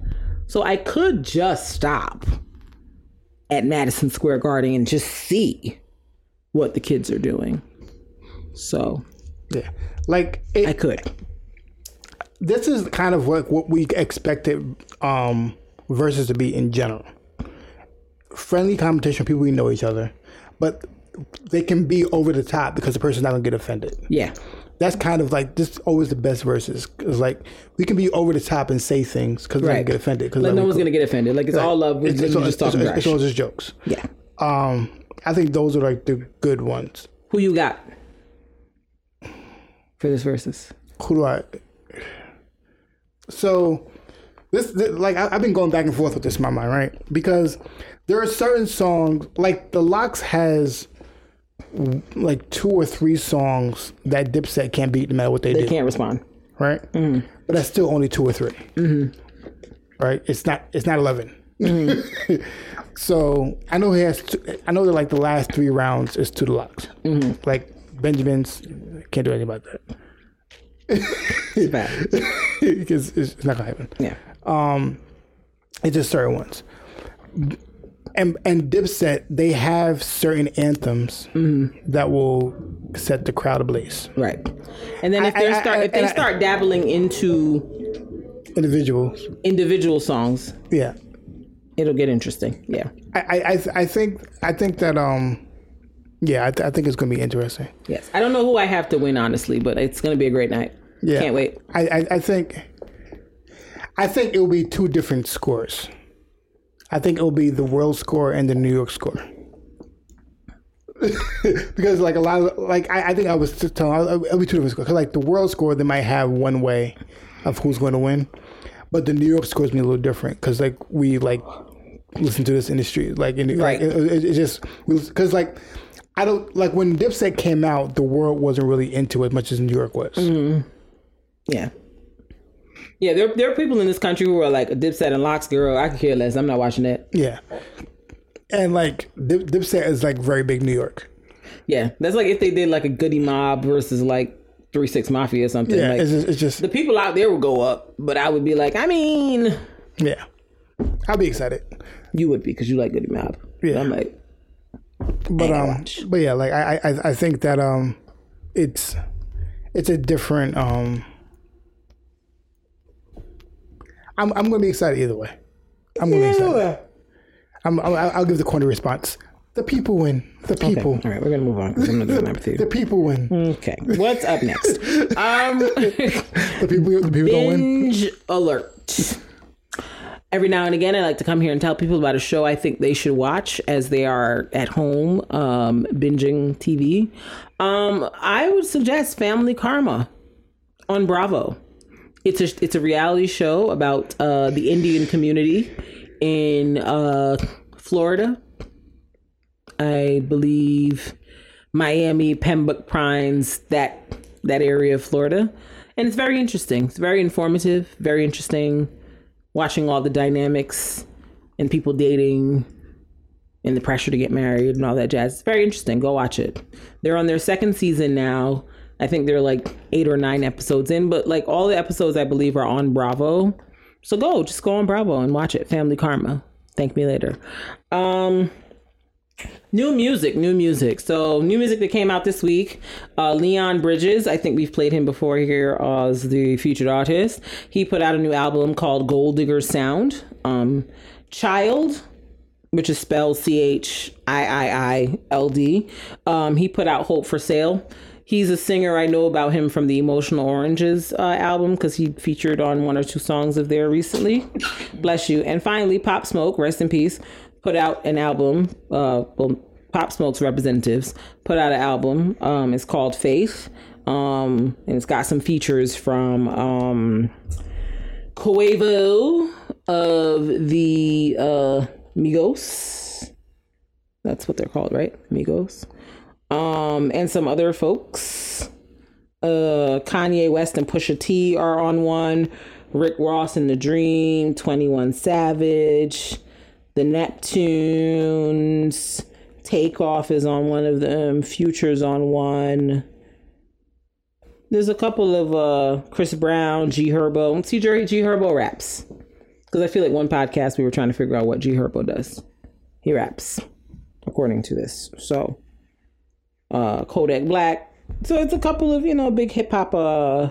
[SPEAKER 3] So i could just stop at madison square garden and just see what the kids are doing. So
[SPEAKER 2] Yeah, like it,
[SPEAKER 3] i could.
[SPEAKER 2] This is kind of what what we expected um versus to be in general. Friendly competition, people we know each other, but they can be over the top because the person's not gonna get offended.
[SPEAKER 3] yeah
[SPEAKER 2] That's kind of like this. is Always the best verses. It's like we can be over the top and say things because
[SPEAKER 3] Right.
[SPEAKER 2] don't get offended. Because
[SPEAKER 3] like no one's gonna get offended like it's all love we're
[SPEAKER 2] It's, it's, all-
[SPEAKER 3] just talking
[SPEAKER 2] it's, it's all just jokes.
[SPEAKER 3] yeah
[SPEAKER 2] Um, I think those are like the good ones.
[SPEAKER 3] Who you got for this versus?
[SPEAKER 2] Who do I? So this, this like I, I've been going back and forth with this in my mind, right? Because there are certain songs like the Lox has like two or three songs that Dipset can't beat no matter what they,
[SPEAKER 3] They
[SPEAKER 2] do,
[SPEAKER 3] can't respond.
[SPEAKER 2] right? Mm-hmm. But that's still only two or 3 mm-hmm. right? It's not it's not 11 mm-hmm. [laughs] so I know he has. Two, I know that like the last three rounds is to the Lox. Like Benjamin's can't do anything about that [laughs]
[SPEAKER 3] It's
[SPEAKER 2] it's, not gonna happen.
[SPEAKER 3] Yeah.
[SPEAKER 2] It's just certain ones. And and Dipset, they have certain anthems that will set the crowd ablaze.
[SPEAKER 3] Right. And then if
[SPEAKER 2] I-
[SPEAKER 3] they
[SPEAKER 2] I-
[SPEAKER 3] start
[SPEAKER 2] I-
[SPEAKER 3] if they start dabbling into
[SPEAKER 2] Individuals,
[SPEAKER 3] individual songs,
[SPEAKER 2] yeah.
[SPEAKER 3] it'll get interesting. Yeah.
[SPEAKER 2] I I I, think I think that um, yeah, I, th- I think it's gonna be interesting.
[SPEAKER 3] Yes. I don't know who I have to win honestly, but it's going to be a great night.
[SPEAKER 2] Yeah,
[SPEAKER 3] Can't wait.
[SPEAKER 2] I I, I think I think it will be two different scores. I think it will be the world score and the New York score. [laughs] because like a lot of like I, I think I was just telling it'll be two different scores. Cause like the world score they might have one way of who's going to win, but the New York score is be a little different because like we like listen to this industry like in
[SPEAKER 3] Right.
[SPEAKER 2] like, it, it, it's just because like I don't like when Dipset came out the world wasn't really into it as much as New York was. Mm-hmm.
[SPEAKER 3] Yeah. Yeah, there, there are people in this country who are like a Dipset and Lox girl. I could care less. I'm not watching that.
[SPEAKER 2] Yeah. And like Dip, Dipset is like very big New York.
[SPEAKER 3] Yeah, that's like if they did like a Goodie Mob versus like Three Six Mafia or something.
[SPEAKER 2] Yeah,
[SPEAKER 3] like,
[SPEAKER 2] it's just, it's just
[SPEAKER 3] the people out there would go up, but I would be like, I mean,
[SPEAKER 2] yeah. I'll be excited,
[SPEAKER 3] you would be because you like Goodie Mob.
[SPEAKER 2] Yeah.
[SPEAKER 3] I'm like,
[SPEAKER 2] but um,
[SPEAKER 3] watch.
[SPEAKER 2] but yeah, like I I I think that um, it's it's a different um. I'm I'm gonna be excited either way. I'm gonna be excited. I'm, I'll, I'll give the corner response. The people win. The people.
[SPEAKER 3] all right, we're gonna move on I'm not doing that with
[SPEAKER 2] The people win.
[SPEAKER 3] Okay, what's up next? [laughs] Um, [laughs]
[SPEAKER 2] The people. The people don't win.
[SPEAKER 3] binge alert. Every now and again, I like to come here and tell people about a show I think they should watch as they are at home um, binging TV. Um, I would suggest Family Karma on Bravo. It's a it's a reality show about uh, the Indian community in uh, Florida. I believe Miami, Pembroke Pines, that that area of Florida, and it's very interesting. It's very informative, very interesting. Watching all the dynamics and people dating and the pressure to get married and all that jazz. It's very interesting. Go watch it. They're on their second season now. I think they're like eight or nine episodes in, but like all the episodes I believe are on Bravo. So go, just go on Bravo and watch it. Family Karma. Thank me later. Um New music, new music. So, new music that came out this week. Uh, Leon Bridges, I think we've played him before here as the featured artist. He put out a new album called Gold Digger Sound. Um, Chiiild, which is spelled C H I I I L D. Um, he put out Hope for Sale. He's a singer. I know about him from the Emotional Oranges uh, album because he featured on one or two songs of there recently. Bless you. And finally, Pop Smoke, rest in peace, put out an album. Uh, well, Pop Smoke's representatives put out an album. Um, it's called Faith. Um, and it's got some features from um, of the uh, Migos. That's what they're called, right? Migos. Um, and some other folks. Uh, Kanye West and Pusha T are on one. Rick Ross and The Dream, 21 Savage, The Neptunes, Takeoff is on one of them, Future's on one. There's a couple of uh Chris Brown, G Herbo. Let's see Jerry G Herbo raps. Because I feel like one podcast we were trying to figure out what G Herbo does. He raps, according to this. So uh Kodak Black. So it's a couple of, you know, big hip hop uh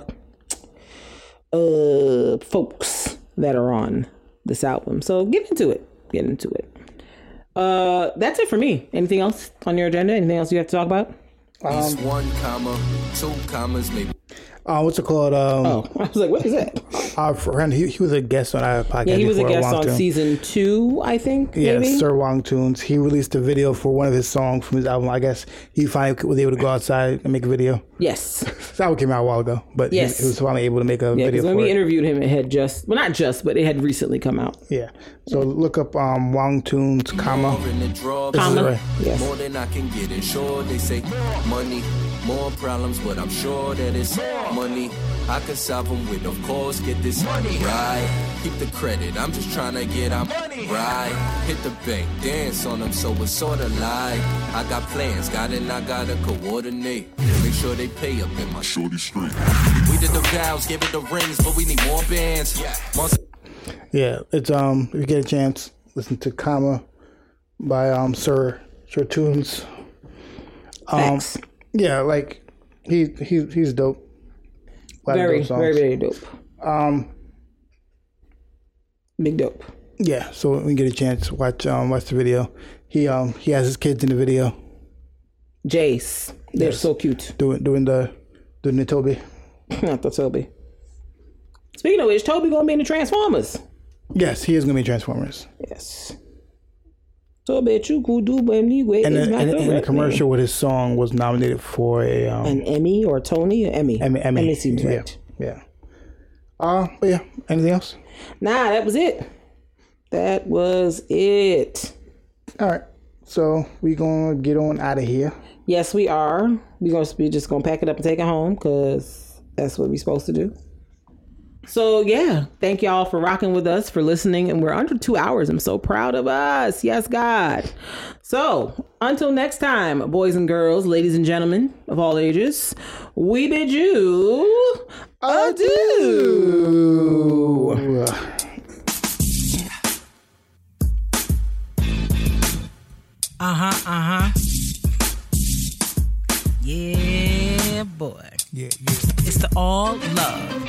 [SPEAKER 3] uh folks that are on this album. So get into it. Get into it. Uh that's it for me. Anything else on your agenda? Anything else you have to talk about?
[SPEAKER 5] It's one comma, two commas, maybe.
[SPEAKER 2] Uh, what's it called? Um,
[SPEAKER 3] Oh, [laughs] I was like, what is that?
[SPEAKER 2] Our friend, he, he was a guest on our podcast.
[SPEAKER 3] Yeah, he was a guest
[SPEAKER 2] Wong
[SPEAKER 3] on
[SPEAKER 2] Tune.
[SPEAKER 3] season two, I think.
[SPEAKER 2] Yeah,
[SPEAKER 3] maybe.
[SPEAKER 2] Sir Wong Tunes. He released a video for one of his songs from his album. I guess he finally was able to go outside and make a video.
[SPEAKER 3] Yes. [laughs]
[SPEAKER 2] that album came out a while ago, but he-
[SPEAKER 3] Yes.
[SPEAKER 2] he, was finally able to make a
[SPEAKER 3] Yeah,
[SPEAKER 2] video
[SPEAKER 3] because when
[SPEAKER 2] for
[SPEAKER 3] we
[SPEAKER 2] it.
[SPEAKER 3] interviewed him, it had just, well, not just, but it had recently come out.
[SPEAKER 2] yeah. So look up um, Wong Tunes, comma.
[SPEAKER 5] More in the drawer,
[SPEAKER 2] This is
[SPEAKER 3] Comma.
[SPEAKER 2] right.
[SPEAKER 3] Yes.
[SPEAKER 5] more than I can get insured. They say money, more problems, but I'm sure that it's money. I can solve them with, of course, get this money right. Keep the credit, I'm just trying to get our money right. Hit the bank, dance on them, so it's sorta like I got plans, got it, I gotta coordinate. Make sure they pay up in my shorty street. We did the vows, gave it the rings, but we need more bands. Monster
[SPEAKER 2] Yeah, it's um. If you get a chance, listen to "Comma" by um Sir Sir Tunes. Um,
[SPEAKER 3] Facts.
[SPEAKER 2] Yeah, like he he he's dope.
[SPEAKER 3] Very,
[SPEAKER 2] dope
[SPEAKER 3] very, very dope.
[SPEAKER 2] Um,
[SPEAKER 3] Big dope.
[SPEAKER 2] yeah. So when you get a chance, watch um watch the video. He um he has his kids in the video
[SPEAKER 3] Jace. They're so cute.
[SPEAKER 2] doing doing the doing the Toby. [laughs]
[SPEAKER 3] Not the Toby. Speaking of which, Tobe gonna be in the Transformers.
[SPEAKER 2] Yes, he is gonna be Transformers.
[SPEAKER 3] Yes. So bet you could do anyway.
[SPEAKER 2] And
[SPEAKER 3] is not
[SPEAKER 2] and, and the commercial with his song was nominated for a um.
[SPEAKER 3] An Emmy or Tony or Emmy?
[SPEAKER 2] Emmy. Emmy,
[SPEAKER 3] Emmy seems
[SPEAKER 2] yeah,
[SPEAKER 3] right.
[SPEAKER 2] Yeah. Uh, but yeah. Anything else?
[SPEAKER 3] Nah, that was it. That was it.
[SPEAKER 2] All right. So we gonna get on out of here.
[SPEAKER 3] Yes, we are. We gonna be just gonna pack it up and take it home because that's what we're supposed to do. So yeah, thank y'all for rocking with us, for listening, and we're under two hours. I'm so proud of us. Yes, God. So until next time, boys and girls, ladies and gentlemen of all ages, we bid you adieu.
[SPEAKER 1] Uh huh, uh huh. Yeah, boy.
[SPEAKER 2] Yeah, yeah.
[SPEAKER 1] It's the All Love,